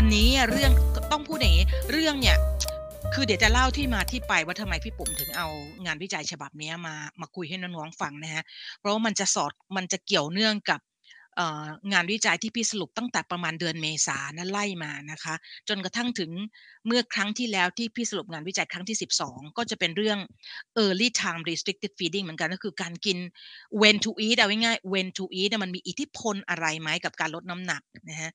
วันนี้เรื่องต้องพูดอย่างนี้เรื่องเนี่ยคือเดี๋ยวจะเล่าที่มาที่ไปว่าทำไมพี่ปุ๋มถึงเอางานวิจัยฉบับนี้มามาคุยให้น้องๆฟังนะฮะเพราะว่ามันจะสอดมันจะเกี่ยวเนื่องกับ งานวิจัยที่พี่สรุปตั้งแต่ประมาณเดือนเมษานะไล่มานะคะ จนกระทั่งถึงเมื่อครั้งที่แล้วที่พี่สรุปงานวิจัยครั้งที่ 12 ก็จะเป็นเรื่อง early time restricted feeding เหมือนกันก็คือการกิน when to eat เอาง่ายๆ when to eat มันมีอิทธิพลอะไรไหมกับการลดน้ำหนักนะฮะ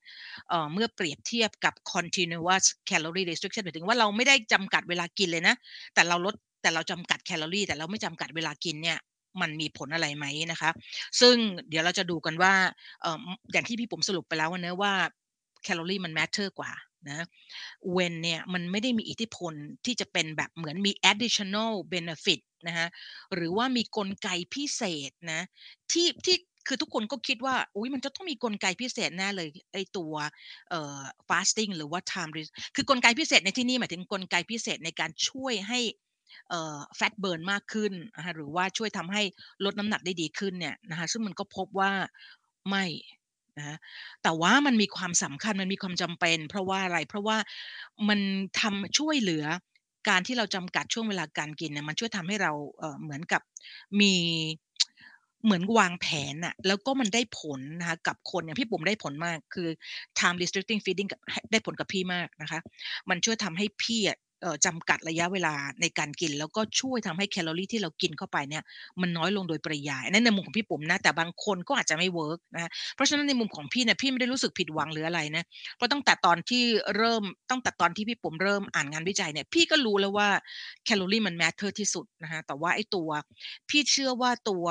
เมื่อเปรียบเทียบกับ continuous calorie restriction หมายถึงว่าเราไม่ได้จำกัดเวลากินเลยนะ แต่เราลดแต่เราจำกัดแคลอรี่แต่เราไม่จำกัดเวลากินเนี่ย มันมีผลอะไรไหมนะคะ ซึ่งเดี๋ยวเราจะดูกันว่าอย่างที่พี่ปุ๋มสรุปไปแล้วเนะว่าแคลอรี่มัน matter กว่านะ when เนี่ยมันไม่ได้มีอิทธิพลที่จะเป็นแบบเหมือนมี additional benefit นะฮะหรือว่ามีกลไกพิเศษนะที่ที่คือทุกคนก็คิดว่าอุ้ยมันจะต้องมีกลไกพิเศษแน่เลยไอตัวเอ่อ fasting หรือว่า time คือกลไกพิเศษในที่นี้หมายถึงกลไกพิเศษในการช่วยให้ แฟตเบิร์นมากขึ้นนะคะหรือว่าช่วยทำให้ลดน้ำหนักได้ดีขึ้นเนี่ยนะคะซึ่งมันก็พบว่าไม่นะแต่ว่ามันมีความสำคัญมันมีความจำเป็น เพราะว่าอะไรเพราะว่ามันทำช่วยเหลือการที่เราจำกัดช่วงเวลาการกินเนี่ยมันช่วยทำให้เราเหมือนกับมีเหมือนวางแผนอะแล้วก็มันได้ผลนะคะกับคนอย่างพี่ปุ๋มได้ผลมากคือ time restricting feeding ได้ผลกับพี่มากนะคะ มันช่วยทำให้พี่อะ จำกัดระยะเวลาในการกิน แล้วก็ช่วยทำให้แคลอรี่ที่เรากินเข้าไปเนี่ยมันน้อยลงโดยปริยายนั่นในมุมของพี่ปุ๋มนะแต่บางคนก็อาจจะไม่ work นะเพราะฉะนั้นในมุมของพี่เนี่ยพี่ไม่ได้รู้สึกผิดหวังหรืออะไรนะเพราะตั้งแต่ตอนที่เริ่มตั้งแต่ตอนที่พี่ปุ๋มเริ่มอ่านงานวิจัยเนี่ยพี่ก็รู้แล้วว่าแคลอรี่มัน matter ที่สุดนะฮะแต่ว่าไอ้ตัว พี่เชื่อว่าตัว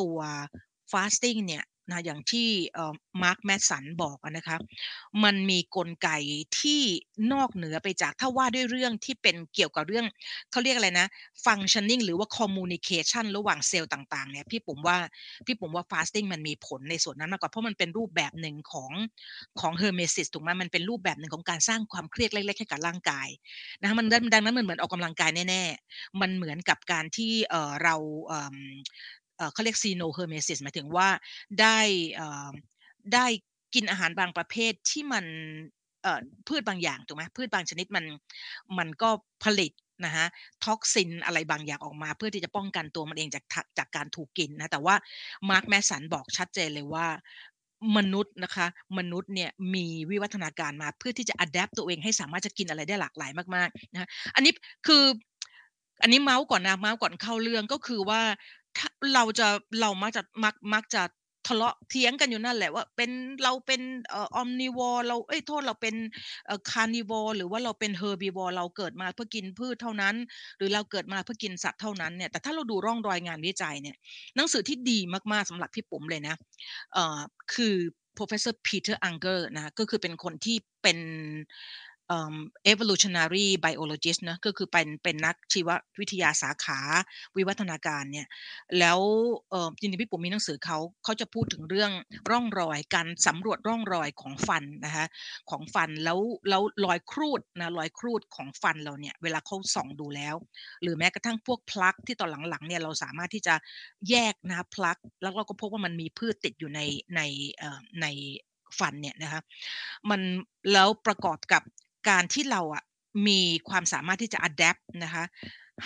ตัว fasting เนี่ย นะอย่างที่ Mark Mattson บอกนะคะมันมีกลไกที่นอกเหนือไปจากถ้าว่าด้วยเรื่องที่เป็นเกี่ยวกับเรื่องเขาเรียกอะไรนะ functioning หรือว่า communication ระหว่างเซลล์ต่างๆเนี่ยพี่ปุ๋มว่าพี่ปุ๋มว่า fasting มันมีผลในส่วนนั้นมากกว่าเพราะมันเป็นรูปแบบหนึ่งของของ hormesis ถูกไหมมันเป็นรูปแบบหนึ่งของการสร้างความเครียดเล็กๆให้กับร่างกายนะมันดังนั้นมันเหมือนออกกำลังกายแน่ๆมันเหมือนกับการที่เรา เขาเรียก xenohormesis หมายถึงว่าได้ได้กินอาหารบางประเภทที่มันพืชบางอย่างถูกไหมพืชบางชนิดมันมันก็ผลิตนะฮะ toxin อะไรบางอย่างออกมา เพื่อที่จะป้องกันตัวมันเองจากจากการถูกกินนะแต่ว่า Mark Mattson บอกชัดเจนเลยว่ามนุษย์นะคะมนุษย์เนี่ยมีวิวัฒนาการมาเพื่อที่จะ adapt ตัวเองให้สามารถจะกินอะไรได้หลากหลายมากๆนะอันนี้คืออันนี้เม้าท์ก่อนนะเม้าท์ก่อนเข้าเรื่องก็คือว่า เราจะเรามักจะมักมักจะทะเลาะเถียงกันอยู่นั่นแหละว่าเป็นเราเป็นเอ่อ omnivore เราเอ้ยโทษเราเป็นเอ่อ carnivore หรือว่าเราเป็น herbivore เราเกิดมาเพื่อกินพืชเท่านั้น หรือเราเกิดมาเพื่อกินสัตว์เท่านั้นเนี่ยแต่ถ้าเราดูร่องรอยงานวิจัยเนี่ยหนังสือที่ดีมากๆสำหรับพี่ปุ๋มเลยนะเอ่อคือ professor Peter Unger นะก็คือเป็นคนที่เป็น evolutionary biologist นะก็คือเป็นเป็นนักชีววิทยาสาขาวิวัฒนาการเนี่ยแล้วจริงๆพี่ปุ๋มมีหนังสือเขาเขาจะพูดถึงเรื่องร่องรอยการสำรวจร่องรอยของฟันนะคะของฟันแล้วแล้วรอยครูดนะรอยครูดของฟันเราเนี่ยเวลาเขาส่องดูแล้ว หรือแม้กระทั่งพวกพลักที่ตอนหลังๆเนี่ยเราสามารถที่จะแยกนะพลักแล้วเราก็พบว่ามันมีพืชติดอยู่ในในในฟันเนี่ยนะคะมันแล้วประกอบกับ การที่เราอะมีความสามารถที่จะอัดแอปนะคะ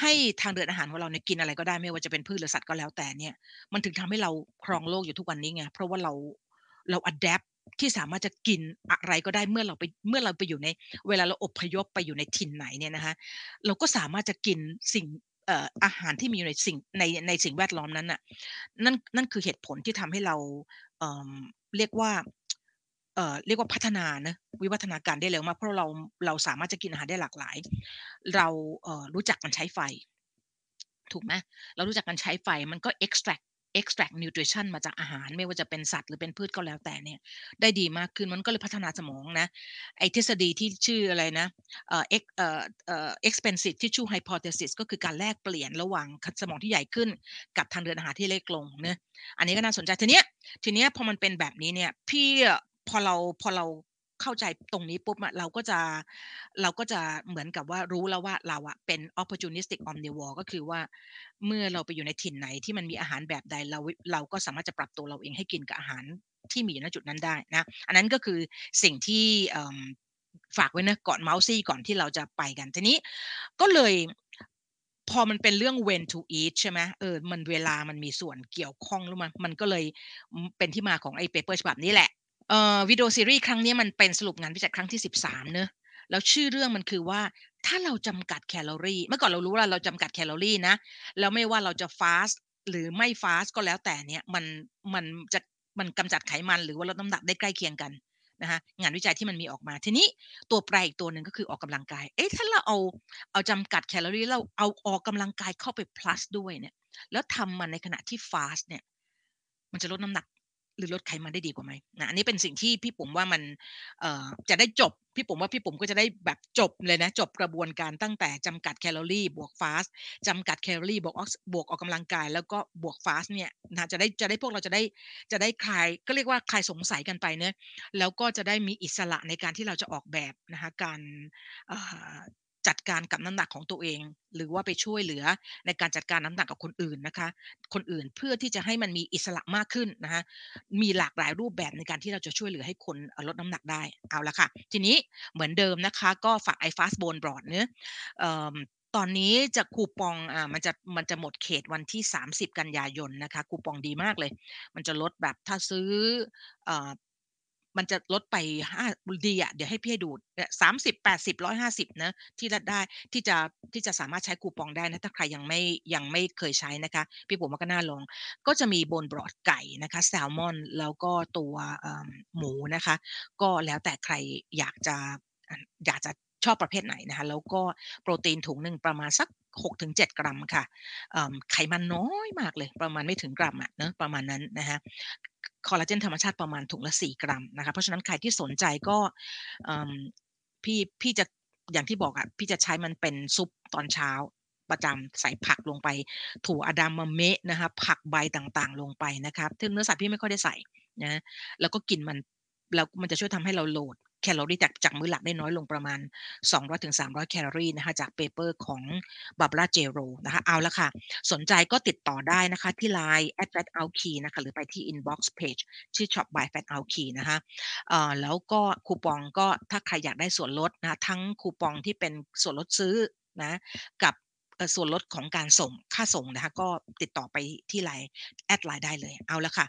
ให้ทางเดินอาหารของเราเนี่ยกินอะไรก็ได้ไม่ว่าจะเป็นพืชหรือสัตว์ก็แล้วแต่เนี่ย มันถึงทำให้เราครองโลกอยู่ทุกวันนี้ไงเพราะว่าเราเราอัดแอปที่สามารถจะกินอะไรก็ได้เมื่อเราไปเมื่อเราไปอยู่ใน เวลาเราอพยพไปอยู่ในถิ่นไหนเนี่ยนะคะเราก็สามารถจะกินสิ่งอาหารที่มีอยู่ในสิ่งในในสิ่งแวดล้อมนั้นน่ะนั่นนั่นคือเหตุผลที่ทำให้เราเเรียกว่า เอ่อเรียกว่าพัฒนานะวิวัฒนาการได้เร็วมากเพราะเราเราสามารถจะกินอาหารได้หลากหลาย เราเอ่อรู้จักกันใช้ไฟ ถูกไหมเรารู้จักกันใช้ไฟมันก็ extract extract nutrition มาจากอาหารไม่ว่าจะเป็นสัตว์หรือเป็นพืชก็แล้วแต่เนี่ย ได้ดีมากขึ้นมันก็เลยพัฒนาสมองนะ ไอทฤษฎีที่ชื่ออะไรนะเอ่อ ex เอ่อเอ่อ expensive tissue hypothesis ก็คือการแลกเปลี่ยนระหว่างสมองที่ใหญ่ขึ้น กับทางเดินอาหารที่เล็กลงเนะอันนี้ก็น่าสนใจทีเนี้ยทีเนี้ยพอมันเป็นแบบนี้เนี่ยพี่ พอเราพอเราเข้าใจตรงนี้ปุ๊บเราก็จะเราก็จะเหมือนกับว่ารู้แล้วว่าเราอะเป็น opportunistic omnivore ก็คือว่าเมื่อเราไปอยู่ในถิ่นไหนที่มันมีอาหารแบบใดเราเราก็สามารถจะปรับตัวเราเองให้กินกับอาหารที่มีอยู่ณจุดนั้นได้นะ อันนั้นก็คือสิ่งที่ฝากไว้นะก่อนเม้าท์ซี่ก่อนที่เราจะไปกันทีนี้ก็เลยพอมันเป็นเรื่อง when to eat ใช่ไหมเออมันเวลามันมีส่วนเกี่ยวข้องรู้มั้ยมันก็เลยเป็นที่มาของไอ้ paper ฉบับนี้แหละ วิดีโอซีรีส์ครั้งนี้มันเป็นสรุปงานวิจัยครั้งที่ 13เนอะแล้วชื่อเรื่องมันคือว่าถ้าเราจำกัดแคลอรี่ เมื่อก่อนเรารู้ว่าเราจำกัดแคลอรี่นะ แล้วไม่ว่าเราจะฟาสหรือไม่ฟาสก็แล้วแต่เนี่ยมันมันจะมันกำจัดไขมันหรือว่าลดน้ำหนักได้ใกล้เคียงกันนะคะงานวิจัยที่มันมีออกมาทีนี้ตัวแปรอีกตัวหนึ่งก็คือออกกำลังกาย เอ๊ะถ้าเราเอาเอาจำกัดแคลอรี่เราเอาออกกำลังกายเข้าไป plus ด้วยเนี่ย แล้วทำมันในขณะที่ fast เนี่ย มันจะลดน้ำหนัก หรือลดไขมันได้ดีกว่าไหมนะอันนี้เป็นสิ่งที่พี่ผมว่ามันเอ่อจะได้จบพี่ผมว่าพี่ผมก็จะได้แบบจบเลยนะจบกระบวนการตั้งแต่จำกัดแคลอรี่บวกฟาสจำกัดแคลอรี่บวกบวกออกกำลังกาย แล้วก็บวกฟาสเนี่ยนะจะได้จะได้พวกเราจะได้จะได้คลายก็เรียกว่าคลายสงสัยกันไปเนะแล้วก็จะได้มีอิสระในการที่เราจะออกแบบนะคะการ จัดการกับน้ำหนักของตัวเอง หรือว่าไปช่วยเหลือในการจัดการน้ำหนักกับคนอื่นนะคะ คนอื่นเพื่อที่จะให้มันมีอิสระมากขึ้นนะคะมีหลากหลายรูปแบบในการที่เราจะช่วยเหลือให้คนลดน้ำหนักได้เอาละค่ะ ทีนี้เหมือนเดิมนะคะก็ฝากไอฟาสโบนบรอดเนื้อตอนนี้จะคูปองอ่ามันจะมันจะหมดเขตวันที่ 30 กันยายนนะคะคูปองดีมากเลย มันจะลดแบบถ้าซื้อ มันจะลดไปห้าดีอะเดี๋ยวให้พี่ให้ดูสามสิบแปดสิบร้อยห้าสิบนะที่ลดได้ที่จะที่จะสามารถใช้คูปองได้นะถ้าใครยังไม่ยังไม่เคยใช้นะคะ พี่ผมก็น่าลอง ก็จะมีบนบรอดไก่นะคะแซลมอนแล้วก็ตัวหมูนะคะ ก็แล้วแต่ใครอยากจะอยากจะชอบประเภทไหนนะคะแล้วก็โปรตีนถุงหนึ่งประมาณสัก 6-7 กรัมค่ะไขมันน้อยมากเลย ประมาณไม่ถึงกรัมอะนะประมาณนั้นนะฮะคอลลาเจนธรรมชาติประมาณถุงละ 4 กรัมนะคะเพราะฉะนั้นใครที่สนใจก็พี่พี่จะอย่างที่บอกอะพี่จะใช้มันเป็นซุปตอนเช้าประจำใส่ผักลงไป ถั่วอดามะเมะนะคะผักใบต่างๆ ลงไปนะครับซึ่งเนื้อสัตว์พี่ไม่ค่อยได้ใส่นะแล้วก็กินมันแล้วมันจะช่วยทำให้เราโหลด แคลอรี่จากจากมื้อหลักได้น้อยลงประมาณ 200-300แคลอรี่นะคะจากเปเปอร์ของบาบลาเจโรนะคะเอาละค่ะ สนใจก็ติดต่อได้นะคะที่ Line at fat out key นะคะหรือไปที่ inbox page ที่ shop by fat out key นะคะแล้วก็คูปองก็ถ้าใครอยากได้ส่วนลดนะทั้งคูปองที่เป็นส่วนลดซื้อนะกับส่วนลดของการส่งค่าส่งนะคะก็ติดต่อไปที่ไลน์แอดไลน์ได้เลยเอาละค่ะ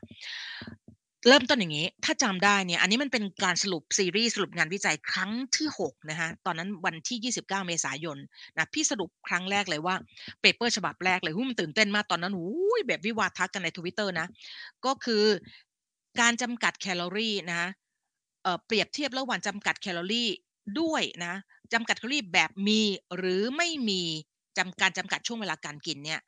เริ่มต้นอย่างนี้ ถ้าจำได้เนี่ย อันนี้มันเป็นการสรุปซีรีส์สรุปงานวิจัยครั้งที่6นะคะตอนนั้นวันที่ 29 เมษายนนะพี่สรุปครั้งแรกเลยว่า paper ฉบับแรกเลยปุ๋มตื่นเต้นมากตอนนั้นอุ้ยแบบวิวาทักกันในทวิตเตอร์นะ ก็คือการจำกัดแคลอรี่นะเปรียบเทียบระหว่างจำกัดแคลอรี่ด้วยนะจำกัดแคลอรี่แบบมีหรือไม่มี จำการจำกัดช่วงเวลาการกินเนี่ย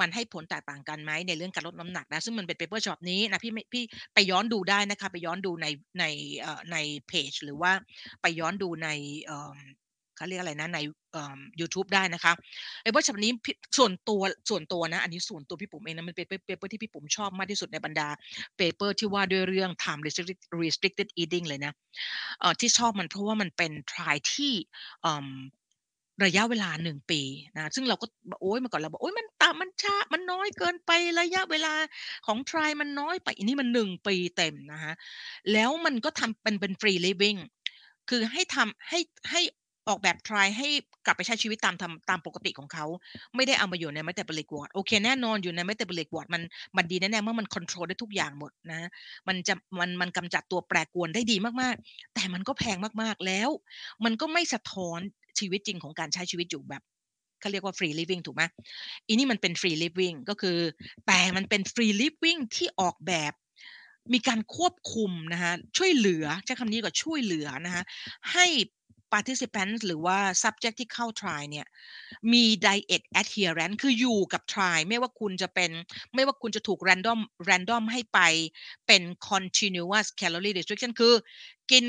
มันให้ผลแตกต่างกันไหมในเรื่องการลดน้ำหนักนะซึ่งมันเป็น paper ฉบับนี้นะพี่พี่ไปย้อนดูได้นะคะไปย้อนดูในในเอ่อในเพจหรือว่าไปย้อนดูในเอ่อเขาเรียกอะไรนะในยูทูบได้นะคะไอ้ paper ฉบับนี้ส่วนตัวส่วนตัวนะ อันนี้ส่วนตัวพี่ปุ๋มเองนะมันเป็น paper ที่พี่ปุ๋มชอบมากที่สุดในบรรดาpaper ที่ว่าด้วยเรื่อง time restricted eating เลยนะเอ่อที่ชอบมันเพราะว่ามันเป็น trial ที่ ระยะเวลาหนึ่งปีนะซึ่งเราก็โอ๊ยเมื่อก่อนเราบอกโอ๊ยมันต่ำมันช้ามันน้อยเกินไประยะเวลาของ trial มันน้อยไปอันนี้มันหนึ่งปีเต็มนะคะแล้วมันก็ทำเป็นเป็น free living คือให้ทำให้ให้ออกแบบ trial ให้กลับไปใช้ชีวิตตามทำตามปกติของเขา ไม่ได้เอามาอยู่ใน metabolic ward โอเคแน่นอนอยู่ใน metabolic ward มันมันดีแน่ๆเมื่อมันควบคุมได้ทุกอย่างหมดนะ มันจะมันมันกำจัดตัวแปรกวนได้ดีมากๆ แต่มันก็แพงมากๆแล้ว มันก็ไม่สะท้อน ชีวิตจริงของการใช้ชีวิตอยู่แบบเขาเรียกว่า free living ถูกไหมอันนี้มันเป็น free living ก็คือ แต่มันเป็น free living ที่ออกแบบมีการควบคุมนะคะช่วยเหลือใช้คำนี้ก็ช่วยเหลือนะคะให้ participants หรือว่า subject ที่เข้า trial เนี่ยมี diet adherence คืออยู่กับ try ไม่ว่าคุณจะเป็นไม่ว่าคุณจะถูก random random ให้ไปเป็น continuous calorie restriction คือ กิน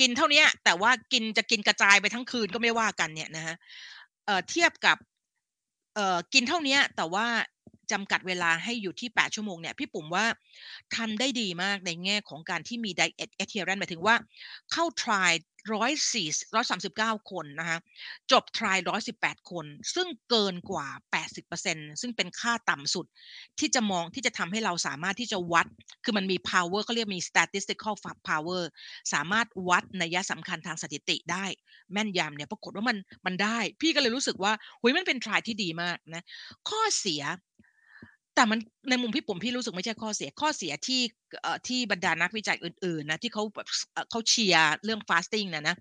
กินเท่านี้แต่ว่ากินจะกินกระจายไปทั้งคืนก็ไม่ว่ากันเนี่ยนะฮะเเทียบกับเออกินเท่านี้แต่ว่าจำกัดเวลาให้อยู่ที่ 8 ชั่วโมงเนี่ยพี่ปุ๋มว่าทำได้ดีมากในแง่ของการที่มี diet adherence หมายถึงว่าเข้า try 104 139คนนะคะจบ trial 118คน ซึ่งเกินกว่า80%ซึ่งเป็นค่าต่ำสุด ที่จะมองที่จะทำให้เราสามารถที่จะวัด คือมันมี power เขาเรียกมี statistical power สามารถวัดนัยสำคัญทางสถิติได้ แม่นยำเนี่ยปรากฏว่ามันมันได้ พี่ก็เลยรู้สึกว่าหุยมันเป็น trial ที่ดีมากนะข้อเสีย แต่มันในมุมพี่ผมพี่รู้สึกไม่ใช่ข้อเสียข้อเสียที่เอ่อที่บรรดานักวิจัยอื่นๆนะที่เขาแบบเขาเชียร์เรื่อง fasting นะนะ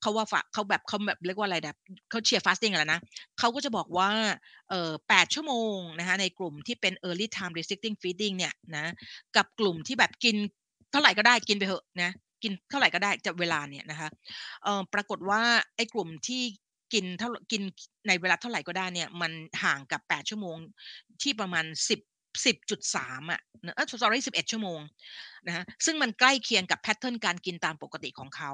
เขาว่าเขาแบบเขาแบบเรียกว่าอะไรแบบเขาเชียร์ fasting อะไรนะเขาก็จะบอกว่าเอ่อแปดชั่วโมงนะคะในกลุ่มที่เป็น early time restricting feeding เนี่ยนะกับกลุ่มที่แบบกินเท่าไหร่ก็ได้กินไปเถอะนะกินเท่าไหร่ก็ได้จะเวลาเนี่ยนะคะเอ่อปรากฏว่าไอ้กลุ่มที่ กินเท่ากินในเวลาเท่าไหร่ก็ได้เนี่ย มันห่างกับ8ชั่วโมงที่ประมาณ10 10.3อะเออ sorry 11ชั่วโมงนะซึ่งมันใกล้เคียงกับแพทเทิร์นการกินตามปกติของเขา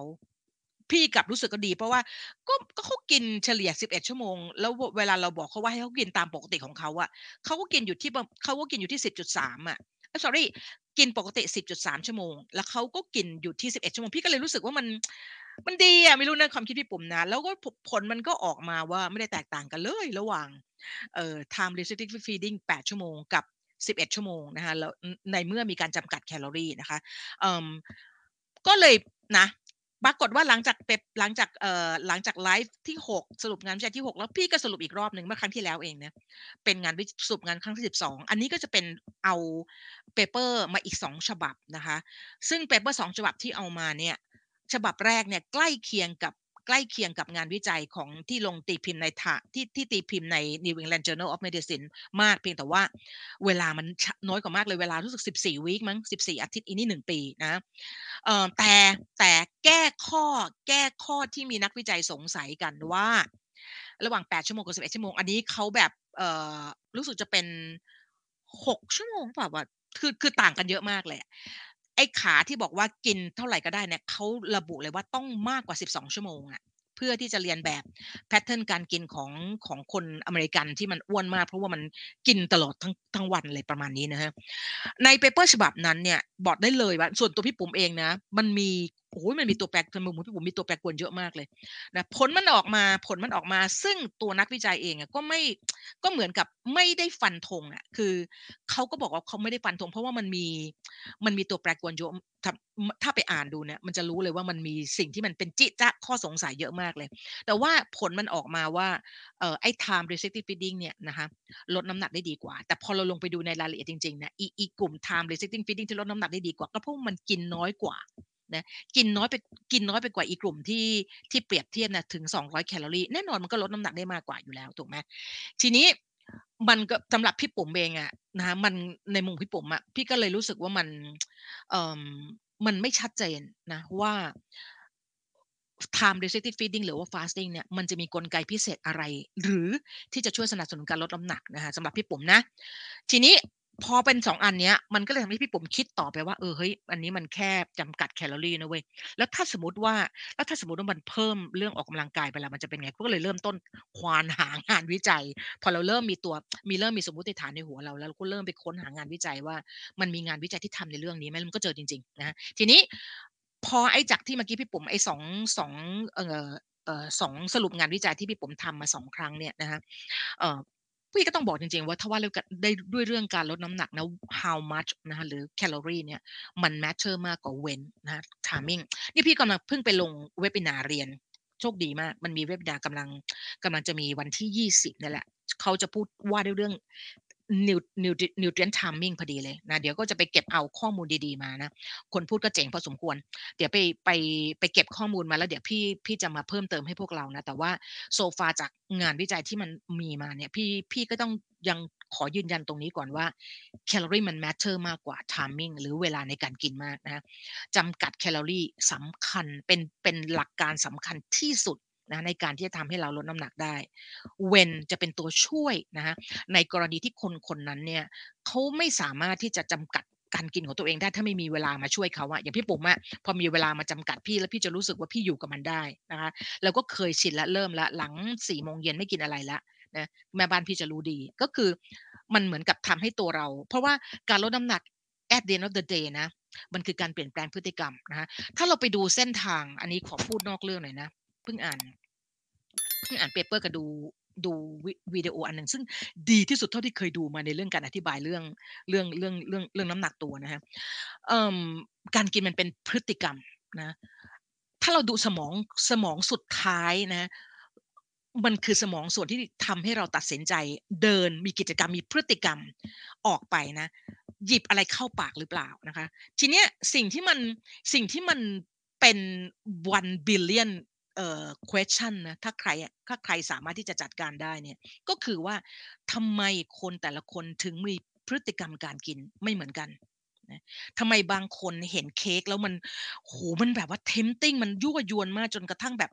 พี่กับรู้สึกก็ดี เพราะว่าก็ก็เขากินเฉลี่ย11ชั่วโมง แล้วเวลาเราบอกเขาว่าให้เขากินตามปกติของเขาอะเขาก็กินอยู่ที่เขาก็กินอยู่ที่10.3อะ sorry กินปกติ 10.3 ชั่วโมง แล้วเขาก็กินอยู่ที่ 11 ชั่วโมง พี่ก็เลยรู้สึกว่ามัน มันดีอะไม่รู้นะความคิดพี่ปุ่มนะแล้วก็ผลมันก็ออกมาว่าไม่ได้แตกต่างกันเลยระหว่างเอ่อ time restricted feeding 8 ชั่วโมงกับ 11 ชั่วโมงนะคะแล้วในเมื่อมีการจำกัดแคลอรี่นะคะเอ่อก็เลยนะปรากฏว่าหลังจากเปหลังจากเอ่อหลังจากไลฟ์ที่ 6 สรุปงานวิจัยที่ 6 แล้วพี่ก็สรุปอีกรอบหนึ่งเมื่อครั้งที่แล้วเองเนี่ยเป็นงานวิสรุปงานครั้งที่ 12 อันนี้ก็จะเป็นเอา paper มาอีก 2 ฉบับนะคะ ซึ่ง paper 2ฉบับที่เอามาเนี่ย ฉบับแรกเนี่ยใกล้เคียงกับใกล้เคียงกับงานวิจัยของที่ลงตีพิมพ์ในทาที่ที่ตีพิมพ์ใน New England Journal of Medicine มากเพียงแต่ว่าเวลามันน้อยกว่ามากเลยเวลารู้สึก 14 วีคมั้ง 14 อาทิตย์อีนี่1ปีนะแต่แต่แก้ข้อแก้ข้อที่มีนักวิจัยสงสัยกันว่า ระหว่าง 8 ชั่วโมงกับ11 ชั่วโมง อันนี้เขาแบบรู้สึกจะเป็น 6 ชั่วโมงเปล่าวะคือคือต่างกันเยอะมากเลย ไอ้ขาที่บอกว่ากินเท่าไหร่ก็ได้เนี่ยเขาระบุเลยว่าต้องมากกว่า 12 ชั่วโมงอะเพื่อที่จะเลียนแบบ pattern การกินของของคนอเมริกันที่มันอ้วนมาก เพราะว่ามันกินตลอดทั้งทั้งวันเลยประมาณนี้นะฮะใน paper ฉบับนั้นเนี่ยบอกได้เลยว่าส่วนตัวพี่ปุ๋มเองนะ มันมีโอ้ยมันมีตัวแปรสมุนพี่ปุ๋มมีตัวแปรกวนเยอะมากเลยนะผลมันออกมาผลมันออกมา ซึ่งตัวนักวิจัยเองอะก็ไม่ก็เหมือนกับไม่ได้ฟันธงอะคือเขาก็บอกว่าเขาไม่ได้ฟันธงเพราะว่ามันมีมันมีตัวแปรกวนเยอะถ้าไปอ่านดูเนี่ยมันจะรู้เลยว่ามันมีสิ่งที่มันเป็นจิจ้าข้อสงสัยเยอะมากเลย แต่ว่าผลมันออกมาว่าเอ่อไอ้ time restricted feeding เนี่ยนะคะลดน้ำหนักได้ดีกว่า แต่พอเราลงไปดูในรายละเอียดจริงๆนะอีอีกลุ่ม time restricted feeding ที่ลดน้ำหนักได้ดีกว่า ก็เพราะมันกินน้อยกว่า นะกินน้อยไปกินน้อยไปกว่าอีกกลุ่มที่ที่เปรียบเทียบนะถึง 200 แคลอรี่แน่นอนมันก็ลดน้ำหนักได้มากกว่าอยู่แล้วถูกไหมทีนี้มันก็สำหรับพี่ปุ๋มเองอะนะมันในมุมพี่ปุ๋มอะพี่ก็เลยรู้สึกว่ามันเอ่อมันไม่ชัดเจนนะว่า time restricted feeding หรือว่า fasting เนี่ยมันจะมีกลไกพิเศษอะไร หรือที่จะช่วยสนับสนุนการลดน้ำหนักนะคะสำหรับพี่ปุ๋มนะ ทีนี้ พอเป็นสองอันเนี้ยมันก็เลยทำให้พี่ปุ๋มคิดต่อไปว่าเออเฮ้ยอันนี้มันแค่จำกัดแคลอรี่นะเว้ยแล้วถ้าสมมติว่าแล้วถ้าสมมติว่ามันเพิ่มเรื่องออกกำลังกายไปแล้วมันจะเป็นไงก็เลยเริ่มต้นควานหางานวิจัย พอเราเริ่มมีตัวมีเริ่มมีสมมติฐานในหัวเรา แล้วเราก็เริ่มไปค้นหางานวิจัยว่า มันมีงานวิจัยที่ทำในเรื่องนี้ไหมมันก็เจอจริงๆนะทีนี้พอไอ้จากที่เมื่อกี้พี่ปุ๋มไอ้สองสองเออเออสองสรุปงานวิจัยที่พี่ปุ๋มทำมาสองครั้งเนี่ยนะฮะเออ พี่ก็ต้องบอกจริง ๆ ว่าถ้าว่าเรื่องได้ด้วยเรื่องการลดน้ำหนักนะ how much นะคะหรือแคลอรี่เนี่ยมัน matter มากกว่า when นะ timing นี่พี่กำลังเพิ่งไปลง webinar เรียนโชคดีมาก มันมีเว็บ i นากำลังกำลังจะมีวันที่ 20นี่แหละ เขาจะพูดว่าด้วยเรื่อง nu nu nutrient timing พอดีเลยนะเดี๋ยวก็จะไปเก็บเอาข้อมูลดีๆมานะคนพูดก็เจ๋งพอสมควร เดี๋ยวไปไปไปเก็บข้อมูลมาแล้วเดี๋ยวพี่พี่จะมาเพิ่มเติมให้พวกเรานะแต่ว่า so far จากงานวิจัยที่มันมีมาเนี่ยพี่พี่ก็ต้องยังขอยืนยันตรงนี้ก่อนว่าแคลอรี่มัน matter มากกว่า timing หรือเวลาในการกินมากนะจำกัดแคลอรี่สำคัญเป็นเป็นหลักการสำคัญที่สุด นะในการที่จะทำให้เราลดน้ำหนักได้ when จะเป็นตัวช่วยนะฮะในกรณีที่คนคนนั้นเนี่ยเขาไม่สามารถที่จะจำกัดการกินของตัวเองได้ถ้าไม่มีเวลามาช่วยเขาอะอย่างพี่ปุ๋มอะพอมีเวลามาจำกัดพี่แล้วพี่จะรู้สึกว่าพี่อยู่กับมันได้นะคะแล้วก็เคยชินและเริ่มละหลังสี่โมงเย็นไม่กินอะไรละนะแม่บ้านพี่จะรู้ดีก็คือมันเหมือนกับทำให้ตัวเรา เพราะว่าการลดน้ำหนัก at the end of the day นะมันคือการเปลี่ยนแปลงพฤติกรรมนะคะถ้าเราไปดูเส้นทางอันนี้ขอพูดนอกเรื่องหน่อยนะ เพิ่งอ่านเพิ่งอ่าน paper กับดูดูวิดีโออันหนึ่งซึ่งดีที่สุดเท่าที่เคยดูมาในเรื่องการอธิบายเรื่องเรื่องเรื่องเรื่องเรื่องน้ำหนักตัวนะฮะการกินมันเป็นพฤติกรรมนะ ถ้าเราดูสมองสมองสุดท้ายนะ มันคือสมองส่วนที่ทำให้เราตัดสินใจ เดินมีกิจกรรมมีพฤติกรรมออกไปนะ หยิบอะไรเข้าปากหรือเปล่านะคะ ทีเนี้ยสิ่งที่มันสิ่งที่มันเป็น one billion เอ่อ question นะถ้าใครถ้าใครสามารถที่จะจัดการได้เนี่ยก็คือว่าทำไมคนแต่ละคนถึงมีพฤติกรรมการกินไม่เหมือนกันนะทำไมบางคนเห็นเค้กแล้วมันโหมันแบบว่า tempting มันยั่วยวนมากจนกระทั่งแบบ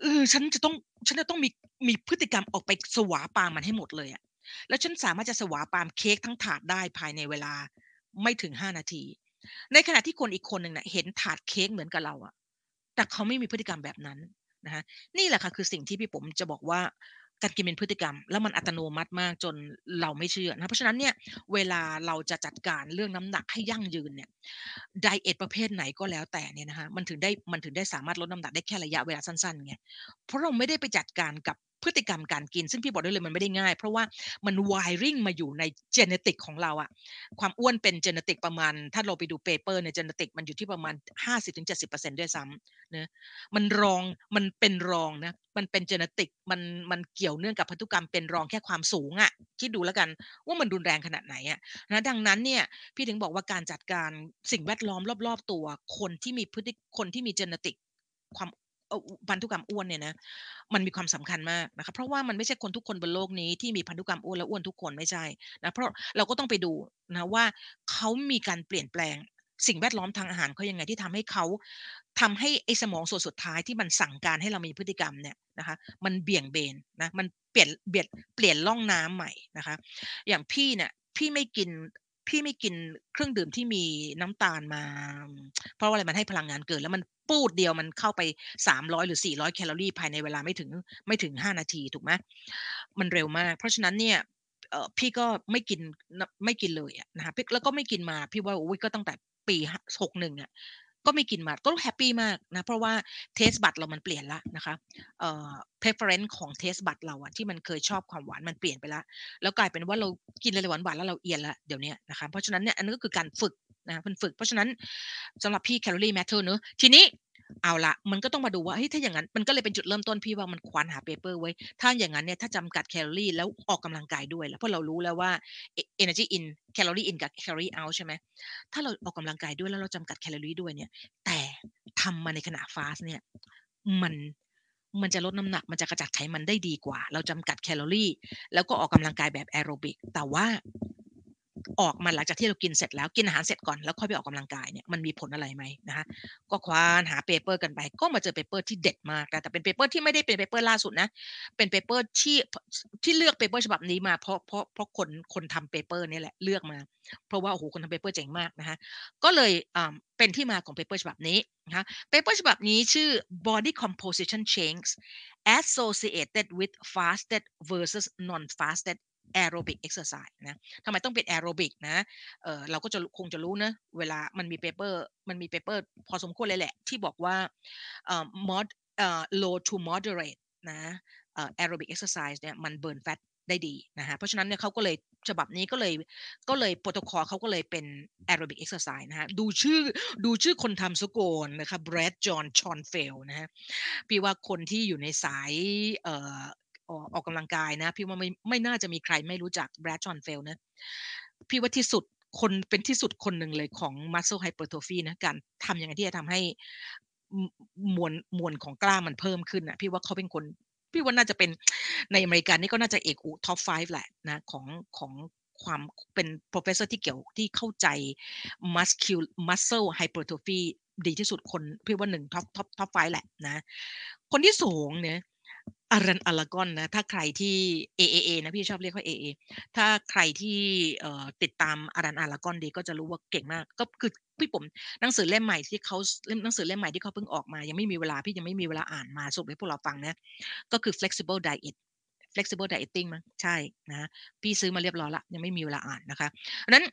เออฉันจะต้องฉันจะต้องมีมีพฤติกรรมออกไปสวาปามมันให้หมดเลยอะแล้วฉันสามารถจะสวาปามเค้กทั้งถาดได้ภายในเวลาไม่ถึง5นาที ในขณะที่คนอีกคนหนึ่งเนี่ยเห็นถาดเค้กเหมือนกับเราอะ แต่เขาไม่มีพฤติกรรมแบบนั้นนะคะนี่แหละค่ะคือสิ่งที่พี่ผมจะบอกว่าการกินเป็นพฤติกรรม แล้วมันอัตโนมัติมากจนเราไม่เชื่อนะเพราะฉะนั้นเนี่ยเวลาเราจะจัดการเรื่องน้ำหนักให้ยั่งยืนเนี่ยไดเอทประเภทไหนก็แล้วแต่เนี่ยนะคะมันถึงได้มันถึงได้สามารถลดน้ำหนักได้แค่ระยะเวลาสั้นๆไงเพราะเราไม่ได้ไปจัดการกับ พฤติกรรมการกิน ซึ่งพี่บอกได้เลยมันไม่ได้ง่าย เพราะว่ามันวายริ่งมาอยู่ในเจเนติกของเราอะความอ้วนเป็นเจเนติกประมาณ ถ้าเราไปดูเปเปอร์ในเจเนติกมันอยู่ที่ประมาณ 50-70%ด้วยซ้ำนะมันรองมันเป็นรองนะมันเป็นเจเนติกมันมันเกี่ยวเนื่องกับพันธุกรรมเป็นรองแค่ความสูงอะคิดดูแล้วกันว่ามันรุนแรงขนาดไหนอะนะดังนั้นเนี่ยพี่ถึงบอกว่าการจัดการสิ่งแวดล้อมรอบ ๆ ตัว คนที่มีพฤติคนที่มีเจเนติกความ พันธุกรรมอ้วนเนี่ยนะมันมีความสำคัญมากนะคะเพราะว่ามันไม่ใช่คนทุกคนบนโลกนี้ที่มีพันธุกรรมอ้วนและอ้วนทุกคนไม่ใช่นะเพราะเราก็ต้องไปดูนะว่าเขามีการเปลี่ยนแปลงสิ่งแวดล้อมทางอาหารเขายังไงที่ทำให้เขาทำให้ไอ้สมองส่วนสุดท้ายที่มันสั่งการให้เรามีพฤติกรรมเนี่ยนะคะมันเบี่ยงเบนนะมันเปลี่ยนเบียดเปลี่ยนล่องน้ำใหม่นะคะอย่างพี่เนี่ยพี่ไม่กินพี่ไม่กินเครื่องดื่มที่มีน้ำตาลมา เพราะว่าอะไรมันให้พลังงานเกินแล้วมัน ปูดเดียวมันเข้าไป 300 หรือ 400 แคลอรี่ภายในเวลาไม่ถึงไม่ถึง 5 นาทีถูกไหมมันเร็วมาก เพราะฉะนั้นเนี่ยพี่ก็ไม่กินไม่กินเลยนะคะแล้วก็ไม่กินมาพี่ว่าโอ้ยก็ตั้งแต่ปี61อะก็ไม่กินมาก็แฮปปี้มากนะเพราะว่า taste bud เรามันเปลี่ยนละนะคะเอ่อ preference ของ taste bud เราอะที่มันเคยชอบความหวานมันเปลี่ยนไปแล้วแล้วกลายเป็นว่าเรากินอะไรหวานๆแล้วเราเอียนละเดี๋ยวนี้นะคะเพราะฉะนั้นเนี่ยอันนี้ก็คือการฝึก นะมันฝึก เพราะฉะนั้นสำหรับพี่ calorie matter เนอะทีนี้เอาละมันก็ต้องมาดูว่าเฮ้ยถ้าอย่างนั้นมันก็เลยเป็นจุดเริ่มต้นพี่ว่ามันควานหา paper ไว้ ถ้าอย่างนั้นเนี่ยถ้าจำกัดแคลอรี่แล้วออกกำลังกายด้วยแล้วเพราะเรารู้แล้วว่า energy in calorie in กับ calorie out ใช่ไหมถ้าเราออกกำลังกายด้วยแล้วเราจำกัดแคลอรี่ด้วยเนี่ย แต่ทำมาในขณะ fast เนี่ยมันมันจะลดน้ำหนักมันจะกำจัดไขมันได้ดีกว่า เราจำกัดแคลอรี่ แล้วก็ออกกำลังกายแบบแอโรบิกแต่ว่า ออกมาหลังจากที่เรากินเสร็จแล้วกินอาหารเสร็จก่อนแล้วค่อยไปออกกำลังกายเนี่ยมันมีผลอะไรไหมนะคะก็ควานหา paper กันไปก็มาเจอ paper ที่เด็ดมากแต่เป็น paper ที่ไม่ได้เป็น paper ล่าสุดนะเป็น paper ที่ที่เลือก paper ฉบับนี้มาเพราะเพราะเพราะคนคนทำ paper นี่แหละเลือกมา เพราะว่าโอ้โหคนทำ paper เจ๋งมากนะคะก็เลยเป็นที่มาของ paper ฉบับนี้นะคะ paper ฉบับนี้ชื่อ body composition change associated with fasted versus non-fasted aerobic exercise นะทำไมต้องเป็นแอโรบิกนะเออเราก็จะคงจะรู้นะเวลามันมี paper มันมี paper พอสมควรเลยแหละ ที่บอกว่าเอ่อ mod เอ่อ low to moderate นะเอ่อ aerobic exercise เนี่ยมัน burn fat ได้ดีนะฮะเพราะฉะนั้นเนี่ยเขาก็เลยฉบับนี้ก็เลยก็เลยโปรโตคอลเขาก็เลยเป็น aerobic exercise นะฮะดูชื่อดูชื่อคนทำสโกนนะครับ Brad Jon Schoenfeld นะฮะพี่ว่าคนที่อยู่ในสายเอ่อ ออกออกกำลังกายนะ พี่ว่าไม่ไม่น่าจะมีใครไม่รู้จัก Brad Schoenfeld นะพี่ว่าที่สุดคนเป็นที่สุดคนหนึ่งเลยของ muscle hypertrophy นะการทำยังไงที่จะทำให้มวลมวลของกล้ามมันเพิ่มขึ้นนะพี่ว่าเขาเป็นคน พี่ว่าน่าจะเป็นในอเมริกานี่ก็น่าจะเอกอุ top 5แหละนะของของความเป็น professor ที่เกี่ยวที่เข้าใจ muscle muscle hypertrophy ดีที่สุดคนพี่ว่าหนึ่ง top top top five แหละนะ คนที่สูงเนี่ย Alan Aragon นะ ถ้าใครที่ AAA นะพี่ชอบเรียกว่า AA ถ้าใครที่ติดตามอารันอลากอนดีก็จะรู้ว่าเก่งมาก ก็คือพี่ผมหนังสือเล่มใหม่ที่เขาหนังสือเล่มใหม่ที่เขาเพิ่งออกมา ยังไม่มีเวลาพี่ยังไม่มีเวลาอ่านมาสรุปให้พวกเราฟังนะ ก็คือ flexible diet flexible dieting มั้งใช่นะพี่ซื้อมาเรียบร้อยละยังไม่มีเวลาอ่านนะคะนั้น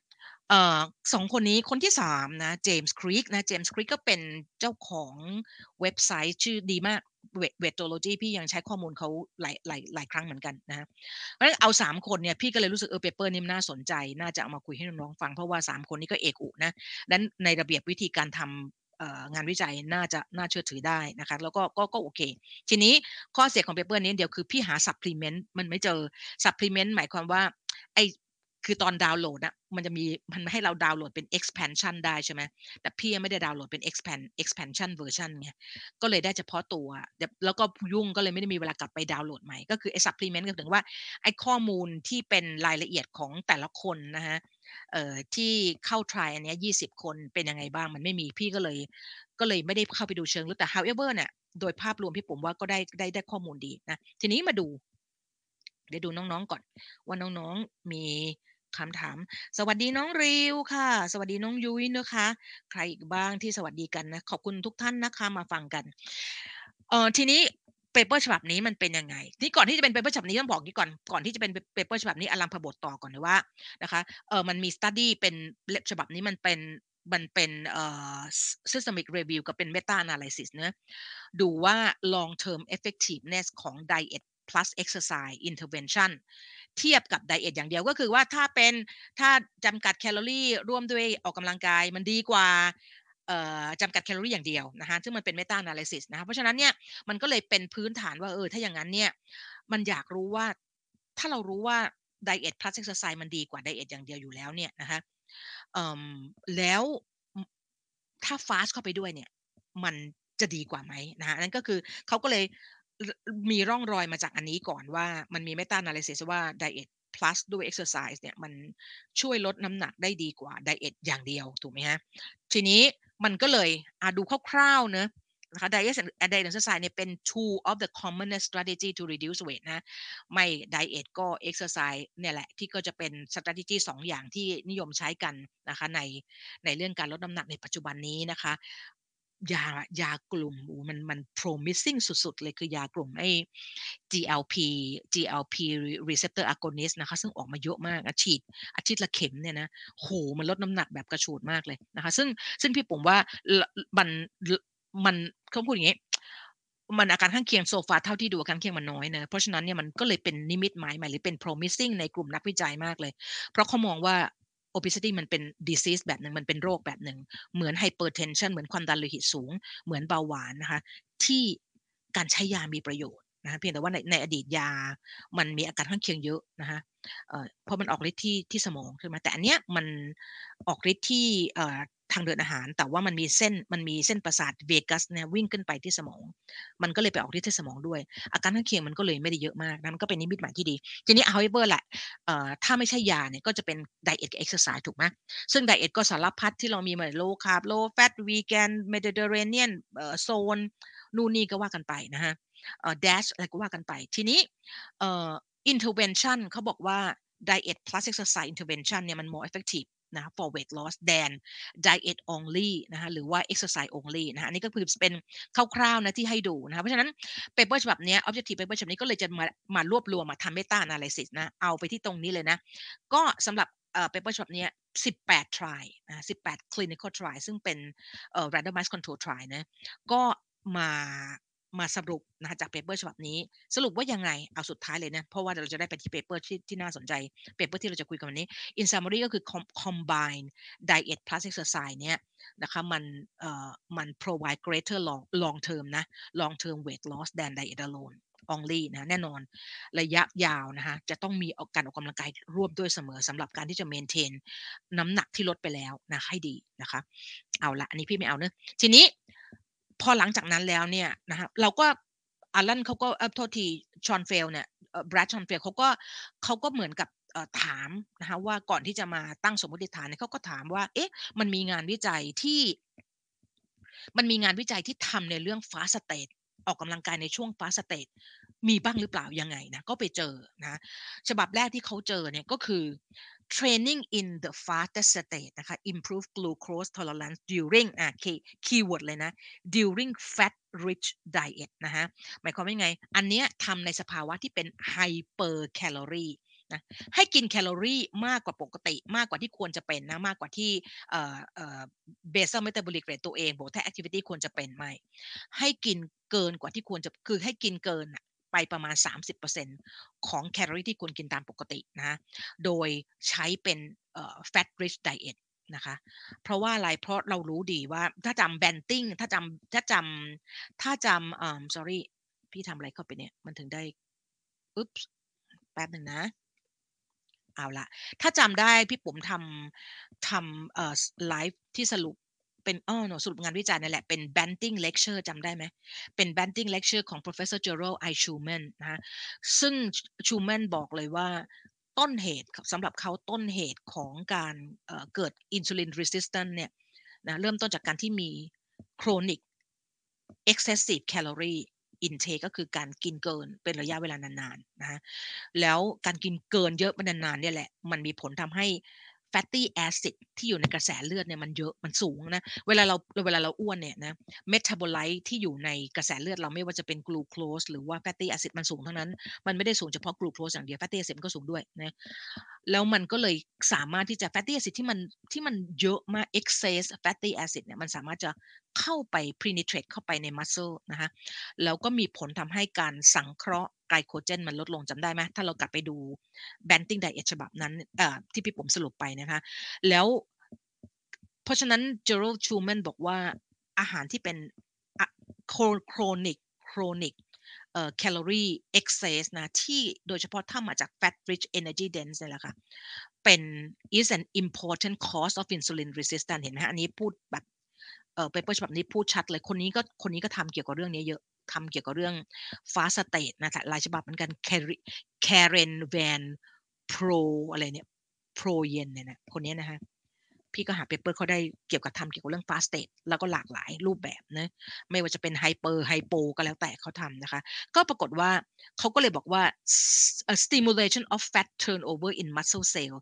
สองคนนี้คนที่สามนะเจมส์ครีกนะเจมส์ครีกก็เป็นเจ้าของเว็บไซต์ชื่อดีมากเวทเวทโลจีพี่ยังใช้ข้อมูลเขาหลายหลายหลายครั้งเหมือนกันนะเพราะฉะนั้นเอาสามคนเนี่ยพี่ก็เลยรู้สึกเออ paper นี่น่าสนใจ น่าจะเอามาคุยให้น้องๆฟังเพราะว่าสามคนนี้ก็เอกอุนะดังนั้นในระเบียบวิธีการทำ งานวิจัยน่าจะน่าเชื่อถือได้นะคะแล้วก็ก็ก็โอเค ทีนี้ข้อเสียของ paper นี้เดี๋ยวคือพี่หา supplement มันไม่เจอ supplement หมายความว่าไอ คือตอนดาวน์โหลดอะมันจะมีมันให้เราดาวน์โหลดเป็น expansion ได้ใช่ไหมแต่พี่ยังไม่ได้ดาวน์โหลดเป็น expand expansion version ไงก็เลยได้เฉพาะตัวแล้วก็ยุ่งก็เลยไม่ได้มีเวลากลับไปดาวน์โหลดใหม่ก็คือไอ้ supplement ก็ถึงว่าไอ้ข้อมูลที่เป็นรายละเอียดของแต่ละคนนะฮะเอ่อที่เข้า try อันนี้ยี่สิบคนเป็นยังไงบ้างมันไม่มีพี่ก็เลย ก็เลยไม่ได้เข้าไปดูเชิงลึกแต่ however เนี่ยโดยภาพรวมพี่ผมว่าก็ได้ได้ได้ข้อมูลดีนะทีนี้มาดูเดี๋ยวดูน้องๆก่อน ว่าน้องๆมี คำถาม สวัสดีน้องริวค่ะ สวัสดีน้องยุ้ยนะคะ ใครอีกบ้างที่สวัสดีกันนะขอบคุณทุกท่านนะคะมาฟังกันเออทีนี้ paper ฉบับนี้มันเป็นยังไงนี่ก่อนที่จะเป็น paper ฉบับนี้ต้องบอกนี้ก่อนก่อนที่จะเป็น paper ฉบับนี้อารัมภบทต่อก่อนเลยว่านะคะเออมันมี study เป็นเล็บฉบับนี้มันเป็นมันเป็นเอ่อ systematic review กับเป็น meta analysis เนะดูว่า long term effectiveness ของ diet plus exercise intervention เทียบกับ diet อย่างเดียวก็คือว่าถ้าเป็นถ้าจำกัดแคลอรี่ร่วมด้วยออกกำลังกายมันดีกว่าจำกัดแคลอรี่อย่างเดียวนะคะซึ่งมันเป็นเมตา a นาลิซิสนะคะเพราะฉะนั้นเนี่ยมันก็เลยเป็นพื้นฐานว่าเออถ้าอย่างนั้นเนี่ยมันอยากรู้ว่าถ้าเรารู้ว่า diet plus exercise มันดีกว่า diet อย่างเดียวอยู่แล้วเนี่ยนะคะแล้วถ้า fast เข้าไปด้วยเนี่ยมันจะดีกว่าไหมนะฮะนั่นก็คือเขาก็เลย มีร่องรอยมาจากอันนี้ก่อนว่ามันมีเมตานาลิซิสว่าไดเอท plus ด้วย exercise เนี่ยมันช่วยลดน้ำหนักได้ดีกว่าไดเอทอย่างเดียวถูกไหมฮะทีนี้มันก็เลยอาดูคร่าวๆเนะนะคะ diet and diet exercise เนี่ยเป็น two of the commonest strategy to reduce weight นะ ไม่ diet ก็ exercise เนี่ยแหละ ที่ก็จะเป็น strategy สองอย่างที่นิยมใช้กันนะคะในในเรื่องการลดน้ำหนักในปัจจุบันนี้นะคะ ยายากลุ่มมันมัน promising สุดๆ เลยคือยากลุ่มไอ้ GLP GLP receptor agonist นะคะ ซึ่งออกมาเยอะมากฉีดอาทิตย์ละเข็มเนี่ยนะโหมันลดน้ำหนักแบบกระฉูดมากเลยนะคะ ซึ่งซึ่งพี่ผมว่ามันมันเขาพูดอย่างนี้มันอาการข้างเคียงโซฟาเท่าที่ดูอาการเคียงมันน้อยนะเพราะฉะนั้นเนี่ยมันก็เลยเป็นนิมิตหมายใหม่หรือเป็น promising ในกลุ่มนักวิจัยมากเลย เพราะเขามองว่า obesity มันเป็น disease แบบหนึ่งมันเป็นโรคแบบหนึ่ง เหมือน hypertension เหมือนความดันโลหิตสูง เหมือนเบาหวานนะคะที่การใช้ยามีประโยชน์นะเพียงแต่ว่าในในอดีตยา มันมีอาการข้างเคียงเยอะนะคะเพราะมันออกฤทธิ์ที่ที่สมองใช่ไหมแต่อันเนี้ยมันออกฤทธิ์ที่ ทางเดินอาหาร แต่ว่ามันมีเส้นมันมีเส้นประสาทเวกัสเนี่ยวิ่งขึ้นไปที่สมอง มันก็เลยไปออกฤทธิ์ที่สมองด้วย อาการข้างเคียงมันก็เลยไม่ได้เยอะมากนะมันก็เป็นนิมิตหมายที่ดี ทีนี้ however แหละถ้าไม่ใช่ยาเนี่ยก็จะเป็น diet กับ exercise ถูกไหมซึ่ง diet ก็สารพัดที่เรามีมา low carb low fat วีแกนเมดิเตอร์เรเนียนโซนนู่นนี่ก็ว่ากันไปนะฮะเอ่ออะไรก็ว่ากันไป ทีนี้อ่อ intervention เขาบอกว่า diet plus exercise intervention เนี่ยมัน more effective นะ for weight loss than diet only นะคะหรือว่า exercise only นะคะอันนี้ก็คือเป็นคร่าวๆนะที่ให้ดูนะคะเพราะฉะนั้น paper ฉบับนี้ objective paper ฉบับนี้ก็เลยจะมามารวบรวมมาทำ meta analysis นะเอาไปที่ตรงนี้เลยนะ ก็สำหรับเอ่อ paper ฉบับนี้18 trial นะ18 clinical try ซึ่งเป็น randomized control trial นะก็มา มาสรุปนะคะจาก paper ฉบับนี้ สรุปว่ายังไงเอาสุดท้ายเลยนะเพราะว่าเราจะได้ไปที่ paper ที่ที่น่าสนใจ paper ที่เราจะคุยกันวันนี้ in summary ก็คือ combine diet plus exercise เนี่ยนะคะมันเอ่อมัน provide greater long long term นะ long term weight loss than diet alone only นะแน่นอนระยะยาวนะคะจะต้องมีการออกกำลังกายร่วมด้วยเสมอสำหรับการที่จะ maintain น้ำหนักที่ลดไปแล้วนะให้ดีนะคะ เอาละอันนี้พี่ไม่เอาเนอะทีนี้ พอหลังจากนั้นแล้วเนี่ยนะครับเราก็อารันเขาก็โทษทีชอนเฟลเนี่ยแบรดชอนเฟลเขาก็เขาก็เหมือนกับถามนะคะว่าก่อนที่จะมาตั้งสมมติฐานเนี่ยเขาก็ถามว่า เอ๊ะ มันมีงานวิจัยที่ มันมีงานวิจัยที่ทำในเรื่อง fasted ออกกำลังกายในช่วง fasted มีบ้างหรือเปล่ายังไงนะก็ไปเจอนะ ฉบับแรกที่เขาเจอเนี่ยก็คือ training in the fasted state นะคะ improve glucose tolerance during อะ key keyword เลยนะ during fat rich diet นะฮะหมายความว่าไง อันเนี้ยทำในสภาวะที่เป็น hyper calorie นะให้กินแคลอรี่มากกว่าปกติ มากกว่าที่ควรจะเป็นนะมากกว่าที่เอ่อเอ่อ basal metabolic rate ตัวเองบอกถ้า activity ควรจะเป็นไม่ให้กินเกินกว่าที่ควรจะคือให้กินเกิน ไปประมาณ 30%ของแคลอรี่ที่ควรกินตามปกตินะ โดยใช้เป็นเอ่อ fat rich diet นะคะ เพราะว่าอะไร เพราะเรารู้ดีว่าถ้าจำแบนติ้ง ถ้าจำถ้าจำถ้าจำเอ่า sorry พี่ทำอะไรเข้าไปเนี่ย มันถึงได้อุ๊บแป๊บหนึ่งนะ เอาละ ถ้าจำได้พี่ปุ๋มทำทำเอ่อไลฟ์ที่สรุป เป็นอ๋อหนูสรุปงานวิจัยนั่นแหละ เป็น Banting Lecture จำได้ไหม เป็น Banting Lecture ของ Professor Gerald I. Schumann นะซึ่ง Schumann บอกเลยว่าต้นเหตุสำหรับเขาต้นเหตุของการเกิด insulin resistance เนี่ยนะเริ่มต้นจากการที่มี chronic excessive calorie intake ก็คือการกินเกินเป็นระยะเวลานานๆนะแล้วการกินเกินเยอะเป็นนานๆเนี่ยแหละ มันมีผลทำให้ fatty acid ที่อยู่ในกระแสเลือดเนี่ยมันเยอะมันสูงนะเวลาเราเวลาเราอ้วนเนี่ยนะ metabolite ที่อยู่ในกระแสเลือดเราไม่ว่าจะเป็นกลูโคสหรือว่า fatty acid มันสูงทั้งนั้น มันไม่ได้สูงเฉพาะกลูโคสอย่างเดียว fatty acid มันก็สูงด้วยนะแล้วมันก็เลยสามารถที่จะ fatty acid ที่มันที่มันเยอะมาก excess fatty acid เนี่ยมันสามารถจะเข้าไป penetrate เข้าไปใน muscle นะคะแล้วก็มีผลทำให้การสังเคราะห์ ไกลโคเจนมันลดลงจำได้ไหมถ้าเรากลับไปดู Banting Diet ฉบับนั้นที่พี่ผมสรุปไปนะคะแล้วเพราะฉะนั้นเจอร์ l ชูแมนบอกว่าอาหารที่เป็น chronic chronic calorie excess นะที่โดยเฉพาะถ้ามาจาก fat rich energy dense นี่แหละค่ะเป็น is an important cause of insulin resistance เห็นไหมอันนี้พูดแบบเออ paper ฉบับนี้พูดชัดเลยคนนี้ก็คนนี้ก็ทำเกี่ยวกับเรื่องนี้เยอะ ทำเกี่ยวกับเรื่อง fasted state นะคะหลายฉบับเหมือนกันแคเรนแวนโปรอะไรเนี่ยโปรเยนเนี่ยนะคนนี้นะคะ พี่ก็หา paper เขาได้เกี่ยวกับทำเกี่ยวกับเรื่อง fasted state แล้วก็หลากหลายรูปแบบนะไม่ว่าจะเป็น hyper hypo ก็แล้วแต่เขาทำนะคะ ก็ปรากฏว่าเขาก็เลยบอกว่า stimulation of fat turnover in muscle cell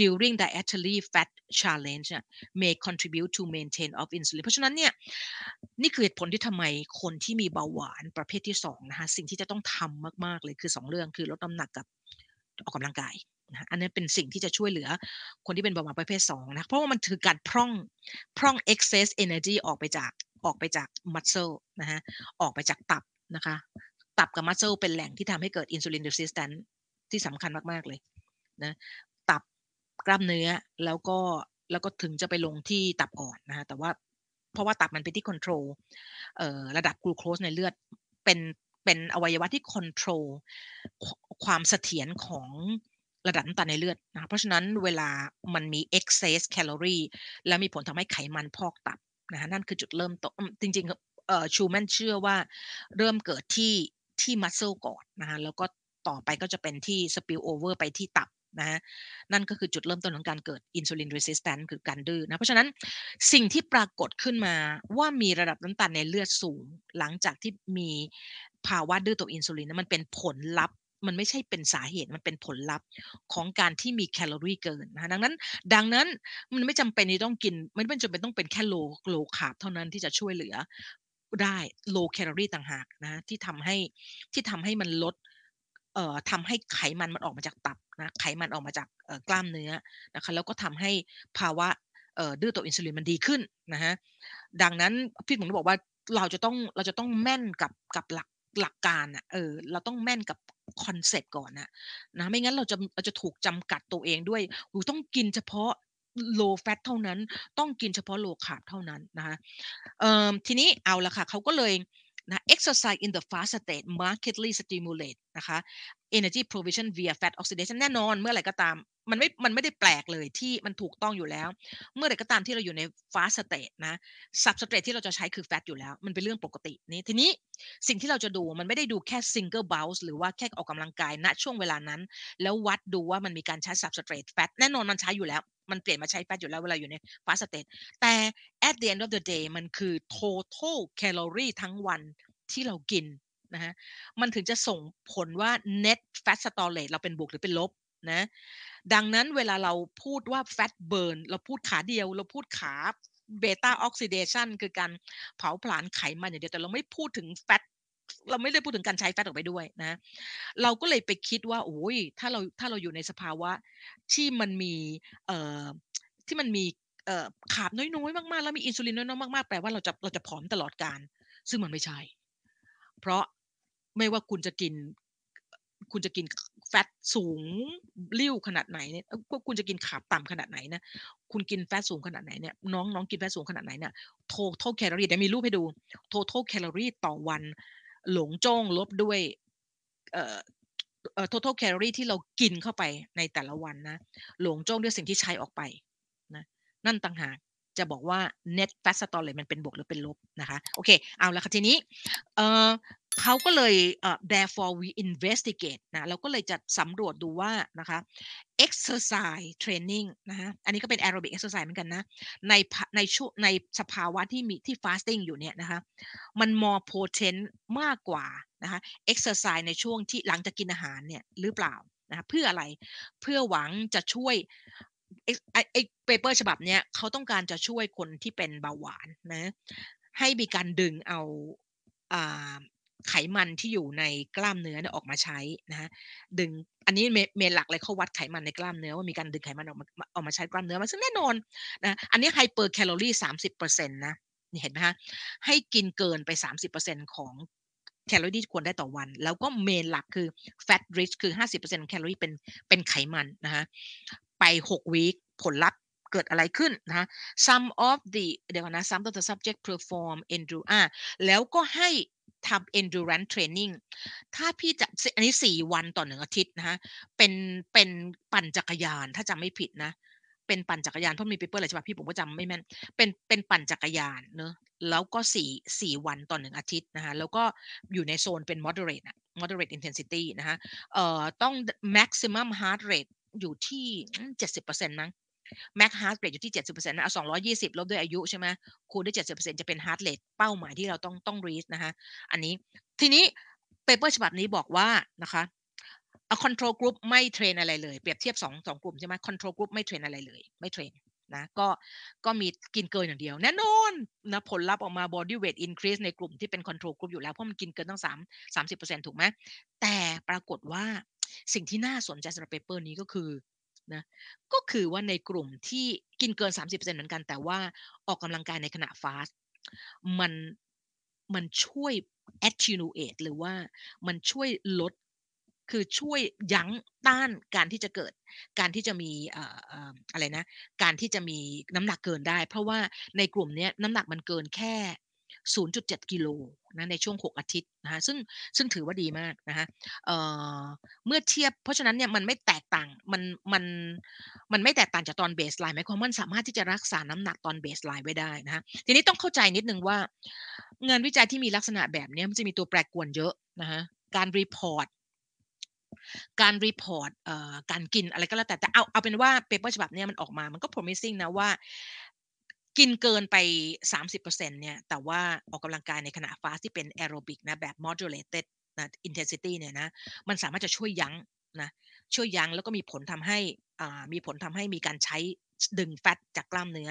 during dietary fat challenge may contribute to maintain of insulin เพราะฉะนั้นเนี่ยนี่คือเหตุผลที่ทำไมคนที่มีเบาหวานประเภทที่2นะคะสิ่งที่จะต้องทำมาก ๆ เลยคือ 2 เรื่องคือลดน้ำหนักกับออกกำลังกาย นะอันนี้เป็นสิ่งที่จะช่วยเหลือคนที่เป็นเบาหวานประเภท2นะเพราะว่ามันคือการพร่องพร่อง excess energy ออกไปจากออกไปจาก muscle นะฮะออกไปจากตับนะคะตับกับ muscle เป็นแหล่งที่ทำให้เกิด insulin resistance ที่สำคัญมากๆเลยนะตับกล้ามเนื้อแล้วก็แล้วก็ถึงจะไปลงที่ตับอ่อนนะฮะแต่ว่าเพราะว่าตับมันเป็นที่ control ระดับกลูโคสในเลือดเป็นเป็นอวัยวะที่ control ความเสถียรของ ระดับน้ำตาลในเลือดนะเพราะฉะนั้นเวลามันมี excess calorie แล้วมีผลทำให้ไขมันพอกตับนะนั่นคือจุดเริ่มต้นจริงๆเอ่อชูแมนเชื่อว่าเริ่มเกิดที่ที่มัสเซลก่อนนะฮะแล้วก็ต่อไปก็จะเป็นที่ spill over ไปที่ตับนะนั่นก็คือจุดเริ่มต้นของการเกิดอินซูลินรีสิสแตนคือการดื้อนะเพราะฉะนั้นสิ่งที่ปรากฏขึ้นมาว่ามีระดับน้ำตาลในเลือดสูง หลังจากที่มีภาวะดื้อต่ออินซูลินนะมันเป็นผลลัพธ์ มันไม่ใช่เป็นสาเหตุมันเป็นผลลัพธ์ของการที่มีแคลอรี่เกินนะดังนั้น ดังนั้นมันไม่จำเป็นที่ต้องกินไม่จำเป็นต้องเป็นแค่โลlow carb เท่านั้นที่จะช่วยเหลือได้ low calorie ต่างหากนะที่ทำให้ที่ทำให้มันลดเอ่อทำให้ไขมันมันออกมาจากตับนะไขมันออกมาจากกล้ามเนื้อนะคะแล้วก็ทำให้ภาวะเอ่อดื้อต่ออินซูลินมันดีขึ้นนะฮะดังนั้นพี่ผมบอกว่าเราจะต้องเราจะต้องแม่นกับกับหลักหลักการอะเออเราต้องแม่นกับ concept ก่อนนะนะไม่งั้นเราจะเราจะถูกจำกัดตัวเองด้วยหูต้องกินเฉพาะ low fat เท่านั้น ต้องกินเฉพาะ low carb เท่านั้นนะคะทีนี้เอาละค่ะเขาก็เลยนะ exercise in the fasted state markedly stimulate นะคะ energy provision via fat oxidation แน่นอนเมื่อไหร่ก็ตาม มันไม่ มันไม่ได้แปลกเลยที่มันถูกต้องอยู่แล้ว เมื่อใดก็ตามที่เราอยู่ใน fasted state นะ substrate ที่เราจะใช้คือ fat อยู่แล้ว มันเป็นเรื่องปกตินี่ทีนี้สิ่งที่เราจะดูมันไม่ได้ดูแค่ซิงเกิลบ u ลส์หรือว่าแค่ออกกำลังกายณช่วงเวลานั้น แล้ววัดดูว่ามันมีการใช้ substrate fat แน่นอนมันใช้อยู่แล้ว มันเปลี่ยนมาใช้ fat อยู่แล้วเวลาอยู่ใน fasted state แต่ at the end of the day มันคือ total calorie ทั้งวันที่เรากินนะฮะมันถึงจะส่งผลว่า net fat storage เราเป็นบวกหรือเป็นลบ นะดังนั้นเวลาเราพูดว่า fat burn เราพูดขาเดียว เราพูดขา beta oxidation คือการเผาผลาญไขมันอย่างเดียวแต่เราไม่พูดถึง fatเราไม่ได้พูดถึงการใช้แฟตออกไปด้วยนะ เราก็เลยไปคิดว่าโอ้ยถ้าเราถ้าเราอยู่ในสภาวะที่มันมีเอ่อที่มันมีเอ่อขาบน้อยๆมากๆ แล้วมีอินซูลินน้อยๆมากๆแปลว่าเราจะเราจะผอมตลอดการ ซึ่งมันไม่ใช่ เพราะไม่ว่าคุณจะกิน คุณจะกิน ฟตสูงริ้วขนาดไหนเนี่ยก็คุณจะกินขาบต่ำขนาดไหนนะคุณกินแฟตสูงขนาดไหนเนี่ยน้องน้องกินแฟตสูงขนาดไหนเนี่ย total calorie เดี๋ยวมีรูปให้ดู total calorie ต่อวัน หลงจ้งลบด้วยเอ่อเอ่อ total calorie ที่เรากินเข้าไปในแต่ละวันนะ หลงจ้งด้วยสิ่งที่ใช้ออกไปนะนั่นต่างหากจะบอกว่า net fat storage มันเป็นบวกหรือเป็นลบนะคะ โอเค เอาละค่ะทีนี้เอ่อ เขาก็เลย therefore we investigate นะเราก็เลยจะสำรวจดูว่านะคะ exercise training นะคะอันนี้ก็เป็น aerobic exercise เหมือนกันนะ ในในช่วงในสภาวะที่มีที่ fasting อยู่เนี่ยนะคะ มัน more potent มากกว่านะคะ exercise ในช่วงที่หลังจากกินอาหารเนี่ยหรือเปล่านะเพื่ออะไรเพื่อหวังจะช่วยไอ้เปเปอร์ฉบับเนี้ยเขาต้องการจะช่วยคนที่เป็นเบาหวานนะให้มีการดึงเอา ไขมันที่อยู่ในกล้ามเนื้อเนี่ยออกมาใช้นะฮะดึงอันนี้เมนหลักเลยเขาวัดไขมันในกล้ามเนื้อว่ามีการดึงไขมันออกมาออกมาใช้กล้ามเนื้อมาซึ่งแน่นอนนะอันนี้ไฮเปอร์แคลอรี่สามสิบเปอร์เซ็นต์นะนี่เห็นไหมฮะให้กินเกินไปสามสิบเปอร์เซ็นต์ของแคลอรี่ที่ควรได้ต่อวัน แล้วก็เมนหลักคือ fat rich คือ 50%แคลอรี่เป็นเป็นไขมันนะฮะไป6วีคผลลัพธ์เกิดอะไรขึ้นนะ some of the เดี๋ยวนะ some of the subject perform endure แล้วก็ให้ ทำ endurance training ถ้าพี่จะอันนี้4วันต่อหนึ่งอาทิตย์นะฮะเป็นเป็นปั่นจักรยานถ้าจำไม่ผิดนะ เป็นปั่นจักรยานเพราะมี paper อะไรใช่ปะพี่ผมก็จำไม่แม่นเป็นเป็นปั่นจักรยานเนอะแล้วก็สี่สี่วันต่อหนึ่งอาทิตย์นะคะแล้วก็อยู่ในโซนเป็น moderate อะ moderate intensity นะคะเอ่อต้อง maximum heart rate อยู่ที่เจ็ดสิบเปอร์เซ็นต์มั้ง max heart rate อยู่ที่ 70%นะเอา 220 ลบด้วยอายุใช่ไหมคูณด้วย 70%จะเป็น heart rate เป้าหมายที่เราต้องต้อง reach นะคะอันนี้ทีนี้ paper ฉบับนี้บอกว่านะคะ control group ไม่ train อะไรเลย เปรียบเทียบ2 2กลุ่มใช่ไหม control group ไม่ train อะไรเลย ไม่ train นะก็ก็มีกินเกินอย่างเดียว แน่นอนนะผลลัพธ์ออกมา body weight increase ในกลุ่มที่เป็น control group อยู่แล้ว เพราะมันกินเกินตั้ง3 30%ถูกไหมแต่ปรากฏว่าสิ่งที่น่าสนใจสำหรับ paper นี้ก็คือ นะก็คือว่าในกลุ่มที่กินเกิน 30%เหมือนกัน แต่ว่าออกกำลังกายในขณะฟาสมันมันช่วย attenuate หรือว่ามันช่วยลดคือช่วยยั้งต้านการที่จะเกิด การที่จะมีอะไรนะ การที่จะมีน้ำหนักเกินได้ เพราะว่าในกลุ่มนี้น้ำหนักมันเกินแค่ 0.7 กิโลนะในช่วง 6 อาทิตย์นะคะซึ่งซึ่งถือว่าดีมากนะคะเเมื่อเทียบเพราะฉะนั้นเนี่ยมันไม่แตกต่างมันมันมันไม่แตกต่างจากตอน baseline หมายความว่ามันสามารถที่จะรักษาน้ำหนักตอน baseline ไว้ได้นะคะทีนี้ต้องเข้าใจนิดนึงว่างานวิจัยที่มีลักษณะแบบนี้มันจะมีตัวแปรกวนเยอะนะคะการ report การ report การกินอะไรก็แล้วแต่แต่เอาเอาเป็นว่า paper ฉบับนี้มันออกมามันก็ promising นะว่า กินเกินไป 30%เนี่ย แต่ว่าออกกำลังกายในขณะ fast ที่เป็นแอโรบิกนะแบบ moderate นะ intensity เนี่ยนะ มันสามารถจะช่วยยั้งนะ ช่วยยั้งแล้วก็มีผลทำให้อ่ามีผลทำให้มีการใช้ดึงแฟตจากกล้ามเนื้อ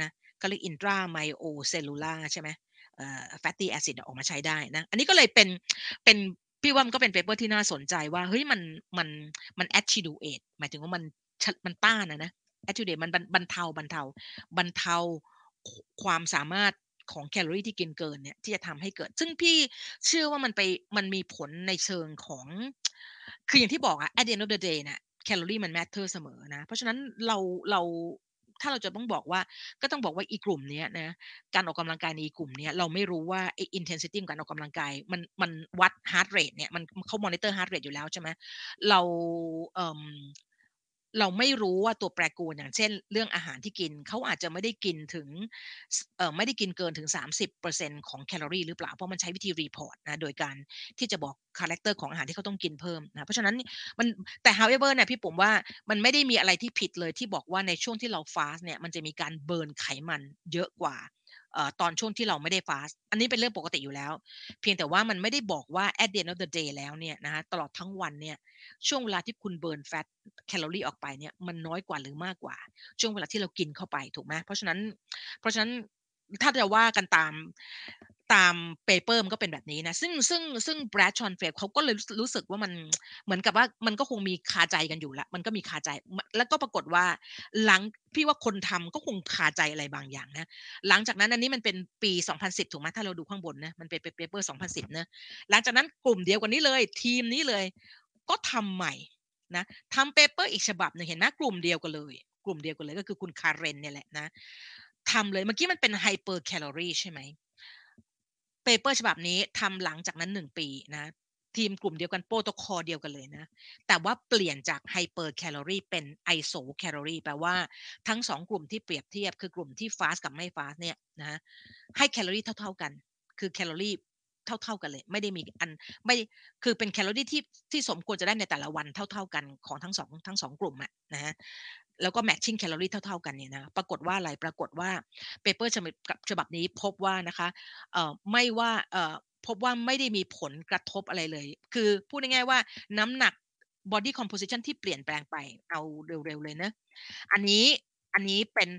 นะก็เรียก intra myocellular ใช่ไหมเอ่อ fatty acid ออกมาใช้ได้นะ อันนี้ก็เลยเป็นเป็นพี่ว่ามันก็เป็นเปเปอร์ที่น่าสนใจว่าเฮ้ยมันมันมัน attenuate หมายถึงว่ามันมันต้านนะนะ attenuate มันบรรเทาบรรเทาบรรเทาความสามารถของแคลอรี่ที่กินเกินเนี่ยที่จะทำให้เกิด ซึ่งพี่เชื่อว่ามันไปมันมีผลในเชิงของ คืออย่างที่บอกอะ at the end of the day เนี่ยแคลอรี่มัน matter เสมอนะ เพราะฉะนั้นเราเราถ้าเราจะต้องบอกว่าก็ต้องบอกว่าอีกลุ่มนี้นะการออกกำลังกายในอีกลุ่มนี้เราไม่รู้ว่าไอ้ intensity ของการออกกำลังกายมันมันวัด heart rate เนี่ยมันเขา monitor heart rate อยู่แล้วใช่ไหมเราเอ่อ เราไม่รู้ว่าตัวแปรกูลอย่างเช่น เรื่องอาหารที่กินเขาอาจจะไม่ได้กินถึงไม่ได้กินเกินถึง 30%ของแคลอรี่หรือเปล่า เพราะมันใช้วิธี report นะโดยการที่จะบอก character ของอาหารที่เขาต้องกินเพิ่มนะเพราะฉะนั้นมันแต่ however เนี่ยพี่ผมว่ามันไม่ได้มีอะไรที่ผิดเลยที่บอกว่าในช่วงที่เรา fast เนี่ยมันจะมีการ burn ไขมันเยอะกว่า ตอนช่วงที่เราไม่ได้ fast อันนี้เป็นเรื่องปกติอยู่แล้ว เพียงแต่ว่ามันไม่ได้บอกว่า at the end of the day แล้วเนี่ยนะคะตลอดทั้งวันเนี่ยช่วงเวลาที่คุณ burn fat calorie ออกไปเนี่ยมันน้อยกว่าหรือมากกว่า ช่วงเวลาที่เรากินเข้าไปถูกไหมเพราะฉะนั้น เพราะฉะนั้นถ้าจะว่ากันตาม ตาม paper มันก็เป็นแบบนี้นะ ซึ่งซึ่งซึ่งแบรดชอนเฟลเขาก็เลยรู้สึกว่ามันเหมือนกับว่ามันก็คงมีคาใจกันอยู่ละมันก็มีคาใจ แล้วก็ปรากฏว่า หลังพี่ว่าคนทำก็คงคาใจอะไรบางอย่างนะ หลังจากนั้นอันนี้มันเป็นปี 2010 ถูกไหมถ้าเราดูข้างบนนะมันเป็น paper 2010นะหลังจากนั้นกลุ่มเดียวกันนี้เลย ทีมนี้เลย ก็ทำใหม่นะทำ paper อีกฉบับหนึ่งเห็นไหมกลุ่มเดียวกันเลย กลุ่มเดียวกันเลยก็คือคุณคาร์เรนเนี่ยแหละนะทำเลยเมื่อกี้มันเป็น hyper calorie ใช่ไหม paper ฉบับนี้ทำหลังจากนั้นหนึ่งปีนะทีมกลุ่มเดียวกันโปรโตคอลเดียวกันเลยนะ แต่ว่าเปลี่ยนจาก hyper calorie เป็น iso calorie แปลว่าทั้งสองกลุ่มที่เปรียบเทียบคือกลุ่มที่ fast กับไม่ fast เนี่ยนะให้แคลอรี่เท่า ๆกัน คือแคลอรี่เท่า ๆกันเลย ไม่ได้มีอันไม่คือเป็นแคลอรี่ที่ที่สมควรจะได้ในแต่ละวันเท่า ๆกันของทั้งสองทั้งสองกลุ่มอะนะฮะ แล้วก็ matching calorie เท่า ๆ กันเนี่ยนะปรากฏว่าอะไรปรากฏว่า paper ฉบับนี้พบว่านะคะเอ่อไม่ว่าเอ่อพบว่าไม่ได้มีผลกระทบอะไรเลย คือพูดง่ายๆว่าน้ำหนัก body composition ที่เปลี่ยนแปลงไปเอาเร็วๆเลยนะ อันนี้อันนี้เป็น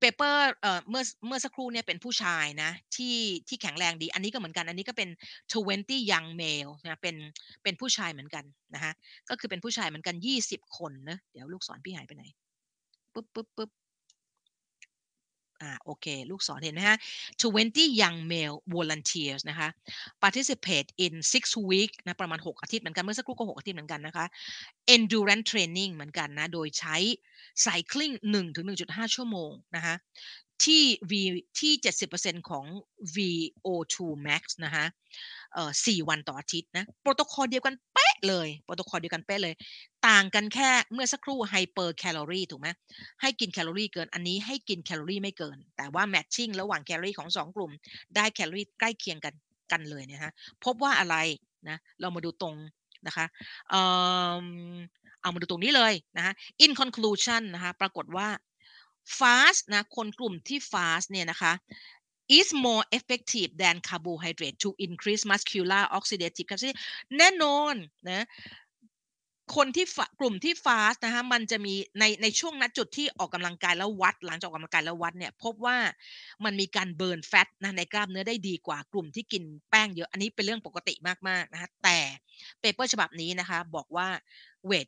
เปเปอร์เมื่อเมื่อสักครู่เนี่ยเป็นผู้ชายนะที่ที่แข็งแรงดี อันนี้ก็เหมือนกัน อันนี้ก็เป็น20 young male นะเป็นเป็นผู้ชายเหมือนกันนะคะก็คือเป็นผู้ชายเหมือนกัน 20 คนนะเดี๋ยวลูกศรพี่หายไปไหน ปุ๊บปุ๊บปุ๊บอ่าโอเค ลูกศรเห็นไหมฮะ20 young male volunteers นะคะ participate in six week นะประมาณ 6 อาทิตย์เหมือนกัน เมื่อสักครู่ก็ 6 อาทิตย์เหมือนกันนะคะ endurance training เหมือนกันนะ โดยใช้ cycling 1ถึง1.5 ชั่วโมงนะคะ ที่ V ที่ 70%ของ VO2 max นะคะเอ่อสี่วันต่ออาทิตย์นะ โปรโตคอลเดียวกันเป๊ะ เลยโปรโตคอลเดียวกันเป๊ะเลย ต่างกันแค่เมื่อสักครู่ hyper calorie ถูกไหมให้กินแคลอรี่เกินอันนี้ให้กินแคลอรี่ไม่เกิน แต่ว่า matching ระหว่างแคลอรี่ของ2กลุ่ม ได้แคลอรี่ใกล้เคียงกันกันเลยนะฮะพบว่าอะไรนะเรามาดูตรงนะคะเออเอามาดูตรงนี้เลยนะคะ in conclusion นะคะปรากฏว่า fast นะคนกลุ่มที่ fast เนี่ยนะคะ is more effective than carbohydrate to increase muscular oxidative capacity แน่นอนนะคนที่กลุ่มที่ฟาสนะคะมันจะมีในในช่วงนัดจุดที่ออกกำลังกายแล้ววัด หลังจากออกกำลังกายแล้ววัดเนี่ยพบว่ามันมีการเบิร์นแฟตนะในกล้ามเนื้อได้ดีกว่ากลุ่มที่กินแป้งเยอะ อันนี้เป็นเรื่องปกติมากๆนะคะแต่ paper ฉบับนี้นะคะบอกว่า weight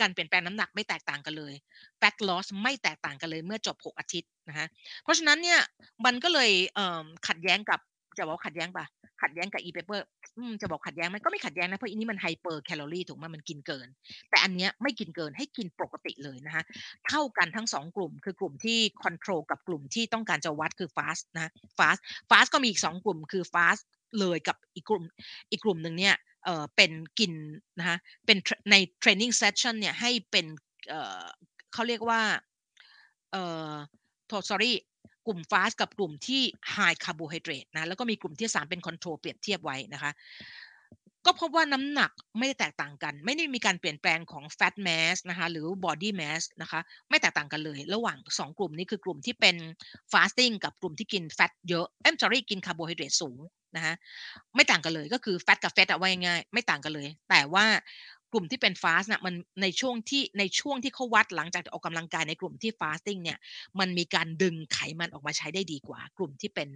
การเปลี่ยนแปลงน้ำหนักไม่แตกต่างกันเลย fat loss ไม่แตกต่างกันเลยเมื่อจบ 6 อาทิตย์นะฮะเพราะฉะนั้นเนี่ยมันก็เลยขัดแย้งกับจะบอกขัดแย้งปะขัดแย้งกับ อี paper จะบอกขัดแย้งมันก็ไม่ขัดแย้งนะเพราะอันนี้มัน hyper calorie ถูกไหมมันกินเกิน แต่อันเนี้ยไม่กินเกินให้กินปกติเลยนะคะเท่ากันทั้งสองกลุ่ม คือกลุ่มที่ control กับกลุ่มที่ต้องการจะวัดคือ fast นะ fast fast ก็มีอีกสองกลุ่มคือ fast เลยกับอีกกลุ่มอีกกลุ่มหนึ่งเนี่ย เอ่อเป็นกินนะคะเป็นใน training session เนี่ยให้เป็นเอ่อเขาเรียกว่าเอ่อโทษ sorry กลุ่ม fast กับกลุ่มที่ high carbohydrate นะแล้วก็มีกลุ่มที่ 3 เป็น control เปรียบเทียบไว้นะคะ ก็พบว่าน้ำหนักไม่ได้แตกต่างกัน ไม่ได้มีการเปลี่ยนแปลงของ fat mass นะคะหรือ body mass นะคะไม่แตกต่างกันเลย ระหว่าง 2 กลุ่มนี้คือกลุ่มที่เป็น fasting กับกลุ่มที่กิน fat เยอะเอ๊ย sorry กินคาร์โบไฮเดรตสูงนะคะไม่ต่างกันเลยก็คือ fast กับ fed อะว่าง่ายไม่ต่างกันเลย แต่ว่า กลุ่มที่เป็น fast นะมันในช่วงที่ในช่วงที่เขาวัดหลังจากออกกำลังกายในกลุ่มที่ fasting เนี่ยมันมีการดึงไขมันออกมาใช้ได้ดีกว่า กลุ่มที่เป็น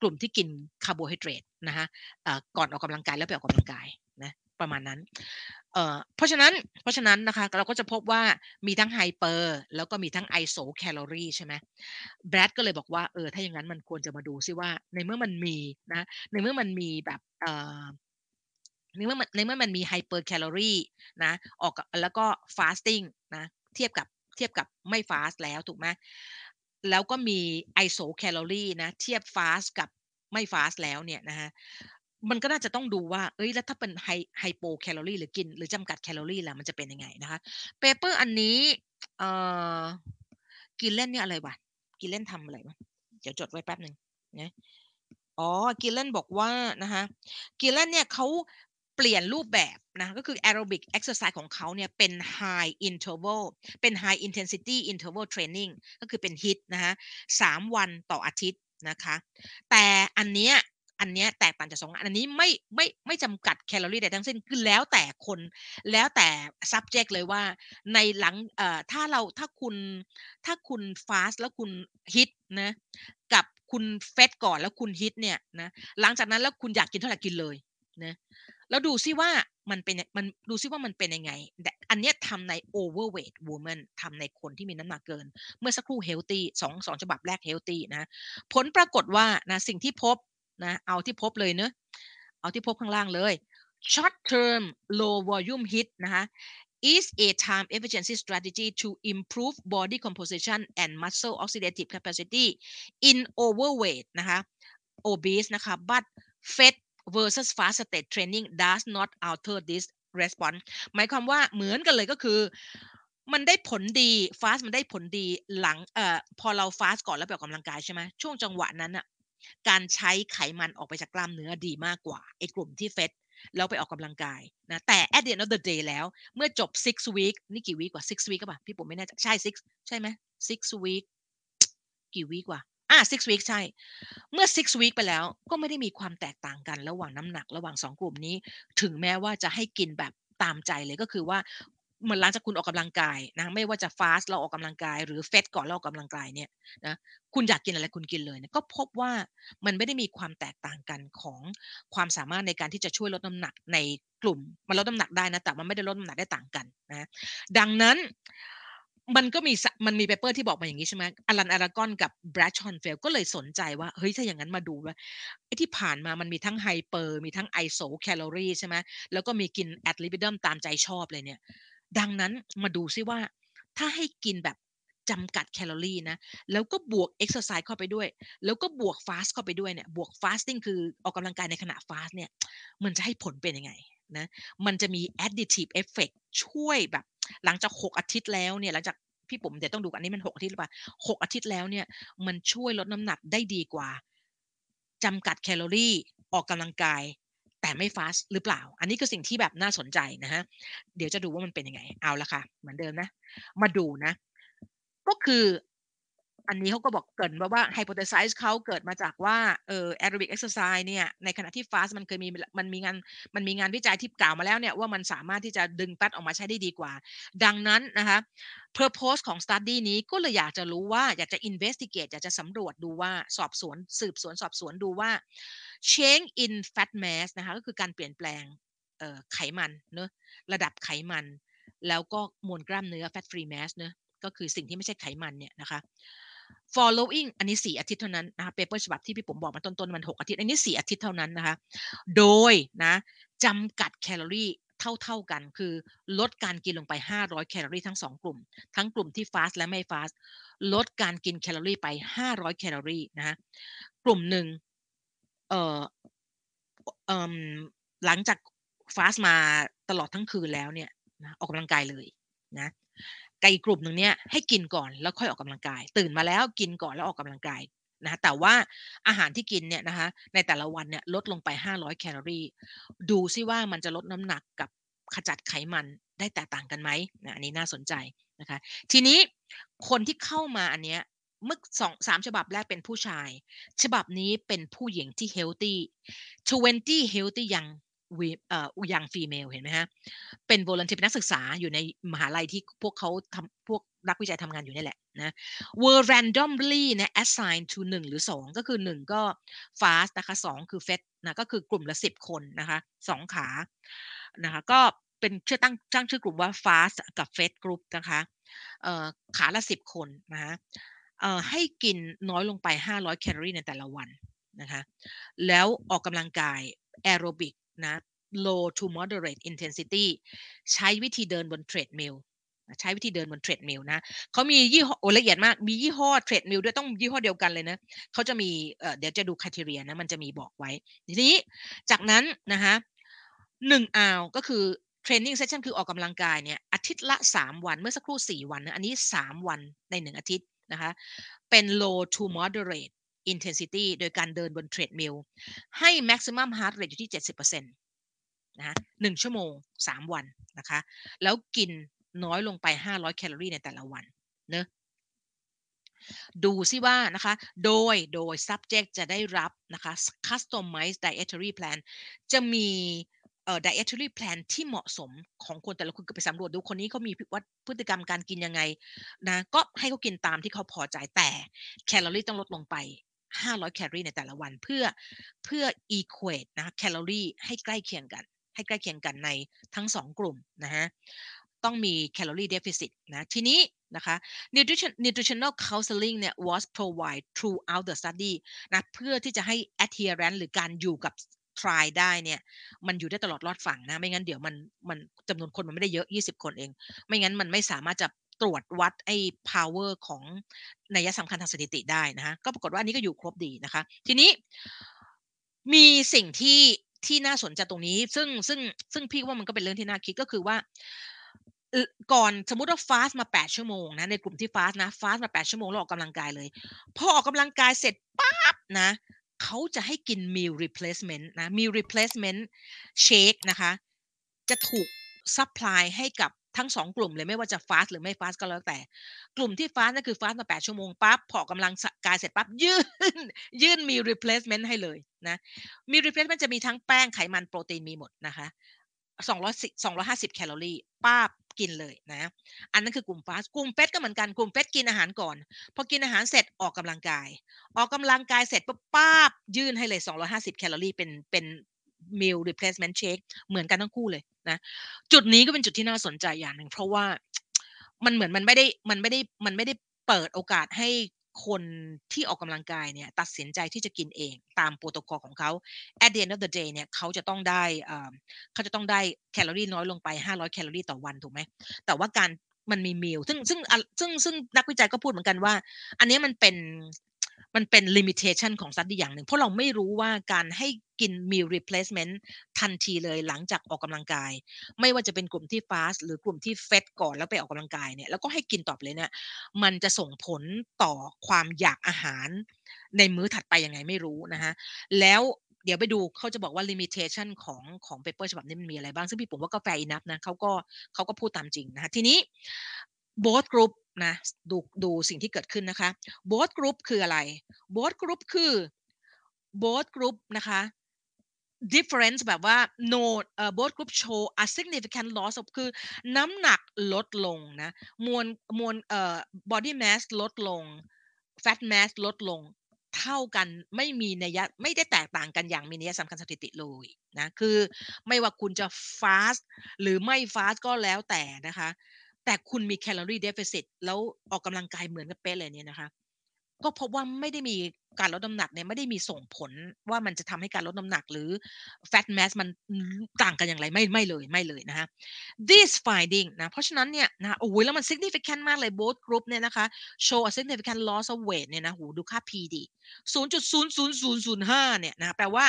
กลุ่มที่กินคาร์โบไฮเดรตนะคะก่อนออกกำลังกายแล้วไปออกกำลังกายนะประมาณนั้นเพราะฉะนั้นเพราะฉะนั้นนะคะเราก็จะพบว่ามีทั้ง hyper แล้วก็มีทั้ง iso calorie ใช่ไหมแบรดก็เลยบอกว่าเออถ้าอย่างนั้นมันควรจะมาดูซิว่าในเมื่อมันมีนะในเมื่อมันมีแบบ ในเมื่อมันในเมื่อมันมี hyper calorie นะออกแล้วก็ fasting นะเทียบกับเทียบกับไม่ fast แล้วถูกไหมแล้วก็มี iso calorie นะเทียบ fast กับไม่ fast แล้วเนี่ยนะฮะมันก็น่าจะต้องดูว่า เอ้ย แล้วถ้าเป็นไฮ hypo calorie หรือกิน หรือจำกัดแคลอรี่ล่ะ มันจะเป็นยังไงนะคะ paper อันนี้ เอ่อ Gillen เนี่ยอะไรวะ Gillen ทำอะไรวะ เดี๋ยวจดไว้แป๊บหนึ่งนะ อ๋อ Gillen บอกว่านะคะ Gillen เนี่ยเขา เปลี่ยนรูปแบบนะก็คือ aerobic exercise ของเขาเนี่ยเป็น high interval เป็น high intensity interval training ก็คือเป็น HIIT นะคะสามวันต่ออาทิตย์นะคะแต่อันเนี้ยอันเนี้ยแตกต่างจากสองอันนี้ไม่ไม่ไม่จำกัดแคลอรี่ใดทั้งสิ้นคือแล้วแต่คนแล้วแต่ subject เลยว่าในหลังเอ่อถ้าเราถ้าคุณถ้าคุณ fast แล้วคุณ hit นะกับคุณเฟสก่อนแล้วคุณฮิตเนี่ยนะหลังจากนั้นแล้วคุณอยากกินเท่าไหร่กินเลยนะ แล้วดูซิว่ามันเป็นมันดูซิว่ามันเป็นยังไงแต่อันเนี้ยทำใน overweight woman ทำในคนที่มีน้ำหนักเกิน เมื่อสักครู่ healthy สองสองฉบับแรก healthy นะผลปรากฏว่านะสิ่งที่พบนะเอาที่พบเลยเนอะเอาที่พบข้างล่างเลย short term low volume hit นะคะ is a time efficiency strategy to improve body composition and muscle oxidative capacity in overweight นะคะ obese นะคะ but fat versus fasted training does not alter this response หมายความว่าเหมือนกันเลยก็คือ มันได้ผลดี fast มันได้ผลดีหลังเอ่อพอเรา fast ก่อนแล้วไปออกกำลังกายใช่ไหมช่วงจังหวะนั้นอะการใช้ไขมันออกไปจากกล้ามเนื้อดีมากกว่าไอ้กลุ่มที่เฟตแล้วไปออกกำลังกายนะแต่ at the end of the day แล้วเมื่อจบ six week นี่กี่วีกว่า six week ก็ป่ะพี่ผมไม่แน่ใจใช่ six ใช่ไหม six week กี่วีกว่า อะ six week ใช่ เมื่อ six week ไปแล้วก็ไม่ได้มีความแตกต่างกันระหว่างน้ำหนักระหว่างสองกลุ่มนี้ ถึงแม้ว่าจะให้กินแบบตามใจเลยก็คือว่าเหมือนหลังจากคุณออกกำลังกายนะไม่ว่าจะ fast แล้วออกกำลังกาย หรือ fed ก่อนแล้วออกกำลังกายเนี่ยนะคุณอยากกินอะไรคุณกินเลยนะก็พบว่ามันไม่ได้มีความแตกต่างกันของความสามารถในการที่จะช่วยลดน้ำหนักในกลุ่ม มันลดน้ำหนักได้นะแต่มันไม่ได้ลดน้ำหนักได้ต่างกันนะดังนั้น มันก็มีมันมี paper ที่บอกมาอย่างนี้ใช่ไหมอลันอารากอนกับแบรดชอนเฟลก็เลยสนใจว่า เฮ้ย ถ้าอย่างนั้นมาดูว่าไอ้ที่ผ่านมามันมีทั้ง hyper มีทั้ง iso calorie ใช่ไหมแล้วก็มีกิน ad libitum ตามใจชอบเลยเนี่ย ดังนั้นมาดูซิว่า ถ้าให้กินแบบจำกัดแคลอรี่นะ แล้วก็บวกเอ็กซ์ไซส์เข้าไปด้วย แล้วก็บวก fast เข้าไปด้วยเนี่ย บวก fasting คือออกกำลังกายในขณะ fast เนี่ย มันจะให้ผลเป็นยังไงนะ มันจะมี additive effect ช่วยแบบ หลังจากหกอาทิตย์แล้วเนี่ยหลังจากพี่ผมเดี๋ยวต้องดูอันนี้มันหกอาทิตย์หรือเปล่าหกอาทิตย์แล้วเนี่ย มันช่วยลดน้ำหนักได้ดีกว่าจำกัดแคลอรี่ออกกำลังกายแต่ไม่ fast หรือเปล่า อันนี้คือสิ่งที่แบบน่าสนใจนะฮะ เดี๋ยวจะดูว่ามันเป็นยังไง เอาละค่ะ เหมือนเดิมนะ มาดูนะ ก็คือ อันนี้เขาก็บอกเกิดว่าว่า hypothesize เขาเกิดมาจากว่าเออ aerobic exercise เนี่ยในขณะที่ fast มันเคยมีมันมีงานมันมีงานวิจัยที่กล่าวมาแล้วเนี่ยว่ามันสามารถที่จะดึง fat ออกมาใช้ได้ดีกว่า ดังนั้นนะคะ purpose ของ study นี้ก็เลยอยากจะรู้ว่าอยากจะ investigate อยากจะสำรวจดูว่าสอบสวนสืบสวนสอบสวนดูว่า change in fat mass นะคะก็คือการเปลี่ยนแปลงไขมันเนอะระดับไขมัน แล้วก็มวลกล้ามเนื้อ fat free mass เนอะก็คือสิ่งที่ไม่ใช่ไขมันเนี่ยนะคะ following อันนี้4อาทิตย์เท่านั้นนะคะเปเปอร์ฉบับที่พี่ผมบอกมาต้นๆมัน6อาทิตย์อันนี้4อาทิตย์เท่านั้นนะคะโดยนะจำกัดแคลอรี่เท่าๆกัน คือลดการกินลงไป 500 แคลอรี่ทั้ง 2 กลุ่ม ทั้งกลุ่มที่ฟาสและไม่ฟาสลดการกินแคลอรี่ไป 500 แคลอรี่นะกลุ่มหนึ่งเอ่อเอ่อหลังจากฟาสมาตลอดทั้งคืนแล้วเนี่ยนะออกกำลังกายเลยนะ กอีกกลุ่มหนึ่งเนี่ยให้กินก่อนแล้วค่อยออกกำลังกาย ตื่นมาแล้วกินก่อนแล้วออกกำลังกายนะแต่ว่าอาหารที่กินเนี่ยนะคะในแต่ละวันเนี่ยลดลงไป 500 แคลอรี่ ดูซิว่ามันจะลดน้ำหนักกับขจัดไขมันได้แตกต่างกันไหมนะอันนี้น่าสนใจนะคะ ทีนี้คนที่เข้ามาอันเนี้ยเมื่อสองสามฉบับแรกเป็นผู้ชาย ฉบับนี้เป็นผู้หญิงที่ healthy 20 healthy ยัง เอ่อยังฟีเมลเห็นไหมฮะ เป็นโวลันเทียเป็นนักศึกษาอยู่ในมหาลัยที่พวกเขาทำพวกนักวิจัยทำงานอยู่นี่แหละนะ were randomly นะ assigned to 1 หรือ 2 ก็คือ 1 ก็ fast นะคะ 2 คือ fed นะก็คือกลุ่มละ 10 คนนะคะ 2 ขานะคะก็เป็นชื่อตั้งตั้งชื่อกลุ่มว่า fast กับ fed group นะคะเอ่อขาละ 10 คนนะคะเอ่อให้กินน้อยลงไป 500 แคลอรี่ในแต่ละวันนะคะแล้วออกกำลังกายแอโรบิก นะ low to moderate intensity ใช้วิธีเดินบน treadmill ใช้วิธีเดินบน treadmill นะเขามียี่ห้อละเอียดมาก มียี่ห้อ treadmill ด้วยต้องยี่ห้อเดียวกันเลยนะเขาจะมีเดี๋ยวจะดู criteria นะมันจะมีบอกไว้ ทีนี้จากนั้นนะคะหนึ่งอาวก็คือ training session คือออกกำลังกายเนี่ยอาทิตย์ละ 3 วันเมื่อสักครู่ 4 วันนะอันนี้ 3 วันใน 1 อาทิตย์นะคะเป็น low to moderate intensity โดยการเดินบน treadmillให้ maximum heart rate อยู่ที่ 70%นะหนึ่งชั่วโมง 3 วันนะคะ แล้วกินน้อยลงไป 500 แคลอรี่ในแต่ละวันเนอะดูซิว่านะคะ โดย โดย subject จะได้รับนะคะ customized dietary plan จะมีเอ่อ dietary plan ที่เหมาะสมของคนแต่ละคนก็ไปสำรวจดูคนนี้เขามีวัดพฤติกรรมการกินยังไงนะก็ให้เขากินตามที่เขาพอใจแต่แคลอรี่ต้องลดลงไป 500แคลอรี่ในแต่ละวันเพื่อเพื่อ equate นะแคลอรี่ให้ใกล้เคียงกัน ให้ใกล้เคียงกันในทั้ง 2 กลุ่มนะฮะต้องมีแคลอรี่ deficit นะทีนี้นะคะ nutrition nutritional counseling เนี่ย was provided throughout the study นะเพื่อที่จะให้ adherence หรือการอยู่กับ try ได้เนี่ยมันอยู่ได้ตลอดรอดฝั่งนะ ไม่งั้นเดี๋ยวมันมันจำนวนคนมันไม่ได้เยอะ 20 คนเอง ไม่งั้นมันไม่สามารถจะ ตรวจวัดไอ้ power ของนัยสำคัญทางสถิติได้นะฮะก็ปรากฏว่าอันนี้ก็อยู่ครบดีนะคะ ทีนี้มีสิ่งที่ที่น่าสนใจตรงนี้ ซึ่งซึ่งซึ่งพี่ว่ามันก็เป็นเรื่องที่น่าคิดก็คือว่าก่อนสมมติว่าฟาสมา 8 ชั่วโมงนะในกลุ่มที่ฟาสนะฟาสมา 8 ชั่วโมงแล้วออกกำลังกายเลยพอออกกำลังกายเสร็จปั๊บนะเขาจะให้กิน meal replacement นะ meal replacement shake นะคะ จะถูก supply ให้กับ ทั้งสองกลุ่มเลยไม่ว่าจะฟาสหรือไม่ฟาสก็แล้วแต่ กลุ่มที่ฟาสนั่นคือฟาสมา8ชั่วโมงปั๊บพอกำลังกายเสร็จปั๊บยื่น ยื่นมี replacement ให้เลยนะมี replacement จะมีทั้งแป้งไขมันโปรตีนมีหมดนะคะ200 250แคลอรี่ป้าบกินเลยนะ อันนั้นคือกลุ่มฟาสกลุ่มเฟสก็เหมือนกันกลุ่มเฟสกินอาหารก่อน พอกินอาหารเสร็จออกกำลังกาย ออกกำลังกายเสร็จปุ๊บป้าบยื่นให้เลย 250 แคลอรี่เป็นเป็น meal replacement shake เหมือนกันทั้งคู่เลย นะจุดนี้ก็เป็นจุดที่น่าสนใจอย่างหนึ่งเพราะว่ามันเหมือนมันไม่ได้มันไม่ได้มันไม่ได้เปิดโอกาสให้คนที่ออกกำลังกายเนี่ยตัดสินใจที่จะกินเองตามโปรโตคอลของเขา at the end of the day เนี่ยเขาจะต้องได้เขาจะต้องได้แคลอรี่น้อยลงไป 500 แคลอรี่ต่อวันถูกไหมแต่ว่าการมันมี meal ซึ่งซึ่งซึ่งซึ่งนักวิจัยก็พูดเหมือนกันว่า อันนี้มันเป็น มันเป็น limitation ของซัดดีอย่างหนึ่ง เพราะเราไม่รู้ว่าการให้กิน meal replacement ทันทีเลยหลังจากออกกำลังกาย ไม่ว่าจะเป็นกลุ่มที่ fast หรือกลุ่มที่ fed ก่อนแล้วไปออกกำลังกายเนี่ยแล้วก็ให้กินต่อเลยเนี่ยมันจะส่งผลต่อความอยากอาหาร ในมื้อถัดไปยังไงไม่รู้นะฮะแล้วเดี๋ยวไปดูเขาจะบอกว่า limitation ของของ paper ฉบับนี้มันมีอะไรบ้าง ซึ่งพี่ผมว่าก็แฟร์นับนะเขาก็เขาก็พูดตามจริงนะฮะทีนี้ both group นะดูดูสิ่งที่เกิดขึ้นนะคะ both group คืออะไร both group คือ both group นะคะ difference แบบว่า no uh, both group show a significant loss คือน้ำหนักลดลงนะ มวลมวลเอ่อ body mass ลดลง fat mass ลดลง เท่ากันไม่มีนัยไม่ได้แตกต่างกันอย่างมีนัยสำคัญสถิติเลยนะ คือไม่ว่าคุณจะ fast หรือไม่ fast ก็แล้วแต่นะคะ แต่คุณมี calorie deficit แล้วออกกำลังกายเหมือนกับเป๊ะเลยเนี่ยนะคะ ก็พบว่าไม่ได้มีการลดน้ำหนักเนี่ยไม่ได้มีส่งผลว่ามันจะทำให้การลดน้ำหนักหรือ fat mass มันต่างกันอย่างไรไม่ไม่เลยไม่เลยนะคะ this finding นะเพราะฉะนั้นเนี่ยนะโอ้ยแล้วมัน significant มากเลย both group เนี่ยนะคะ show a significant loss of weight เนี่ยนะหูดูค่า PD 0.00005เนี่ยนะแปลว่า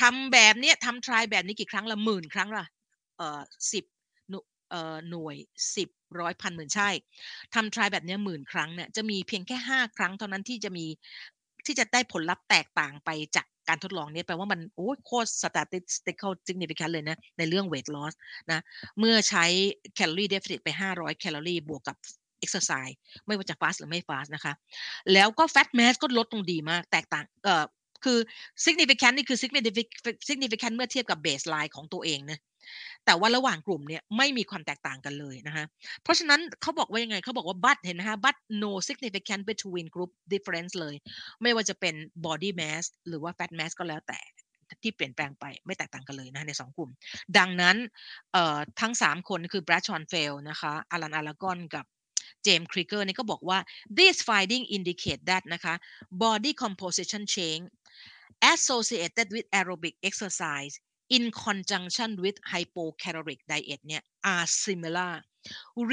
ทำแบบเนี้ยทำ try แบบนี้กี่ครั้งละหมื่นครั้งละเอ่อสิบหน่วยสิบ ร้อยพันหมื่นใช่ทำทรายแบบนี้หมื่นครั้งเนี่ยจะมีเพียงแค่ห้าครั้งเท่านั้นที่จะมีที่จะได้ผลลัพธ์แตกต่างไปจากการทดลองนี้แปลว่ามันโอ้โคตร statistical significant เลยนะ ในเรื่อง weight loss นะเมื่อใช้ calorie deficit ไป 500 แคลอรี่บวกกับ exercise ไม่ว่าจะ fast หรือไม่ fast นะคะ แล้วก็ fat mass ก็ลดลงดีมากแตกต่างเอ่อคือ significant นี่คือ significant เมื่อเทียบกับ baseline ของตัวเองนะ แต่ว่าระหว่างกลุ่มเนี่ยไม่มีความแตกต่างกันเลยนะคะเพราะฉะนั้นเขาบอกว่ายังไงเขาบอกว่า but เห็นไหมคะ but no significant between group difference เลย ไม่ว่าจะเป็น body mass หรือว่า fat mass ก็แล้วแต่ที่เปลี่ยนแปลงไปไม่แตกต่างกันเลยนะในสองกลุ่ม ดังนั้นทั้ง 3 คนคือ Brad s h o n f e l นะคะอารันอารากอนกับเจมส์คริกเกอร์นี่ก็บอกว่า this finding indicate that นะคะ body composition change associated with aerobic exercise in conjunction with hypocaloric diet เนี่ย are similar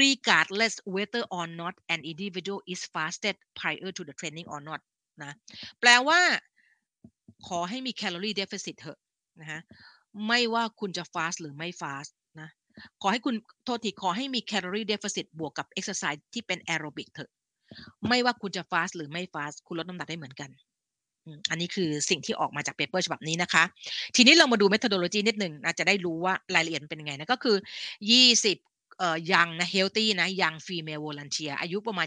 regardless whether or not an individual is fasted prior to the training or not นะแปลว่า ขอให้มีแคลอรี่เดฟเฟซิตเถอะนะฮะไม่ว่าคุณจะฟาสหรือไม่ฟาสนะขอให้คุณโทษทีขอให้มีแคลอรี่ deficit บวกกับเอ็กซ์ไซส์ที่เป็นแอโรบิกเถอะ ไม่ว่าคุณจะ fast หรือไม่ fast คุณลดน้ำหนักได้เหมือนกัน อันนี้คือสิ่งที่ออกมาจาก paper ฉบับนี้นะคะ ทีนี้เรามาดู methodology นิดหนึ่งนะจะได้รู้ว่ารายละเอียดเป็นยังไงนะก็คือ 20เอ่อยังนะ healthy นะ young female volunteer อายุประมาณ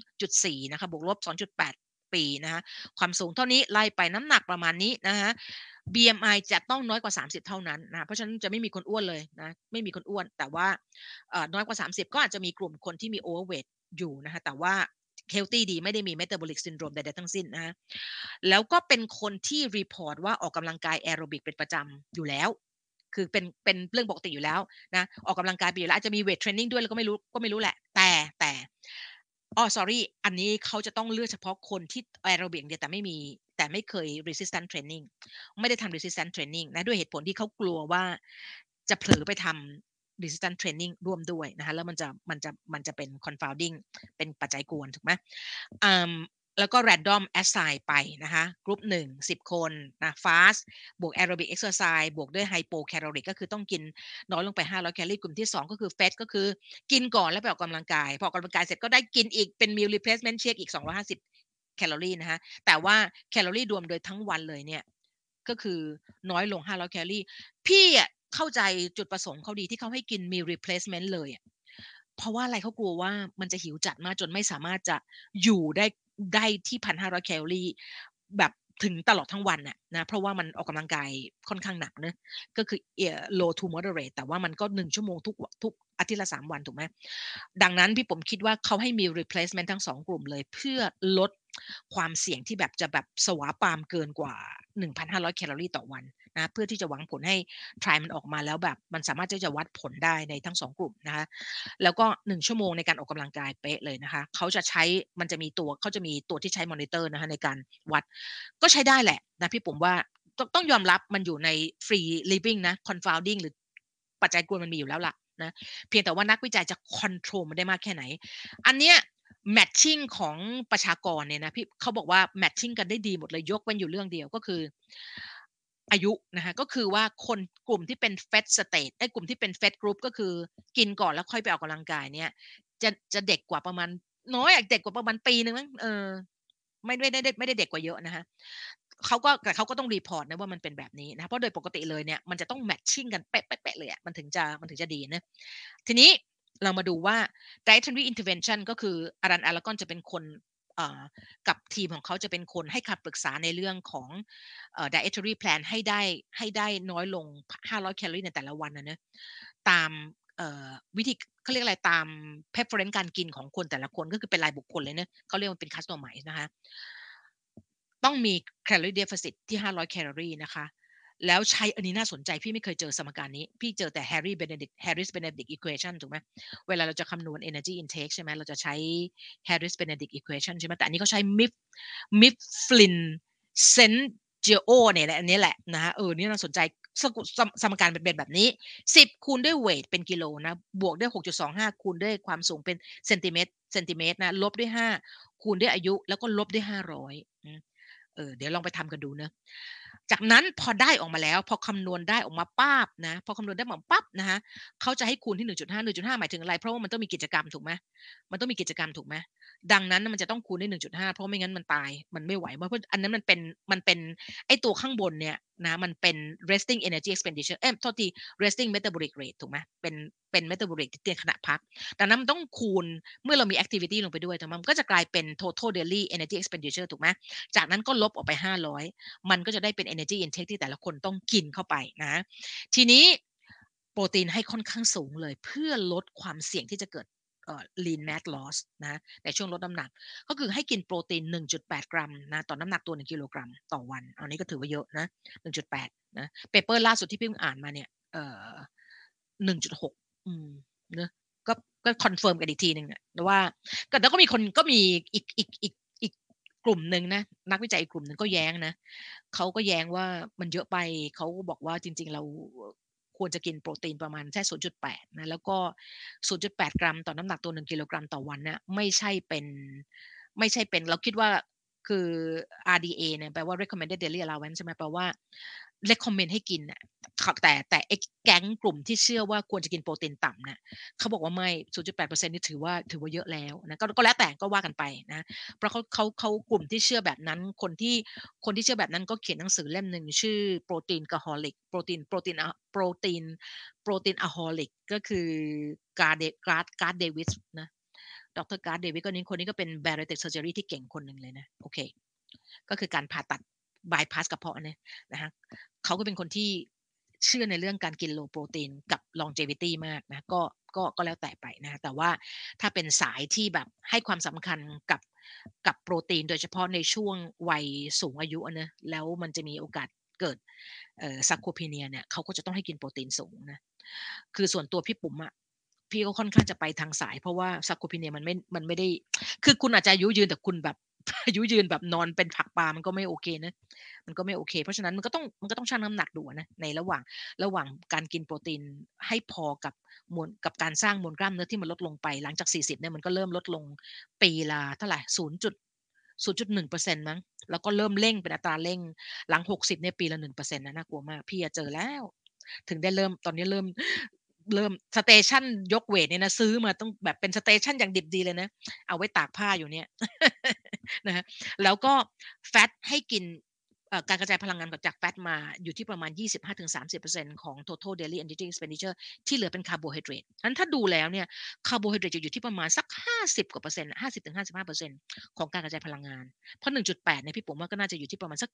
22.4 นะคะบวกลบ 2.8 ปีนะคะความสูงเท่านี้ไล่ไปน้ำหนักประมาณนี้นะคะ BMI จะต้องน้อยกว่า 30 เท่านั้นนะเพราะฉะนั้นจะไม่มีคนอ้วนเลยนะไม่มีคนอ้วน แต่ว่าน้อยกว่า 30 ก็อาจจะมีกลุ่มคนที่มี overweight อยู่นะคะแต่ว่า healthy ดีไม่ได้มี metabolic syndrome ใดๆทั้งสิ้นนะแล้วก็เป็นคนที่ report ว่าออกกำลังกายแอโรบิกเป็นประจำอยู่แล้ว คือเป็นเป็นเรื่องปกติอยู่แล้วนะออกกำลังกายไปอยู่แล้วอาจจะมี weight training ด้วยแล้วก็ไม่รู้ก็ไม่รู้แหละ แต่แต่อ๋อ sorry อันนี้เขาจะต้องเลือกเฉพาะคนที่แอโรบิกเดียวแต่ไม่มีแต่ไม่เคย resistance training ไม่ได้ทำ resistance training นะด้วยเหตุผลที่เขากลัวว่าจะเผลอไปทำ resistance training ร่วมด้วยนะคะแล้วมันจะมันจะมันจะเป็น confounding เป็นปัจจัยกวนถูกไหมอืมแล้วก็ random assign ไปนะคะกลุ่มหนึ่งสิบคนนะ fast บวก aerobic exercise บวกด้วย hypocaloric ก็คือต้องกินน้อยลงไป 500 แคลอรี่กลุ่มที่ 2 ก็คือ fat ก็คือกินก่อนแล้วไปออกกำลังกาย พอออกกำลังกายเสร็จก็ได้กินอีกเป็น meal replacement shake อีก 250 แคลอรี่นะคะแต่ว่าแคลอรี่รวมโดยทั้งวันเลยเนี่ยก็คือน้อยลง 500 แคลอรี่ พี่อะ เข้าใจจุดประสงค์เขาดีที่เขาให้กิน meal replacement เลยอะเพราะว่าอะไรเขากลัวว่ามันจะหิวจัดมากจนไม่สามารถจะอยู่ได้ได้ที่พันห้าร้อยแคลอรี่แบบถึงตลอดทั้งวันน่ะนะเพราะว่ามันออกกำลังกายค่อนข้างหนักเนะก็คือ low to moderate แต่ว่ามันก็หนึ่งชั่วโมงทุกทุกอาทิตย์ละสามวันถูกไหมดังนั้นพี่ปุ๋มคิดว่าเขาให้มี replacement ทั้งสองกลุ่มเลย เพื่อลดความเสี่ยงที่แบบจะแบบสวาปามเกินกว่า 1,500 แคลอรี่ต่อวัน นะเพื่อที่จะหวังผลให้ trial มันออกมาแล้วแบบ มันสามารถที่จะวัดผลได้ในทั้งสองกลุ่มนะคะแล้วก็ 1 ชั่วโมงในการออกกำลังกายเป๊ะเลยนะคะเขาจะใช้มันจะมีตัวเขาจะมีตัวที่ใช้มอนิเตอร์นะคะในการวัดก็ใช้ได้แหละนะพี่ปุ๋มว่าต้องยอมรับมันอยู่ใน free living นะ confounding หรือปัจจัยกวนมันมีอยู่แล้วล่ะนะเพียงแต่ว่านักวิจัยจะ control มันได้มากแค่ไหน อันเนี้ย matching ของประชากรเนี่ยนะพี่เขาบอกว่า matching กันได้ดีหมดเลยยกเว้นอยู่เรื่องเดียวก็คือ อายุนะคะก็คือว่าคนกลุ่มที่เป็น fed state ไอ้กลุ่มที่เป็น fed group ก็คือกินก่อนแล้วค่อยไปออกกำลังกายเนี่ยจะจะเด็กกว่าประมาณ น้อยเด็กกว่าประมาณปีนึงมั้งเออไม่ไม่ได้ไม่ได้เด็กกว่าเยอะนะคะเขาก็แต่เขาก็ต้อง report นะว่ามันเป็นแบบนี้นะเพราะโดยปกติเลยเนี่ยมันจะต้อง matching กันเป๊ะๆเลยอะมันถึงจะมันถึงจะดีนะทีนี้เรามาดูว่า dietary intervention ก็คืออารันอารากอนจะเป็นคน กับทีมของเขาจะเป็นคนให้คำปรึกษาในเรื่องของ dietary plan ให้ได้ให้ได้น้อยลง 500 แคลอรี่ในแต่ละวันนะเนะตามวิธีเขาเรียกอะไรตาม preference การกินของคนแต่ละคนก็คือเป็นรายบุคคลเลยเนะเขาเรียกว่าเป็น customize นะคะต้องมี calorie deficit ที่ 500 แคลอรี่นะคะ แล้วใช้อันนี้น่าสนใจพี่ไม่เคยเจอสมการนี้ พี่เจอแต่ Harry Benedict Harris Benedict equation ถูกไหมเวลาเราจะคำนวณ energy intake ใช่ไหมเราจะใช้ Harris Benedict equation ใช่ไหมแต่อันนี้เขาใช้ Mif Mifflin s e n g e o เนี่ยแหละอันนี้แหละนะฮะเออนี่น่าสนใจสสมการเป็นแบบนี้ 10 คูณด้วยเวทเป็นกิโลนะ บวกด้วย 6.25 คูณด้วยความสูงเป็นเซนติเมตรเซนติเมตรนะ ลบด้วย 5 คูณด้วยอายุ แล้วก็ลบด้วย 500เออเดี๋ยวลองไปทำกันดูเนะ จากนั้นพอได้ออกมาแล้ว พอคำนวณได้ออกมาป้าบนะ พอคำนวณได้มาปั๊บนะฮะเขาจะให้คูณที่ 1.5 1.5 หมายถึงอะไร เพราะว่ามันต้องมีกิจกรรมถูกไหมมันต้องมีกิจกรรมถูกไหมดังนั้นมันจะต้องคูณด้วย1.5 เพราะไม่งั้นมันตาย มันไม่ไหว เพราะอันนั้นมันเป็นมันเป็นไอตัวข้างบนเนี่ย นะมันเป็น resting energy expenditure เอ้ยโทษที resting metabolic rate ถูกไหมเป็นเป็น metabolic ที่เตียขณะพัก ดังนั้นมันต้องคูณเมื่อเรามี activity ลงไปด้วยถูกไหมมันก็จะกลายเป็น total daily energy expenditure ถูกไหมจากนั้นก็ลบออกไป 500 มันก็จะได้เป็น energy intake ที่แต่ละคนต้องกินเข้าไปนะ ทีนี้โปรตีนให้ค่อนข้างสูงเลย เพื่อลดความเสี่ยงที่จะเกิด lean mass loss นะในช่วงลดน้ำหนัก ก็คือให้กินโปรตีน 1.8 กรัมนะต่อน้ำหนักตัว 1 กิโลกรัม ต่อวัน อันนี้ก็ถือว่าเยอะนะ 1.8 นะ paper ล่าสุดที่พี่อ่านมาเนี่ยเอ่อ1.6 อืมเนะก็ก็ confirm กันอีกทีหนึ่งนะว่าก็แล้วก็มีคนก็มีอีกอีกอีกอีกกลุ่มหนึ่งนะนักวิจัยอีกกลุ่มหนึ่งก็แย้งนะเขาก็แย้งว่ามันเยอะไปเขาบอกว่าจริง ๆ เรา ควรจะกินโปรตีนประมาณแค่0.8นะแล้วก็ 0.8 กรัม ต่อน้ำหนักตัว 1 กิโลกรัมต่อวันเนี่ยไม่ใช่เป็นไม่ใช่เป็นเราคิดว่าคือ RDA เนี่ยแปลว่า recommended daily allowance ใช่ไหมแปลว่า recommend ให้กินน่ะแต่แต่ไอ้แก๊งกลุ่มที่เชื่อว่าควรจะกินโปรตีนต่ำเนี่ยเขาบอกว่าไม่ 0.8%นี่ถือว่าถือว่าเยอะแล้วนะก็ก็แล้วแต่ก็ว่ากันไปนะเพราะเขาเขาเขากลุ่มที่เชื่อแบบนั้นคนที่คนที่เชื่อแบบนั้นก็เขียนหนังสือเล่มหนึ่งชื่อโปรตีนกะฮอลิกโปรตีนโปรตีนโปรตีนโปรตีนอะฮอลิกก็คือการเดการ์ดการ์ดเดวิสนะดรการ์ดเดวิสก็นี้คนนี้ก็เป็นแบร r ติกเซอร์เจอรี่ที่เก่งคนหนึ่งเลยนะโอเคก็คือการผ่าตัด บายพาสกระเพาะเนี่ยนะฮะเขาก็เป็นคนที่เชื่อในเรื่องการกิน low protein กับ longevity มากนะก็ก็ก็แล้วแต่ไปนะแต่ว่าถ้าเป็นสายที่แบบให้ความสำคัญกับกับโปรตีนโดยเฉพาะในช่วงวัยสูงอายุนะแล้วมันจะมีโอกาสเกิด sarcopenia เนี่ยเขาก็จะต้องให้กินโปรตีนสูงนะคือส่วนตัวพี่ปุ๋มอะพี่ก็ค่อนข้างจะไปทางสาย เพราะว่า sarcopenia มันไม่มันไม่ได้ คือคุณอาจจะอายุยืนแต่คุณแบบ อายุยืนแบบนอนเป็นผักปลามันก็ไม่โอเคนะมันก็ไม่โอเค เพราะฉะนั้นมันก็ต้องมันก็ต้องชั่งน้ำหนักดูนะในระหว่างระหว่างการกินโปรตีนให้พอกับมวลกับการสร้างมวลกล้ามเนื้อที่มันลดลงไป หลังจาก 40เนี่ยมันก็เริ่มลดลงปีละเท่าไหร่ศูนย์จุดศูนย์จุดหนึ่งเปอร์เซ็นต์มั้งแล้วก็เริ่มเร่งเป็นอัตราเร่ง หลังหกสิบในปีละหนึ่งเปอร์เซ็นต์นะน่ากลัวมากพี่เจอแล้ว ถึงได้เริ่มตอนนี้เริ่มเริ่ม station ยก weight เนี่ยนะซื้อมาต้องแบบเป็น station อย่างดิบดีเลยนะ เอาไว้ตากผ้าอยู่เนี่ย นะฮะแล้วก็ fat ให้กิน การกระจายพลังงานจาก fat มาอยู่ที่ประมาณ 25-30%ของ total daily energy expenditure ที่เหลือเป็นคาร์โบไฮเดรตนั้นถ้าดูแล้วเนี่ยคาร์โบไฮเดรตจะอยู่ที่ประมาณสัก 50 กว่าเปอร์เซ็นต์ 50-55%ของการกระจายพลังงาน เพราะ 1.8เนี่ยพี่ปุ๋มว่าก็น่าจะอยู่ที่ประมาณสัก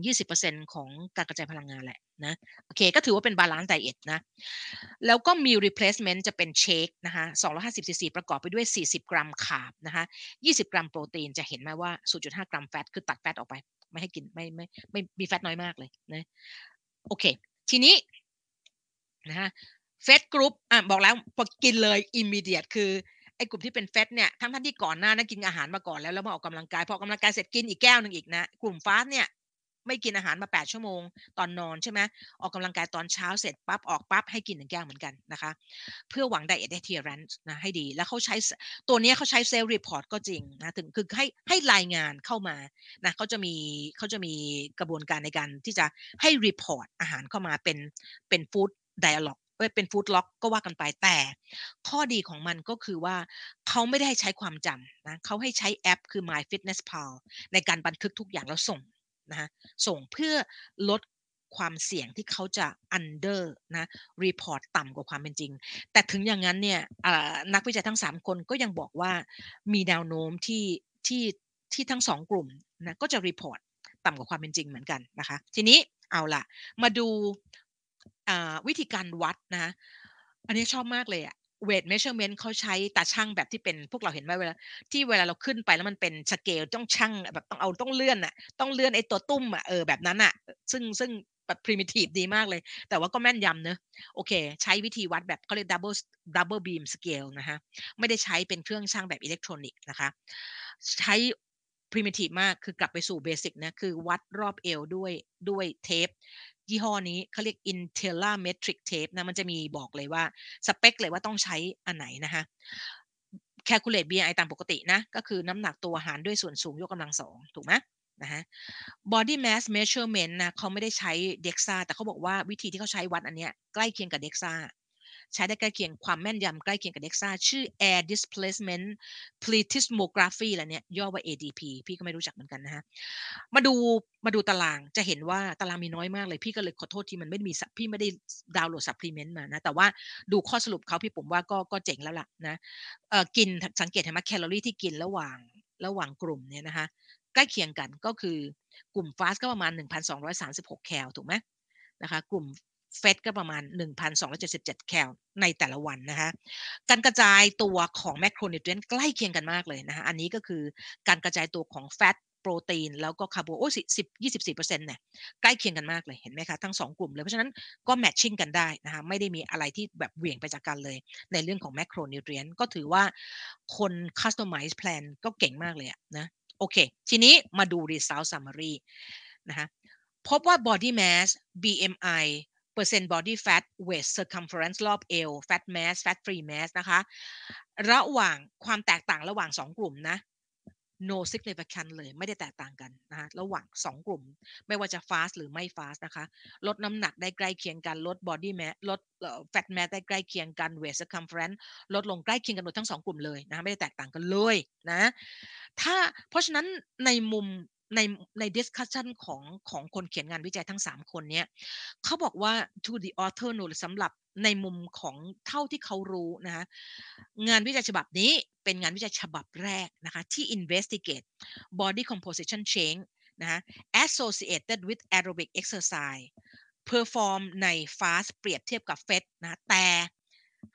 17-20%ของการกระจายพลังงานแหละนะ โอเค ก็ถือว่าเป็น balanced diet นะ แล้วก็ meal replacement จะเป็น shake นะคะ250ซีซีประกอบไปด้วย 40 กรัม carb นะคะ 20 กรัมโปรตีนจะเห็นไหมว่า 0.5 กรัม fat คือตัด fat ออกไปไม่ให้กินไม่ไม่ไม่มี fat น้อยมากเลยนะโอเค ทีนี้นะฮะ fed group อะบอกแล้วพอกินเลย immediate คือไอ้กลุ่มที่เป็น fed เนี่ยทั้งท่านที่ก่อนหน้านั้นกินอาหารมาก่อนแล้วแล้วมาออกกำลังกายพอออกกำลังกายเสร็จกินอีกแก้วหนึ่งอีกนะกลุ่ม fast เนี่ย ไม่กินอาหารมา 8 ชั่วโมง ตอนนอนใช่ไหมออกกำลังกายตอนเช้าเสร็จปั๊บออกปั๊บให้กินหนึ่งแก้วเหมือนกันนะคะ เพื่อหวัง diet adherence นะให้ดี แล้วเขาใช้ตัวนี้เขาใช้ self report ก็จริงนะถึงคือให้ให้รายงานเข้ามานะเขาจะมีเขาจะมีกระบวนการในการที่จะให้ report อาหารเข้ามาเป็นเป็น food dialog เป็น food log ก็ว่ากันไปแต่ ข้อดีของมันก็คือว่าเขาไม่ได้ใช้ความจำนะเขาให้ใช้แอปคือ My Fitness Pal ในการบันทึกทุกอย่างแล้วส่ง นะฮะส่งเพื่อลดความเสี่ยงที่เขาจะ under นะ report ต่ำกว่าความเป็นจริง แต่ถึงอย่างนั้นเนี่ยนักวิจัยทั้ง 3 คนก็ยังบอกว่ามีแนวโน้มที่ที่ที่ทั้งสองกลุ่มนะก็จะ report ต่ำกว่าความเป็นจริงเหมือนกันนะคะ ทีนี้เอาละมาดูวิธีการวัดนะ อันนี้ชอบมากเลยอะ เวทเมชเชอร์เมนต์เขาใช้ตาช่างแบบที่เป็นพวกเราเห็นไหมเวลาที่เวลาเราขึ้นไปแล้วมันเป็นสเกลต้องชั่งแบบต้องเอาต้องเลื่อนอะต้องเลื่อนไอ้ตัวตุ้มอะเออแบบนั้นอะซึ่งซึ่งแบบ primitive ดีมากเลย แต่ว่าก็แม่นยำเนอะโอเค ใช้วิธีวัดแบบเขาเรียก double double beam scale นะฮะไม่ได้ใช้เป็นเครื่องชั่งแบบอิเล็กทรอนิกส์นะคะ ใช้ primitive มากคือกลับไปสู่ basic นะคือวัดรอบเอวด้วยด้วยเทป ยี่ห้อนี้เขาเรียก Intella Metric Tape นะ มันจะมีบอกเลยว่า สเปคเลยว่าต้องใช้อันไหนนะคะ calculate BMI ตามปกตินะ ก็คือน้ำหนักตัวหารด้วยส่วนสูงยกกำลังสองถูกไหมนะฮะ body mass measurement นะเขาไม่ได้ใช้ DEXA แต่เขาบอกว่าวิธีที่เขาใช้วัดอันเนี้ยใกล้เคียงกับ DEXA ใช้ได้ใกล้เคียงความแม่นยำใกล้เคียงกับ DEXA ชื่อ Air Displacement Plethysmography อะไรเนี่ยย่อว่า ADP พี่ก็ไม่รู้จักเหมือนกันนะฮะมาดูมาดูตารางจะเห็นว่าตารางมีน้อยมากเลยพี่ก็เลยขอโทษที่มันไม่มีพี่ไม่ได้ดาวน์โหลด supplement มานะแต่ว่าดูข้อสรุปเขาพี่ปุ๋มว่าก็ก็เจ๋งแล้วล่ะนะเออกินสังเกตเห็นไหมแคลอรี่ที่กินระหว่างระหว่างกลุ่มเนี่ยนะคะใกล้เคียงกันก็คือกลุ่ม fast ก็ประมาณ 1,236 แคลถูกไหมนะคะกลุ่ม fed ก็ประมาณ 1,277 แคลในแต่ละวันนะคะการกระจายตัวของ macronutrient ใกล้เคียงกันมากเลยนะคะอันนี้ก็คือการกระจายตัวของ fat โปรตีนแล้วก็คาร์โบโอ้สิบยี่สิบสี่เปอร์เซ็นต์เนี่ยใกล้เคียงกันมากเลยเห็นไหมคะทั้งสองกลุ่มเลย เพราะฉะนั้นก็ matching กันได้นะคะไม่ได้มีอะไรที่แบบเหวี่ยงไปจากกันเลย ในเรื่องของ macronutrient ก็ถือว่าคน customize plan ก็เก่งมากเลยอะนะโอเค ทีนี้มาดู result summary นะคะพบว่า body mass BMI เปอร์เซ็นต์ body fat waist circumference รอบเอว fat mass fat free mass นะคะ ระหว่างความแตกต่างระหว่าง 2 กลุ่มนะ no significant เลยไม่ได้แตกต่างกันนะคะระหว่าง 2 กลุ่ม ไม่ว่าจะ fast หรือไม่ fast นะคะ ลดน้ำหนักได้ใกล้เคียงกัน ลด body mass ลด fat mass ได้ใกล้เคียงกัน waist circumference ลดลงใกล้เคียงกันหมดทั้ง 2 กลุ่มเลยนะไม่ได้แตกต่างกันเลยนะ ถ้าเพราะฉะนั้นในมุม ในใน discussion ของของคนเขียนงานวิจัยทั้ง 3 คนเนี้ยเขาบอกว่า to the author knowledge สำหรับในมุมของเท่าที่เขารู้นะคะงานวิจัยฉบับนี้เป็นงานวิจัยฉบับแรกนะคะที่ investigate body composition change นะคะ associated with aerobic exercise perform ใน fast เปรียบเทียบกับ FET นะแต่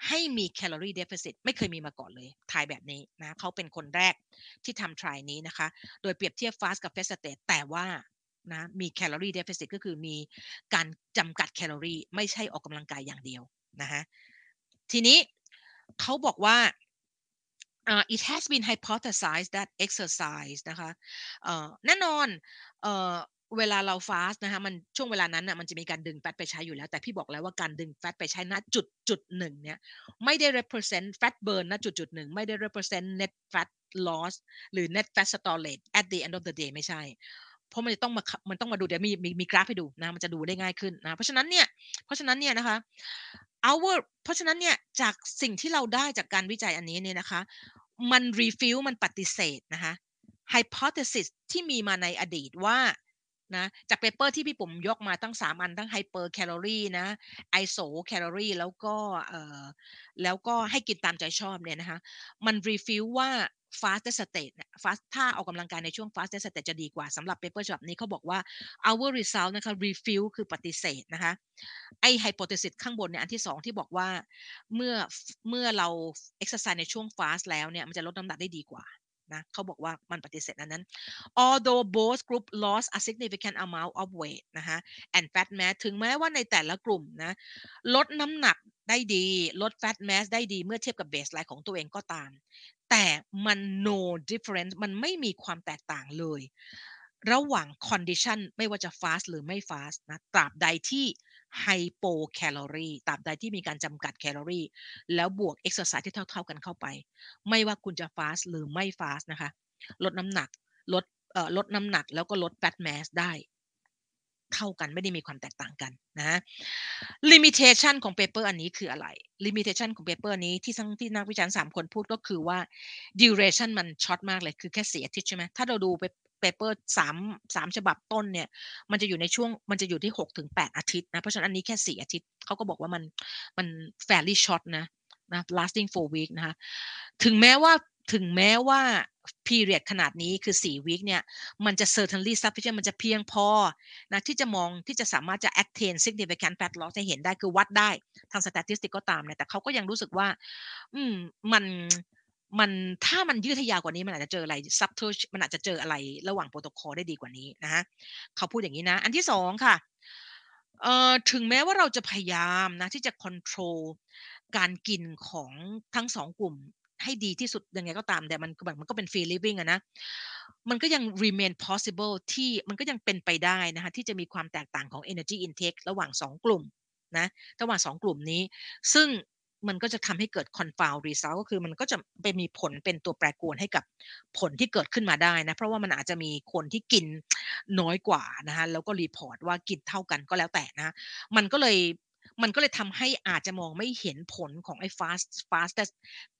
ให้มี calorie deficit ไม่เคยมีมาก่อนเลยทายแบบนี้นะเขาเป็นคนแรกที่ทำทรายนี้นะคะ โดยเปรียบเทียบ fast กับ fat state แต่ว่านะมี calorie deficit ก็คือมีการจำกัดแคลอรี่ไม่ใช่ออกกำลังกายอย่างเดียวนะฮะทีนี้เขาบอกว่า uh, it has been hypothesized that exercise นะคะ uh, แน่นอน uh, เวลาเราฟาสนะคะมันช่วงเวลานั้นน่ะมันจะมีการดึงแฟตไปใช้อยู่แล้ว แต่พี่บอกแล้วว่าการดึงแฟตไปใช้ณจุดจุดหนึ่งเนี่ยไม่ได้ represent fat burn ณจุดจุดหนึ่งไม่ได้ represent net fat loss หรือ net fat storage at the end of the day ไม่ใช่ เพราะมันจะต้องมามันต้องมาดูเดี๋ยวมีมีมีกราฟให้ดูนะมันจะดูได้ง่ายขึ้นนะเพราะฉะนั้นเนี่ยเพราะฉะนั้นเนี่ยนะคะ our เพราะฉะนั้นเนี่ยจากสิ่งที่เราได้จากการวิจัยอันนี้เนี่ยนะคะ มัน refute มันปฏิเสธนะคะ hypothesis ที่มีมาในอดีตว่า นะจาก paper ที่พี่ปุ๋มยกมาตั้ง 3 อันทั้ง hypercalorie นะ isocalorie แล้วก็เอ่อแล้วก็ให้กินตามใจชอบเนี่ยนะคะมัน refute ว่า fast state fast ถ้าออกกำลังกายในช่วง fast state จะดีกว่าสำหรับ paper ฉบับนี้เขาบอกว่า our result นะคะ refill คือปฏิเสธนะคะไอ hypothesis ข้างบนเนี่ยอันที่2ที่บอกว่าเมื่อเมื่อเรา exercise ในช่วง fast แล้วเนี่ยมันจะลดน้ำหนักได้ดีกว่า นะเขาบอกว่ามันปฏิเสธอันนั้น although both group lost a significant amount of weight นะคะ and fat mass ถึงแม้ว่าในแต่ละกลุ่มนะลดน้ำหนักได้ดี ลด fat mass ได้ดีเมื่อเทียบกับ baseline ของตัวเองก็ตาม แต่มัน no difference มันไม่มีความแตกต่างเลย ระหว่าง condition ไม่ว่าจะ fast หรือไม่ fast นะตราบใดที่ hypocalorie ตราบใดที่มีการจำกัดแคลอรี่ แล้วบวกเอ็กซ์ไซส์ที่เท่า ๆกันเข้าไป ไม่ว่าคุณจะ fast หรือไม่ fast นะคะ ลดน้ำหนัก ลดเอ่อลดน้ำหนักแล้วก็ลด fat mass ได้ เท่ากันไม่ได้มีความแตกต่างกันนะ limitation ของ paper อันนี้คืออะไร limitation ของ paper นี้ที่ทั้งที่นักวิจารณ์สามคนพูดก็คือว่า duration มัน short มากเลยคือแค่สี่อาทิตย์ใช่ไหมถ้าเราดู paper สามสามฉบับต้นเนี่ย มันจะอยู่ในช่วงมันจะอยู่ที่หกถึงแปดอาทิตย์นะเพราะฉะนั้นอันนี้แค่สี่อาทิตย์เขาก็บอกว่ามันมัน fairly short นะนะ lasting four week นะคะถึงแม้ว่าถึงแม้ว่า period ขนาดนี้คือ 4 week เนี่ย มันจะ certainly sufficient มันจะเพียงพอนะที่จะมองที่จะสามารถจะ attain significant fat loss ให้เห็นได้คือวัดได้ทาง statistic ก็ตามเนี่ยแต่เขาก็ยังรู้สึกว่า อืม มัน มันถ้ามันยืดยาวกว่านี้มันอาจจะเจออะไร subtle มันอาจจะเจออะไรระหว่างโปรโตคอลได้ดีกว่านี้นะฮะเขาพูดอย่างนี้นะ อันที่สองค่ะเอ่อถึงแม้ว่าเราจะพยายามนะที่จะควบคุมการกินของทั้งสองกลุ่มให้ดีที่สุดยังไงก็ตามแต่มันแบบมันก็เป็น free living อะนะมันก็ยัง remain possible ที่มันก็ยังเป็นไปได้นะคะที่จะมีความแตกต่างของ energy intake ระหว่างสองกลุ่มนะระหว่างสองกลุ่มนี้ ซึ่ง มันก็จะทำให้เกิด confound result ก็คือมันก็จะไปมีผลเป็นตัวแปรกวนให้กับผลที่เกิดขึ้นมาได้นะ เพราะว่ามันอาจจะมีคนที่กินน้อยกว่านะคะแล้วก็ report ว่ากินเท่ากันก็แล้วแต่นะมันก็เลยมันก็เลยทำให้อาจจะมองไม่เห็นผลของไอ้ fast fast แต่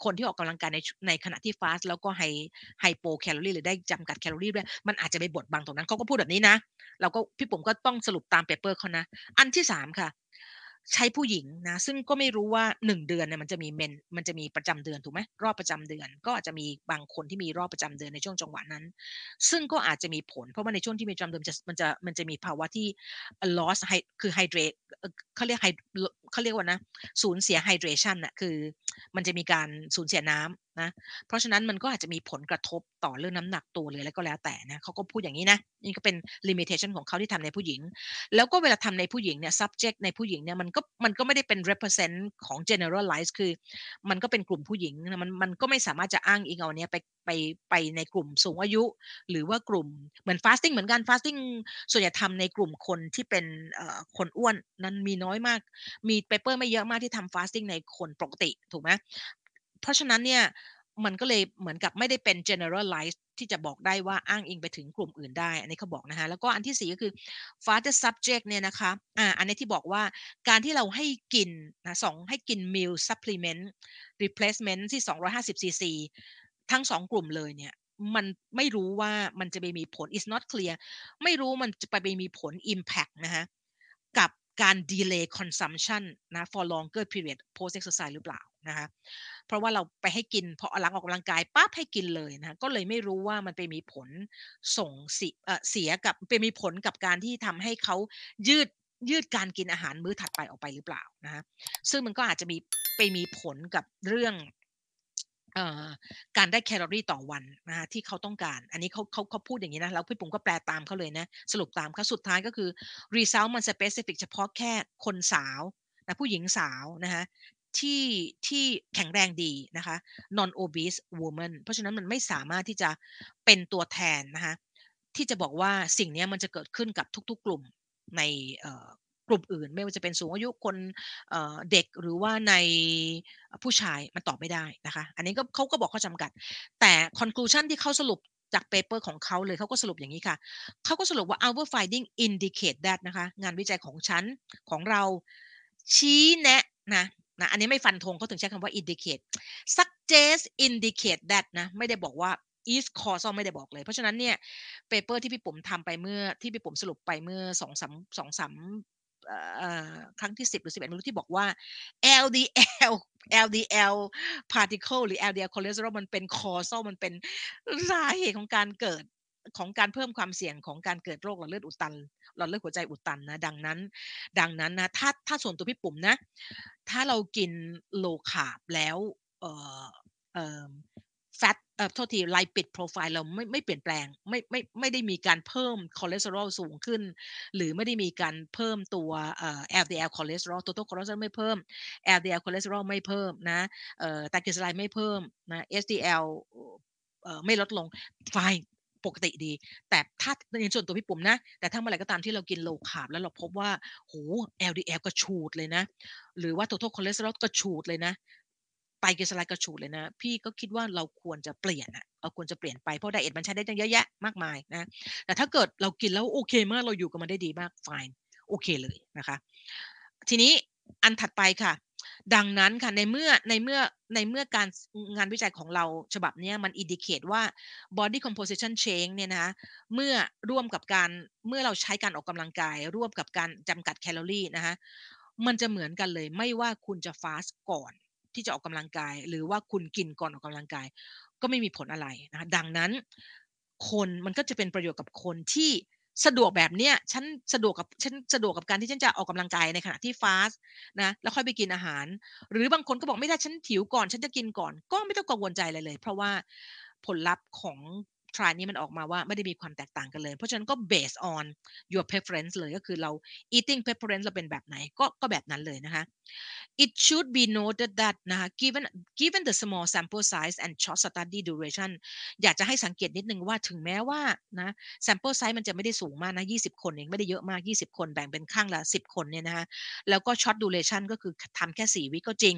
คนที่ออกกำลังกายในในขณะที่ fast แล้วก็ hy- hypocalorie หรือได้จำกัดแคลอรี่ด้วยมันอาจจะไปบดบังตรงนั้นเขาก็พูดแบบนี้นะ เราก็พี่ปุ๋มก็ต้องสรุปตาม paper เขานะ อันที่สามค่ะ ใช้ผู้หญิงนะซึ่งก็ไม่รู้ว่า 1 เดือนเนี่ยมันจะมีเมนส์มันจะมีประจำเดือนถูกไหมรอบประจำเดือน ก็อาจจะมีบางคนที่มีรอบประจำเดือนในช่วงจังหวะนั้น ซึ่งก็อาจจะมีผล เพราะว่าในช่วงที่มีประจำเดือนจะมันจะมันจะมีภาวะที่ loss คือ hydrate เขาเรียก hy- เขาเรียกว่านะสูญเสีย hydration น่ะคือ มันจะมีการสูญเสียน้ำนะ เพราะฉะนั้นมันก็อาจจะมีผลกระทบต่อเรื่องน้ำหนักตัวหรืออะไรก็แล้วแต่นะเขาก็พูดอย่างนี้นะนี่ก็เป็น limitation ของเขาที่ทำในผู้หญิง แล้วก็เวลาทำในผู้หญิงเนี่ย subject ในผู้หญิงเนี่ยมันก็มันก็ไม่ได้เป็น represent ของ generalize คือ มันก็เป็นกลุ่มผู้หญิงมันมันก็ไม่สามารถจะอ้างอิงเอาเนี้ยไปไปไปในกลุ่มสูงอายุ หรือว่ากลุ่มเหมือน fasting เหมือนกัน fasting ส่วนใหญ่ทำในกลุ่มคนที่เป็นคนอ้วนนั้นมีน้อยมาก มีเปเปอร์ไม่เยอะมากที่ทำ fasting ในคนปกติถูกไหม เพราะฉะนั้นเนี่ยมันก็เลยเหมือนกับไม่ได้เป็น generalize ที่จะบอกได้ว่าอ้างอิงไปถึงกลุ่มอื่นได้ อันนี้เขาบอกนะคะแล้วก็อันที่4ก็คือ father subject เนี่ยนะคะอ่าอันนี้ที่บอกว่าการที่เราให้กินนะสองให้กิน meal supplement replacement ที่ 250 cc ทั้ง2กลุ่มเลยเนี่ยมันไม่รู้ว่ามันจะไปมีผล is not clear ไม่รู้มันจะไปมีผล impact นะคะกับ การ delay consumption นะ for longer period post exercise หรือเปล่านะคะเพราะว่าเราไปให้กินพอหลังออกกำลังกายปั๊บให้กินเลยนะก็เลยไม่รู้ว่ามันไปมีผลส่งเสียเสียกับไปมีผลกับการที่ทำให้เขายืดยืดการกินอาหารมื้อถัดไปออกไปหรือเปล่านะซึ่งมันก็อาจจะมีไปมีผลกับเรื่อง การได้แคลอรี่ต่อวันนะที่เขาต้องการ อันนี้เขาเขาเขาพูดอย่างนี้นะแล้วพี่ปุ๋มก็แปลตามเขาเลยนะ สรุปตามเขาสุดท้ายก็คือ result มัน specific เฉพาะแค่คนสาวนะผู้หญิงสาวนะคะที่ที่แข็งแรงดีนะคะ non obese woman เพราะฉะนั้นมันไม่สามารถที่จะเป็นตัวแทนนะคะที่จะบอกว่าสิ่งนี้มันจะเกิดขึ้นกับทุก ๆ กลุ่มใน กลุ่มอื่น ไม่ว่าจะเป็นสูงอายุคนเด็กหรือว่าในผู้ชายมันตอบไม่ได้นะคะ อันนี้ก็เขาก็บอกข้อจำกัด แต่ conclusion ที่เขาสรุปจาก paper ของเขาเลยเขาก็สรุปอย่างนี้ค่ะ เขาก็สรุปว่า our finding indicate that นะคะ งานวิจัยของฉัน ของเราชี้แนะนะนะอันนี้ไม่ฟันธงเขาถึงใช้คำว่า indicate suggest indicate that นะ ไม่ได้บอกว่า is causal ไม่ได้บอกเลย เพราะฉะนั้นเนี่ย paper ที่พี่ปุ๋มทำไปเมื่อที่พี่ปุ๋มสรุปไปเมื่อสองสามสองสาม ครั้งที่ 10 หรือ 11ไม่รู้ที่บอกว่า LDL LDL particle หรือ LDL cholesterol มันเป็น causal มันเป็นสาเหตุของการเกิดของการเพิ่มความเสี่ยงของการเกิดโรคหลอดเลือดอุดตันหลอดเลือดหัวใจอุดตันนะดังนั้น ดังนั้นนะถ้าถ้าส่วนตัวพี่ปุ๋มนะ ถ้าเรากินโลคาร์บแล้วเอ่อเอ่อ อ่อโทษทีไลปิดโปรไฟล์เราไม่ไม่เปลี่ยนแปลงไม่ไม่ไม่ได้มีการเพิ่มคอเลสเตอรอลสูงขึ้น หรือไม่ได้มีการเพิ่มตัวเอ่อ LDL คอเลสเตอรอลตัวตัวคอเลสเตอรอลไม่เพิ่ม LDL คอเลสเตอรอลไม่เพิ่มนะเอ่อไตรกลีเซอไรด์ไม่เพิ่มนะ HDL เอ่อไม่ลดลงไฟปกติดี แต่ถ้าในส่วนตัวพี่ปุ๋มนะ แต่ถ้าเมื่อไหร่ก็ตามที่เรากิน low carb แล้วเราพบว่าโห LDL ก็ชูดเลยนะ หรือว่าตัว total คอเลสเตอรอลก็ฉูดเลยนะ ไตรกลีเซอไรด์กระฉูดเลยนะ พี่ก็คิดว่าเราควรจะเปลี่ยนอะเราควรจะเปลี่ยนไปเพราะ diet มันใช้ได้ตั้งเยอะแยะมากมายนะแต่ถ้าเกิดเรากินแล้วโอเคมากเราอยู่กับมันได้ดีมาก fine โอเคเลยนะคะ ทีนี้อันถัดไปค่ะ ดังนั้นค่ะในเมื่อในเมื่อในเมื่อการงานวิจัยของเราฉบับนี้มันอินดิเคตว่า body composition change เนี่ยนะเมื่อร่วมกับการเมื่อเราใช้การออกกำลังกาย ร่วมกับการจำกัดแคลอรี่นะคะมันจะเหมือนกันเลยไม่ว่าคุณจะฟาสก่อน ที่จะออกกำลังกาย หรือว่าคุณกินก่อนออกกำลังกาย ก็ไม่มีผลอะไรนะคะดังนั้นคนมันก็จะเป็นประโยชน์กับคนที่สะดวกแบบเนี้ยฉันสะดวกกับฉันสะดวกกับการที่ฉันจะออกกำลังกายในขณะที่ฟาสนะแล้วค่อยไปกินอาหาร หรือบางคนก็บอกไม่ได้ฉันถิวก่อน ฉันจะกินก่อน ก็ไม่ต้องกังวลใจอะไรเลย เพราะว่าผลลัพธ์ของ ทรายนี้มันออกมาว่าไม่ได้มีความแตกต่างกันเลย เพราะฉะนั้นก็ based on your preference เลยก็คือเรา eating preference เราเป็นแบบไหนก็ก็แบบนั้นเลยนะคะ it should be noted that นะคะ given given the small sample size and short study duration อยากจะให้สังเกตนิดนึงว่าถึงแม้ว่านะ sample size มันจะไม่ได้สูงมากนะ 20 คนเองไม่ได้เยอะมาก 20 คนแบ่งเป็นข้างละ 10 คนเนี่ยนะคะแล้วก็ short duration ก็คือทำแค่ 4 วิก็จริง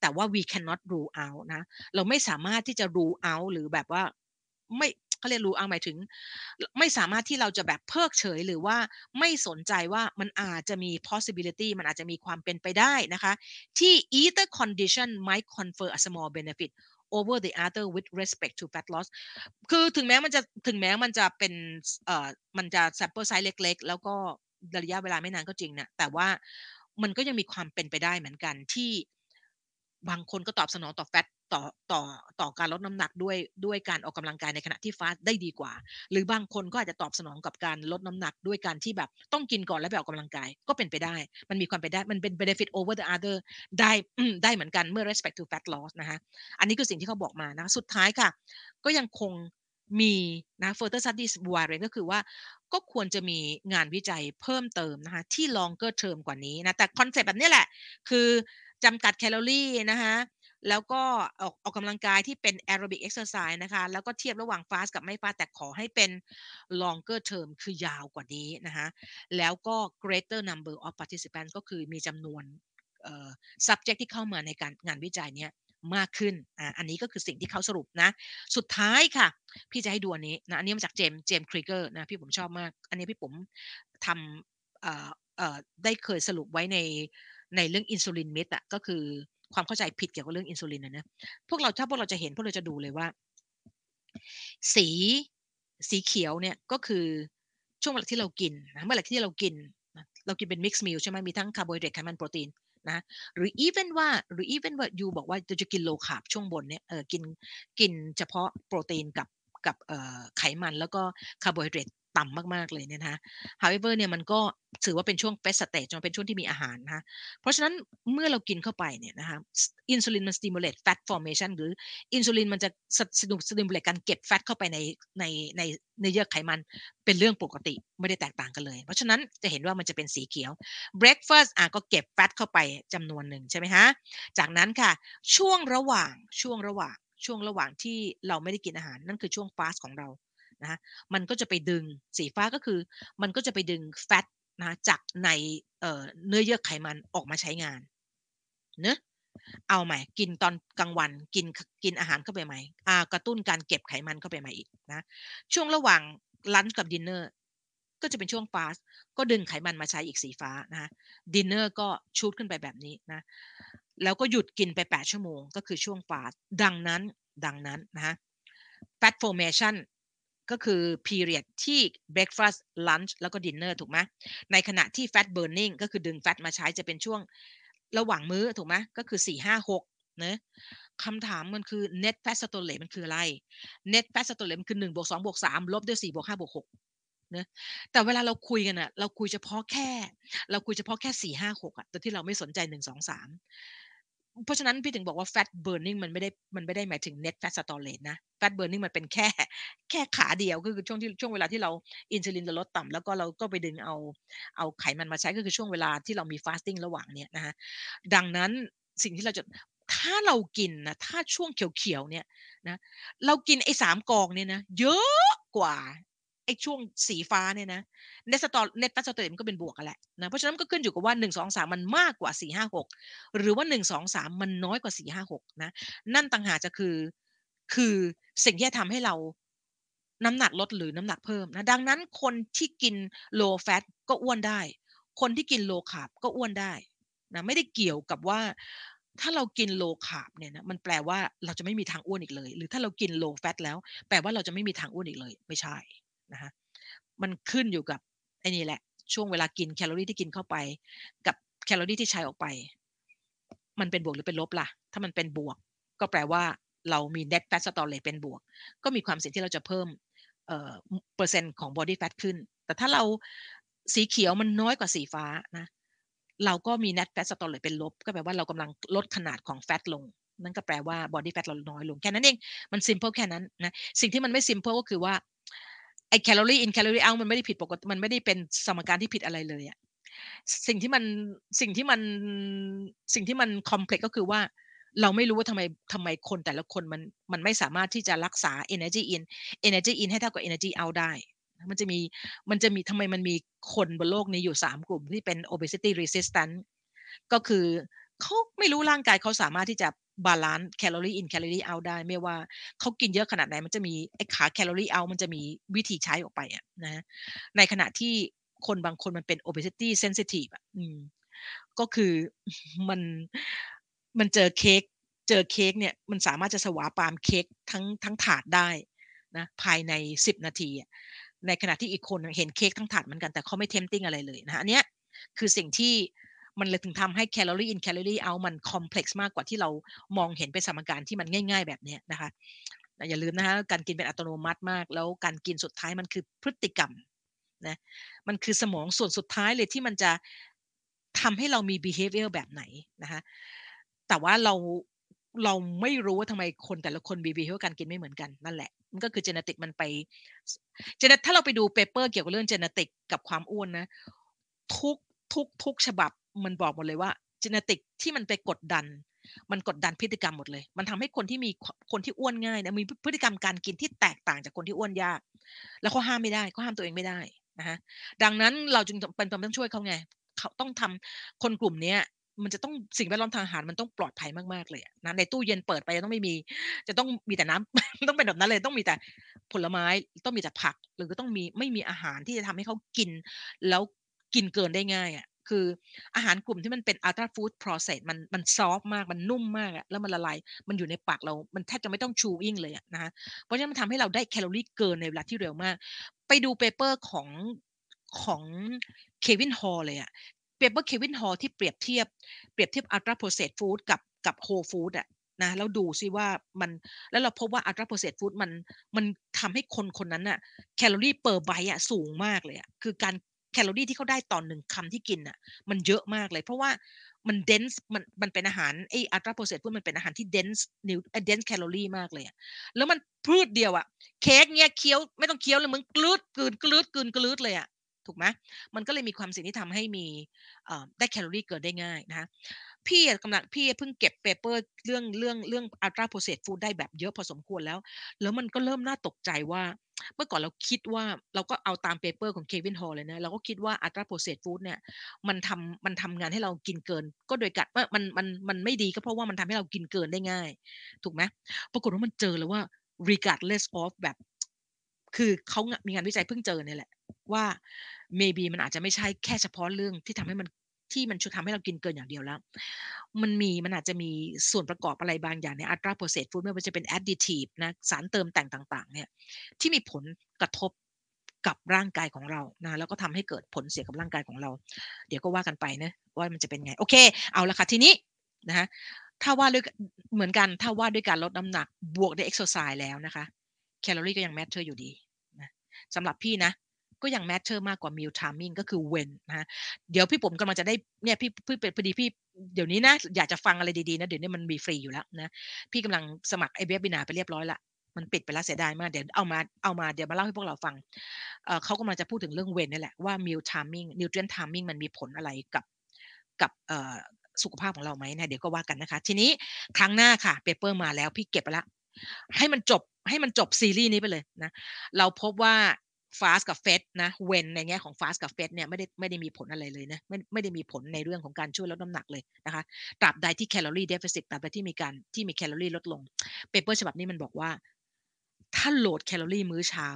แต่ว่า we cannot rule out นะ เราไม่สามารถที่จะ rule out หรือแบบว่าไม่ เขาเรียนรู้เอาหมายถึง ไม่สามารถที่เราจะแบบเพิกเฉยหรือว่าไม่สนใจว่ามันอาจจะมี possibility มันอาจจะมีความเป็นไปได้นะคะ ที่ either condition might confer a small benefit over the other with respect to fat loss คือถึงแม้มันจะถึงแม้มันจะเป็นเอ่อมันจะ sample size เล็ก ๆ แล้วก็ระยะเวลาไม่นานก็จริงนะแต่ว่ามันก็ยังมีความเป็นไปได้เหมือนกันที่บางคนก็ตอบสนองต่อแฟต ต่อต่อต่อการลดน้ำหนักด้วยด้วยการออกกำลังกายในขณะที่ฟาสได้ดีกว่า หรือบางคนก็อาจจะตอบสนองกับการลดน้ำหนักด้วยการที่แบบต้องกินก่อนแล้วไปออกกำลังกายก็เป็นไปได้ มันมีความเป็นได้มันเป็น benefit over the other ได้ได้เหมือนกันเมื่อ respect to fat loss นะคะอันนี้คือสิ่งที่เขาบอกมานะสุดท้ายค่ะ ก็ยังคงมีนะ further studies warranted ก็คือว่าก็ควรจะมีงานวิจัยเพิ่มเติมนะคะที่ longer term กว่านี้นะแต่ concept แบบนี้แหละ คือจำกัดแคลอรี่นะคะ แล้วก็ออกออกกำลังกายที่เป็นแอโรบิก exercise นะคะ แล้วก็เทียบระหว่าง fast กับไม่ fast แต่ขอให้เป็น longer term คือยาวกว่านี้นะคะแล้วก็ greater number of participants ก็คือมีจำนวน subject ที่เข้ามาในการงานวิจัยนี้มากขึ้นอ่าอันนี้ก็คือสิ่งที่เขาสรุปนะ สุดท้ายค่ะ พี่จะให้ดูอันนี้นะ อันนี้มาจาก James James Krieger นะ พี่ปุ๋มชอบมาก อันนี้พี่ปุ๋มทำเอ่อเอ่อได้เคยสรุปไว้ในในเรื่อง insulin myth อะก็คือ ความเข้าใจผิดเกี่ยวกับเรื่องอินซูลินนะนะพวกเราถ้าพวกเราจะเห็นพวกเราจะดูเลยว่า สีสีเขียวเนี่ยก็คือช่วงเวลาที่เรากินนะเมื่อไหร่ที่เรากิน เรากินเป็น mixed meal ใช่ไหมมีทั้งคาร์โบไฮเดรตไขมันโปรตีนนะหรือ even ว่าหรือ even ว่า you บอกว่าจะจะกิน low carb ช่วงบนเนี่ยเออกินกินเฉพาะโปรตีนกับกับเอ่อไขมันแล้วก็คาร์โบไฮเดรต ต่ำมากๆเลยเนี่ยนะ however เนี่ยมันก็ถือว่าเป็นช่วง fast stage มันเป็นช่วงที่มีอาหารนะเพราะฉะนั้นเมื่อเรากินเข้าไปเนี่ยนะคะอินซูลินมัน stimulate fat formation หรืออินซูลินมันจะสนุก stimulate การเก็บแฟตเข้าไปในในในในเยื่อไขมันเป็นเรื่องปกติไม่ได้แตกต่างกันเลย เพราะฉะนั้นจะเห็นว่ามันจะเป็นสีเขียว breakfast อะก็เก็บแฟตเข้าไปจำนวนหนึ่งใช่ไหมฮะจากนั้นค่ะช่วงระหว่างช่วงระหว่างช่วงระหว่างที่เราไม่ได้กินอาหารนั่นคือช่วงฟาสของเรา นะมันก็จะไปดึงสีฟ้าก็คือ มันก็จะไปดึง fat นะจากในเเนื้อเยื่อไขมันออกมาใช้งานเนะเอาใหม่ กินตอนกลางวันกินกินอาหารเข้าไปใหม่อ่ากระตุ้นการเก็บไขมันเข้าไปใหม่อีกนะช่วงระหว่าง lunch กับดินเนอร์ก็จะเป็นช่วง fast ก็ดึงไขมันมาใช้อีกสีฟ้านะดินเนอร์ก็ shoot ขึ้นไปแบบนี้นะแล้วก็หยุดกินไป8ชั่วโมง ก็คือช่วง fastดังนั้นดังนั้นนะฮะ fat formation ก็คือ period ที่ breakfast lunch แล้วก็ dinner ถูกไหมในขณะที่ fat burning ก็คือดึง fat มาใช้จะเป็นช่วงระหว่างมื้อถูกไหมก็คือ 4 5 6นะคำถามมันคือ net fat storage มันคืออะไร net fat storage มันคือ1บวก2บวก3ลบด้วย4บวก5บวก6นะแต่เวลาเราคุยกันอะเราคุยเฉพาะแค่ เราคุยเฉพาะแค่ 4 5 6อะแต่ที่เราไม่สนใจ 1 2 3 เพราะฉะนั้นพี่ถึงบอกว่า fat burning มันไม่ได้มันไม่ได้หมายถึง net fat storage นะ fat burning มันเป็นแค่แค่ขาเดียวก็คือช่วงที่ช่วงเวลาที่เราอินซูลินเราลดต่ำแล้วก็เราก็ไปดึงเอาเอาไขมันมาใช้ก็คือช่วงเวลาที่เรามี fasting ระหว่างเนี้ยนะฮะดังนั้นสิ่งที่เราจะถ้าเรากินนะถ้าช่วงเขียวๆเนี่ยนะเรากินไอ้สามกองเนี่ยนะเยอะกว่า อ้ช่วงสีฟ้าเนี่ยนะเนสตอเนตฟัสโตเตมันก็เป็นบวกกันแหละนะเพราะฉะนั้นก็ขึ้นอยู่กับว่า 1 2 3 มันมากกว่า 4 5 6 หรือว่า 1 2 3 มันน้อยกว่า 4 5 6 นะ นั่นต่างหากจะคือคือสิ่งที่จะทำให้เราน้ำหนักลดหรือน้ำหนักเพิ่มนะดังนั้นคนที่กิน low fat ก็อ้วนได้ คนที่กิน low carb ก็อ้วนได้นะไม่ได้เกี่ยวกับว่าถ้าเรากิน low carb เนี่ยนะมันแปลว่าเราจะไม่มีทางอ้วนอีกเลย หรือถ้าเรากิน low fat แล้ว แปลว่าเราจะไม่มีทางอ้วนอีกเลย ไม่ใช่ นะคะมันขึ้นอยู่กับไอ้นี่แหละ ช่วงเวลากินแคลอรี่ที่กินเข้าไป กับแคลอรี่ที่ใช้ออกไป มันเป็นบวกหรือเป็นลบล่ะ ถ้ามันเป็นบวก ก็แปลว่าเรามี net fat storage เป็นบวก ก็มีความเสี่ยงที่เราจะเพิ่มเปอร์เซ็นต์ของ body fat ขึ้น แต่ถ้าเราสีเขียวมันน้อยกว่าสีฟ้านะ เราก็มี net fat storage เป็นลบ ก็แปลว่าเรากำลังลดขนาดของ fat ลง นั่นก็แปลว่า body fat เราน้อยลง แค่นั้นเอง มัน simple แค่นั้นนะ สิ่งที่มันไม่ simple ก็คือว่า ไอ้ calorie in calorie out มันไม่ได้ผิดปกติมันไม่ได้เป็นสมการที่ผิดอะไรเลยอะสิ่งที่มันสิ่งที่มันสิ่งที่มัน complex ก็คือว่า เราไม่รู้ว่าทำไมทำไมคนแต่ละคนมันมันไม่สามารถที่จะรักษา energy in energy in ให้เท่ากับ energy out ได้ มันจะมีมันจะมีทำไมมันมีคนบนโลกนี้อยู่3กลุ่มที่เป็น obesity resistant ก็คือเขาไม่รู้ร่างกายเขาสามารถที่จะ balance calorie in calorie out ได้ ไม่ว่าเขากินเยอะขนาดไหนมันจะมีไอ้ขา calorie out มันจะมีวิธีใช้ออกไปอะนะในขณะที่คนบางคนมันเป็น obesity sensitive อะก็คือมันมันเจอเค้กเจอเค้กเนี่ยมันสามารถจะสวาปามเค้กทั้งทั้งถาดได้นะภายใน 10 นาทีในขณะที่อีกคนเห็นเค้กทั้งถาดเหมือนกันแต่เขาไม่ tempting อะไรเลยนะอันเนี้ยคือสิ่งที่ มันเลยถึงทำให้ calorie in calorie out มัน complex มากกว่าที่เรามองเห็นเป็นสมการที่มันง่าย ๆ แบบนี้นะคะอย่าลืมนะคะการกินเป็นอัตโนมัติมาก แล้วการกินสุดท้ายมันคือพฤติกรรมนะมันคือสมองส่วนสุดท้ายเลยที่มันจะทำให้เรามี behavior แบบไหนนะคะแต่ว่าเราเราไม่รู้ว่าทำไมคนแต่ละคน behavior การกินไม่เหมือนกันนั่นแหละมันก็คือ genetic มันไปเจเนถ้าเราไปดู paper เกี่ยวกับเรื่อง genetic กับความอ้วนนะ ทุกทุกทุกฉบับ มันบอกหมดเลยว่า genetic ที่มันไปกดดัน มันกดดันพฤติกรรมหมดเลย มันทำให้คนที่มีคนที่อ้วนง่ายนะมีพฤติกรรมการกินที่แตกต่างจากคนที่อ้วนยาก แล้วเขาห้ามไม่ได้เขาห้ามตัวเองไม่ได้นะฮะดังนั้นเราจึงเป็นความต้องช่วยเขาไงเขาต้องทำคนกลุ่มนี้มันจะต้องสิ่งแวดล้อมทางอาหารมันต้องปลอดภัยมากๆเลยนะในตู้เย็นเปิดไปจะต้องไม่มี จะต้องมีแต่น้ำต้องเป็นแบบนั้นเลยต้องมีแต่ผลไม้ต้องมีแต่ผัก หรือก็ต้องมีไม่มีอาหารที่จะทำให้เขากิน แล้วกินเกินได้ง่ายอะ คืออาหารกลุ่มที่มันเป็น ultra food process มันมัน soft มากมันนุ่มมากอะแล้วมันละลายมันอยู่ในปากเรา มันแทบจะไม่ต้อง chewing เลยอะนะคะเพราะฉะนั้นมันทำให้เราได้แคลอรี่เกินในเวลาที่เร็วมาก ไปดู paper ของของ Kevin Hall เลยอะ paper Kevin Hall ที่เปรียบเทียบเปรียบเทียบ ultra processed food กับกับ whole food อะนะแล้วดูซิว่ามันแล้วเราพบว่า ultra processed food มันมันทำให้คนคนนั้นอะแคลอรี่ per bite อะสูงมากเลยอะคือการ แคลอรี่ที่เขาได้ต่อหนึ่งคำที่กินอะมันเยอะมากเลย เพราะว่ามันเดนส์มันมันเป็นอาหารไออัลตราโปรเซสพวกมันเป็นอาหารที่เดนส์นิวเดนส์แคลอรี่มากเลยอะแล้วมันพืชเดียวอะเค้กเนี้ยเคี้ยวไม่ต้องเคี้ยวเลยมึงกลืดกลืนกลืดกลืนกลืดเลยอะถูกไหมมันก็เลยมีความสิ่งที่ทำให้มีได้แคลอรี่เกินได้ง่ายนะพี่กำลังพี่เพิ่งเก็บเปเปอร์เรื่องเรื่องเรื่องอัลตราโปรเซสฟู้ดได้แบบเยอะพอสมควรแล้ว แล้วมันก็เริ่มน่าตกใจว่า เมื่อก่อนเราคิดว่าเราก็เอาตาม paper ของ Kevin Hall เลยนะเราก็คิดว่า ultra processed food เนี่ยมันทำมันทำงานให้เรากินเกิน ก็โดยกัดว่ามันมันมันไม่ดีก็เพราะว่ามันทำให้เรากินเกินได้ง่าย ถูกไหมปรากฏว่ามันเจอแล้วว่า regardless of แบบ คือเขามีงานวิจัยเพิ่งเจอเนี่ยแหละว่า maybe มันอาจจะไม่ใช่แค่เฉพาะเรื่องที่ทำให้มัน ที่มันช่วยทำให้เรากินเกินอย่างเดียวแล้ว มันมีมันอาจจะมีส่วนประกอบอะไรบางอย่างใน ultra processed food ไม่ว่าจะเป็น additive นะสารเติมแต่งต่าง ๆ เนี่ยที่มีผลกระทบกับร่างกายของเรานะแล้วก็ทำให้เกิดผลเสียกับร่างกายของเรา เดี๋ยวก็ว่ากันไปนะว่ามันจะเป็นไง โอเค เอาละค่ะทีนี้นะฮะถ้าว่าด้วยเหมือนกันถ้าว่าด้วยการลดน้ำหนักบวกด้วยเอ็กซ์ไซส์แล้วนะคะ แคลอรี่ก็ยัง matter อยู่ดีนะสำหรับพี่นะ ก็ยัง matter มากกว่า meal timing ก็คือ when นะเดี๋ยวพี่ผมกำลังจะได้เนี่ยพี่พี่เป็นพอดีพี่เดี๋ยวนี้นะอยากจะฟังอะไรดีๆนะเดี๋ยวนี้มันมีฟรีอยู่แล้วนะพี่กำลังสมัครไอ webinar ไปเรียบร้อยละมันปิดไปแล้วเสียดายมากเดี๋ยวเอามาเอามาเดี๋ยวมาเล่าให้พวกเราฟังเขากำลังจะพูดถึงเรื่อง when นี่แหละว่า meal timing nutrient timing มันมีผลอะไรกับกับสุขภาพของเราไหมนะเดี๋ยวก็ว่ากันนะคะ ทีนี้ครั้งหน้าค่ะ paper มาแล้วพี่เก็บไปละให้มันจบให้มันจบซีรีส์นี้ไปเลยนะ เราพบว่า fast กับ feast นะ when ในแง่ของ fast กับ feast เนี่ยไม่ได้ไม่ได้มีผลอะไรเลยนะไม่ไม่ได้มีผลในเรื่องของการช่วยลดน้ำหนักเลยนะคะตราบใดที่ calorie deficit ตราบใดที่มีการที่มีแคลอรี่ลดลง paper ฉบับนี้มันบอกว่า ถ้า load แคลอรี่มื้อเช้า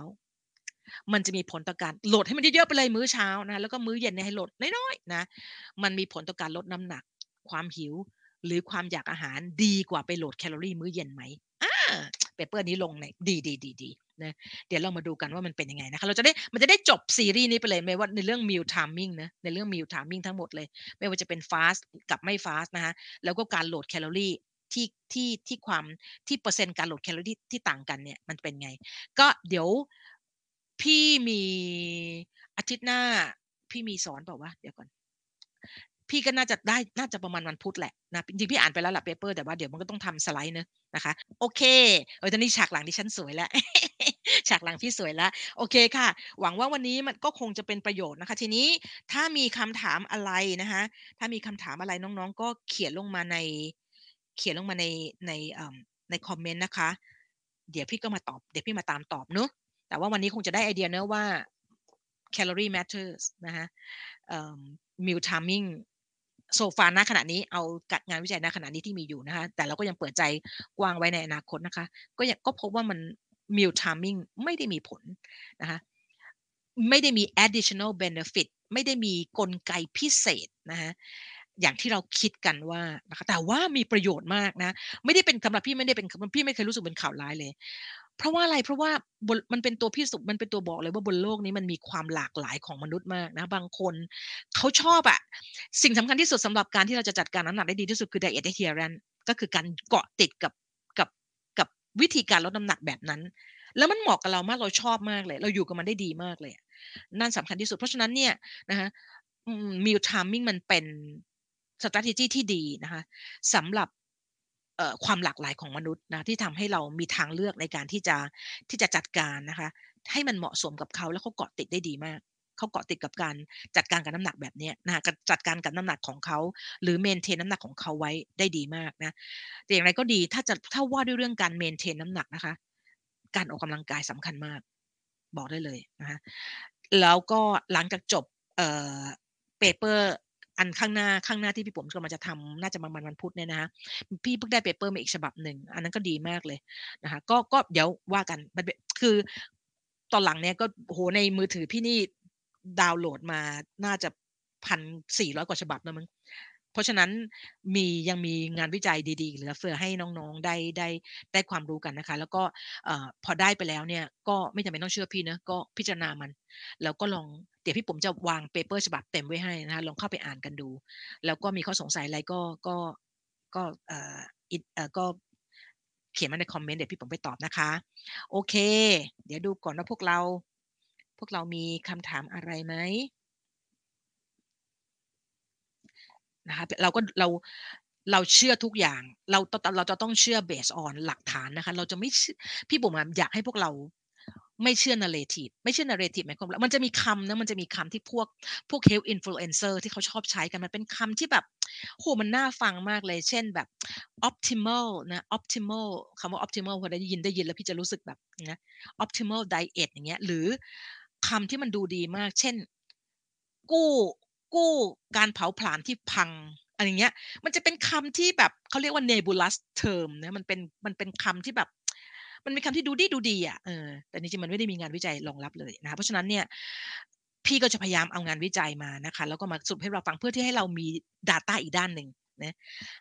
มันจะมีผลต่อการ load ให้มันเยอะๆไปเลยมื้อเช้านะแล้วก็มื้อเย็นให้ load น้อยๆนะมันมีผลต่อการลดน้ำหนัก ความหิว หรือความอยากอาหารดีกว่าไป load แคลอรี่มื้อเย็นไหมอ่า paper นี้ลงในดีดีดีดีนะเดี๋ยวเรามาดูกันว่ามันเป็นยังไงนะคะเราจะได้มันจะได้จบซีรีส์นี้ไปเลยไม่ว่าในเรื่อง meal timing นะในเรื่อง meal timing ทั้งหมดเลย ไม่ว่าจะเป็น fast กับไม่ fast นะคะแล้วก็การ load แคลอรี่ที่ที่ที่ความที่เปอร์เซ็นต์การ load แคลอรี่ที่ต่างกันเนี่ยมันเป็นไง ก็เดี๋ยวพี่มีอาทิตย์หน้าพี่มีสอนบอกว่าเดี๋ยวก่อน พี่ก็น่าจะได้น่าจะประมาณวันพุธแหละนะจริงพี่อ่านไปแล้วละ paper แต่ว่าเดี๋ยวมันก็ต้องทำสไลด์เนะนะคะ โอเคเออตอนนี้ฉากหลังที่ฉันสวยแล้วฉากหลังพี่สวยแล้ว โอเคค่ะ หวังว่าวันนี้มันก็คงจะเป็นประโยชน์นะคะ ทีนี้ถ้ามีคำถามอะไรนะคะ ถ้ามีคำถามอะไรน้องๆ ก็เขียนลงมาใน เขียนลงมาในในในคอมเมนต์นะคะ เดี๋ยวพี่ก็มาตอบ เดี๋ยวพี่มาตามตอบเนอะแต่ว่าวันนี้คงจะได้ไอเดียเนอะว่า calorie matters นะคะ meal timing โซฟาณขณะนี้เอากัดงานวิจัยณขณะนี้ที่มีอยู่นะคะ แต่เราก็ยังเปิดใจกว้างไว้ในอนาคตนะคะ ก็ยังก็พบว่ามัน meal timing ไม่ได้มีผลนะคะไม่ได้มี additional benefit ไม่ได้มีกลไกพิเศษนะคะอย่างที่เราคิดกันว่านะคะแต่ว่ามีประโยชน์มากนะ ไม่ได้เป็นสำหรับพี่ไม่ได้เป็นพี่ไม่เคยรู้สึกเป็นข่าวร้ายเลย เพราะว่าอะไรเพราะว่ามันเป็นตัวพิสูจน์มันเป็นตัวบอกเลยว่าบนโลกนี้มันมีความหลากหลายของมนุษย์มากนะ บางคนเขาชอบอะสิ่งสำคัญที่สุดสำหรับการที่เราจะจัดการน้ำหนักได้ดีที่สุดคือ diet adherence ก็คือการเกาะติดกับกับกับวิธีการลดน้ำหนักแบบนั้น แล้วมันเหมาะกับเรามากเราชอบมากเลย เราอยู่กับมันได้ดีมากเลยนั่นสำคัญที่สุดเพราะฉะนั้นเนี่ยนะคะมิลทามมิ่งมันเป็น strategy ที่ดีนะคะสำหรับ ความหลากหลายของมนุษย์นะที่ทำให้เรามีทางเลือกในการที่จะที่จะจัดการนะคะ ให้มันเหมาะสมกับเขาแล้วเขาเกาะติดได้ดีมากเขาเกาะติดกับการจัดการกับน้ำหนักแบบนี้นะจัดการกับน้ำหนักของเขา หรือ maintain น้ำหนักของเขาไว้ได้ดีมากนะแต่อย่างไรก็ดีถ้าจะถ้าว่าด้วยเรื่องการ maintain น้ำหนักนะคะ การออกกำลังกายสำคัญมาก บอกได้เลยนะคะแล้วก็หลังจากจบเอ่อ paper อันข้างหน้าข้างหน้าที่พี่ปุ๋มกำลังจะทำน่าจะประมาณวันพุธเนี่ยนะคะพี่เพิ่งได้ paper มาอีกฉบับหนึ่งอันนั้นก็ดีมากเลยนะคะก็ก็เดี๋ยวว่ากันคือตอนหลังเนี่ยก็โหในมือถือพี่นี่ดาวน์โหลดมาน่าจะพันสี่ร้อยกว่าฉบับนะมึงเพราะฉะนั้นมียังมีงานวิจัยดีๆเหลือเฟือให้น้องๆได้ได้ได้ความรู้กันนะคะ แล้วก็พอได้ไปแล้วเนี่ย ก็ไม่จำเป็นต้องเชื่อพี่นะก็พิจารณามัน แล้วก็ลอง เดี๋ยวพี่ผมจะวางเปเปอร์ฉบับเต็มไว้ให้นะคะลองเข้าไปอ่านกันดู แล้วก็มีข้อสงสัยอะไรก็ก็ก็เอ่อเอ่อก็เขียนมาในคอมเมนต์เดี๋ยวพี่ปุ๋มไปตอบนะคะ โอเค เดี๋ยวดูก่อนว่าพวกเรา พวกเรามีคำถามอะไรไหมนะคะเราก็เราเราเชื่อทุกอย่าง เราเราจะต้องเชื่อ based on หลักฐานนะคะ เราจะไม่พี่ปุ๋มอยากให้พวกเรา ไม่เชื่อ narrative ไม่เชื่อ narrative หมายความว่ามันจะมีคำนะมันจะมีคำที่พวกพวก health influencer ที่เขาชอบใช้กันมันเป็นคำที่แบบโหมันน่าฟังมากเลย เช่นแบบ optimal นะ optimal คำว่า optimal พอได้ยินได้ยินแล้วพี่จะรู้สึกแบบนะ optimal diet อย่างเงี้ยหรือคำที่มันดูดีมาก เช่น กู้กู้การเผาผลาญที่พังอะไรเงี้ย มันจะเป็นคำที่แบบเขาเรียกว่า nebulous term นะมันเป็นมันเป็นคำที่แบบ มันเป็นคำที่ดูดีดูดีอะเออแต่จริงๆมันไม่ได้มีงานวิจัยรองรับเลยนะเพราะฉะนั้นเนี่ยพี่ก็จะพยายามเอางานวิจัยมานะคะแล้วก็มาสรุปให้เราฟังเพื่อที่ให้เรามี Data อีกด้านหนึ่งนะ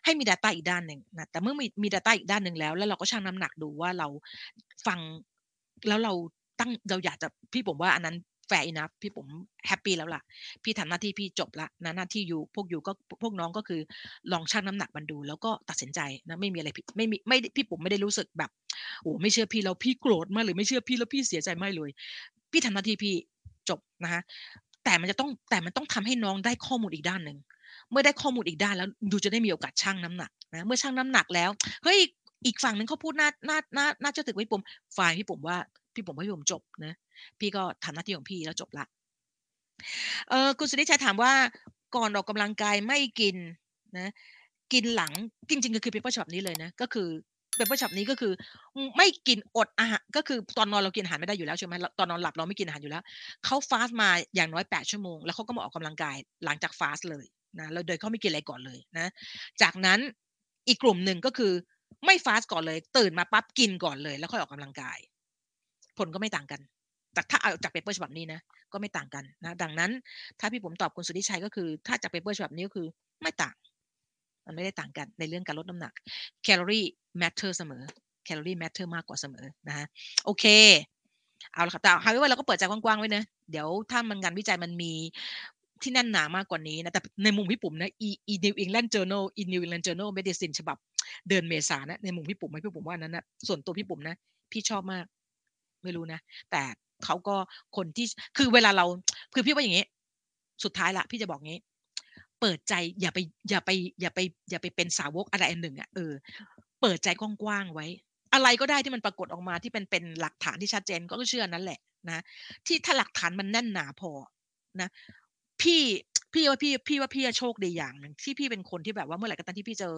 ให้มี Data อีกด้านหนึ่งนะแต่เมื่อมีมี Data อีกด้านหนึ่งแล้ว แล้วเราก็ชั่งน้ำหนักดูว่าเราฟังแล้วเราตั้งเราอยากจะพี่ปุ๋มว่าอันนั้น fair enough พี่ปุ๋มแฮปปี้แล้วล่ะ พี่ทำหน้าที่พี่จบละนะหน้าที่ you พวก you ก็พวกน้องก็คือลองชั่งน้ำหนักมันดู แล้วก็ตัดสินใจนะไม่มีอะไรผิดไม่มีไม่พี่ปุ๋มไม่ได้รู้สึกแบบโอ้ไม่เชื่อพี่แล้วพี่โกรธมากหรือไม่เชื่อพี่แล้วพี่เสียใจไม่เลย พี่ทำหน้าที่พี่จบนะคะแต่มันจะต้องแต่มันต้องทำให้น้องได้ข้อมูลอีกด้านหนึ่งเมื่อได้ข้อมูลอีกด้านแล้วดูจะได้มีโอกาสชั่งน้ำหนักนะเมื่อชั่งน้ำหนักแล้วเฮ้ยอีกฝั่งหนึ่งเขาพูดน่าน่าน่าน่าจะถือไว้ผมฝ่ายพี่ปุ๋มว่า พี่ปุ๋มว่าพี่ปุ๋มจบนะ พี่ก็ทำหน้าที่ของพี่แล้วจบละเออคุณสุธิชัยถามว่าก่อนออกกำลังกายไม่กินนะกินหลังจริง ๆ ก็คือ paper ฉบับนี้เลยนะก็คือpaper ฉบับนี้ก็คือไม่กินอดอาหารก็คือตอนนอนเรากินอาหารไม่ได้อยู่แล้วใช่ไหมตอนนอนหลับเราไม่กินอาหารอยู่แล้วเขา fast มาอย่างน้อยแปดชั่วโมงแล้วเขาก็มาออกกำลังกายหลังจาก fast เลยนะแล้วโดยเขาไม่กินอะไรก่อนเลยนะ จากนั้นอีกกลุ่มหนึ่งก็คือไม่ fast ก่อนเลย ตื่นมาปั๊บกินก่อนเลย แล้วค่อยออกกำลังกาย ผลก็ไม่ต่างกันแต่ถ้าเอาจาก paper ฉบับนี้นะก็ไม่ต่างกันนะ ดังนั้น ถ้าพี่ปุ๋มตอบคุณสุธิชัยก็คือ ถ้าจาก paper ฉบับนี้ก็คือไม่ต่าง มันไม่ได้ต่างกันในเรื่องการลดน้ำหนัก calorie matter เสมอ calorie matter มากกว่าเสมอนะฮะโอเคเอาละครับแต่ฮาวิว่าเราก็เปิดใจกว้างๆไว้นะเดี๋ยวถ้ามันงานวิจัยมันมีที่แน่นหนามากกว่านี้นะแต่ในมุมพี่ปุ๋มนะอีอี New England Journal อี New England Journal Medicine ฉบับเดือนเมษานะในมุมพี่ปุ๋มไหมพี่ปุ๋มว่านั้นนะส่วนตัวพี่ปุ๋มนะ พี่ชอบมาก ไม่รู้นะ แต่เขาก็คนที่คือเวลาเราคือพี่ว่าอย่างนี้ สุดท้ายละพี่จะบอกงี้ เปิดใจอย่าไปอย่าไปอย่าไปอย่าไปเป็นสาวกอะไรอันหนึ่งอะเออเปิดใจกว้างๆไว้ อะไรก็ได้ที่มันปรากฏออกมาที่เป็นเป็นหลักฐานที่ชัดเจนก็เชื่อนั้นแหละนะที่ถ้าหลักฐานมันแน่นหนาพอนะ พี่ พี่ว่าพี่พี่ว่าพี่โชคดีอย่างหนึ่งที่พี่เป็นคนที่แบบว่าเมื่อไหร่ก็ตามที่พี่เจอ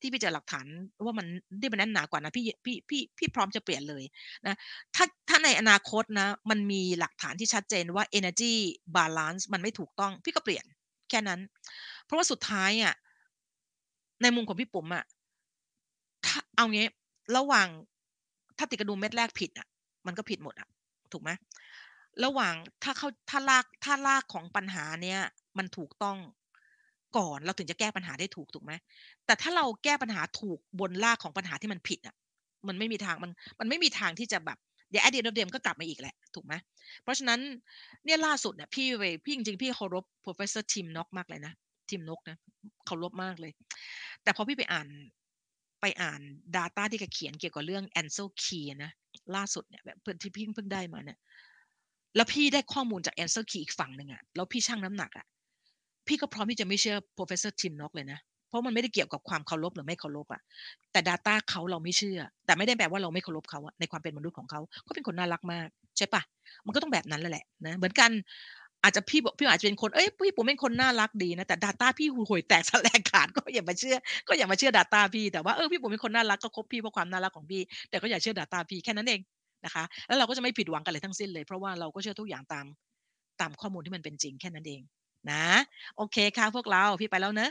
ที่พี่เจอหลักฐานว่ามันที่มันแน่นหนากว่านะพี่พี่พี่พี่พร้อมจะเปลี่ยนเลยนะถ้าถ้าในอนาคตนะ มันมีหลักฐานที่ชัดเจนว่า energy balance มันไม่ถูกต้อง พี่ก็เปลี่ยน แค่นั้น เพราะว่าสุดท้ายอะในมุมของพี่ปุ๋มอะถ้าเอางี้ระหว่างถ้าติดกระดุมเม็ดแรกผิดอะ มันก็ผิดหมดอะ ถูกไหม ระหว่างถ้าเขาถ้าลากถ้าลากของปัญหาเนี้ยมันถูกต้องก่อนเราถึงจะแก้ปัญหาได้ถูกถูกไหมแต่ถ้าเราแก้ปัญหาถูกบนลากของปัญหาที่มันผิดอะ มันไม่มีทางมันมันไม่มีทางที่จะแบบเดี๋ยวไอเดียเดิมก็กลับมาอีกแหละถูกไหมเพราะฉะนั้นเนี่ยล่าสุดเนี่ยพี่เวพี่จริงๆพี่เคารพ professor Tim Nock มากเลยนะทิมนกนะเคารพมากเลย แต่พอพี่ไปอ่านไปอ่าน Data ที่แกเขียนเกี่ยวกับเรื่อง Ansel Key นะล่าสุดเนี่ยแบบเพื่อนที่พี่เพิ่งได้มาเนี่ย แล้วพี่ได้ข้อมูลจาก Ansel Key อีกฝั่งหนึ่งอะแล้วพี่ชั่งน้ำหนักอะพี่ก็พร้อมที่จะไม่เชื่อ professor Tim Nock เลยนะ เพราะมันไม่ได้เกี่ยวกับความเคารพหรือไม่เคารพอะแต่ Data เขาเราไม่เชื่อ แต่ไม่ได้แปลว่าเราไม่เคารพเขาอะในความเป็นมนุษย์ของเขาเขาเป็นคนน่ารักมาก ใช่ปะมันก็ต้องแบบนั้นแหละนะเหมือนกันอาจจะพี่บอกพี่อาจจะเป็นคนเอ้ยพี่ผมเป็นคนน่ารักดีนะแต่ Data พี่ห่วยแตกสลายขาดก็อย่ามาเชื่อ ก็อย่ามาเชื่อ Data พี่แต่ว่าเออพี่ผมเป็นคนน่ารักก็คบพี่เพราะความน่ารักของพี่ แต่ก็อย่าเชื่อ Data พี่แค่นั้นเอง นะคะ แล้วเราก็จะไม่ผิดหวังกันเลยทั้งสิ้นเลย เพราะว่าเราก็เชื่อทุกอย่างตามตามข้อมูลที่มันเป็นจริงแค่นั้นเองนะ โอเคค่ะพวกเราพี่ไปแล้วเนอะ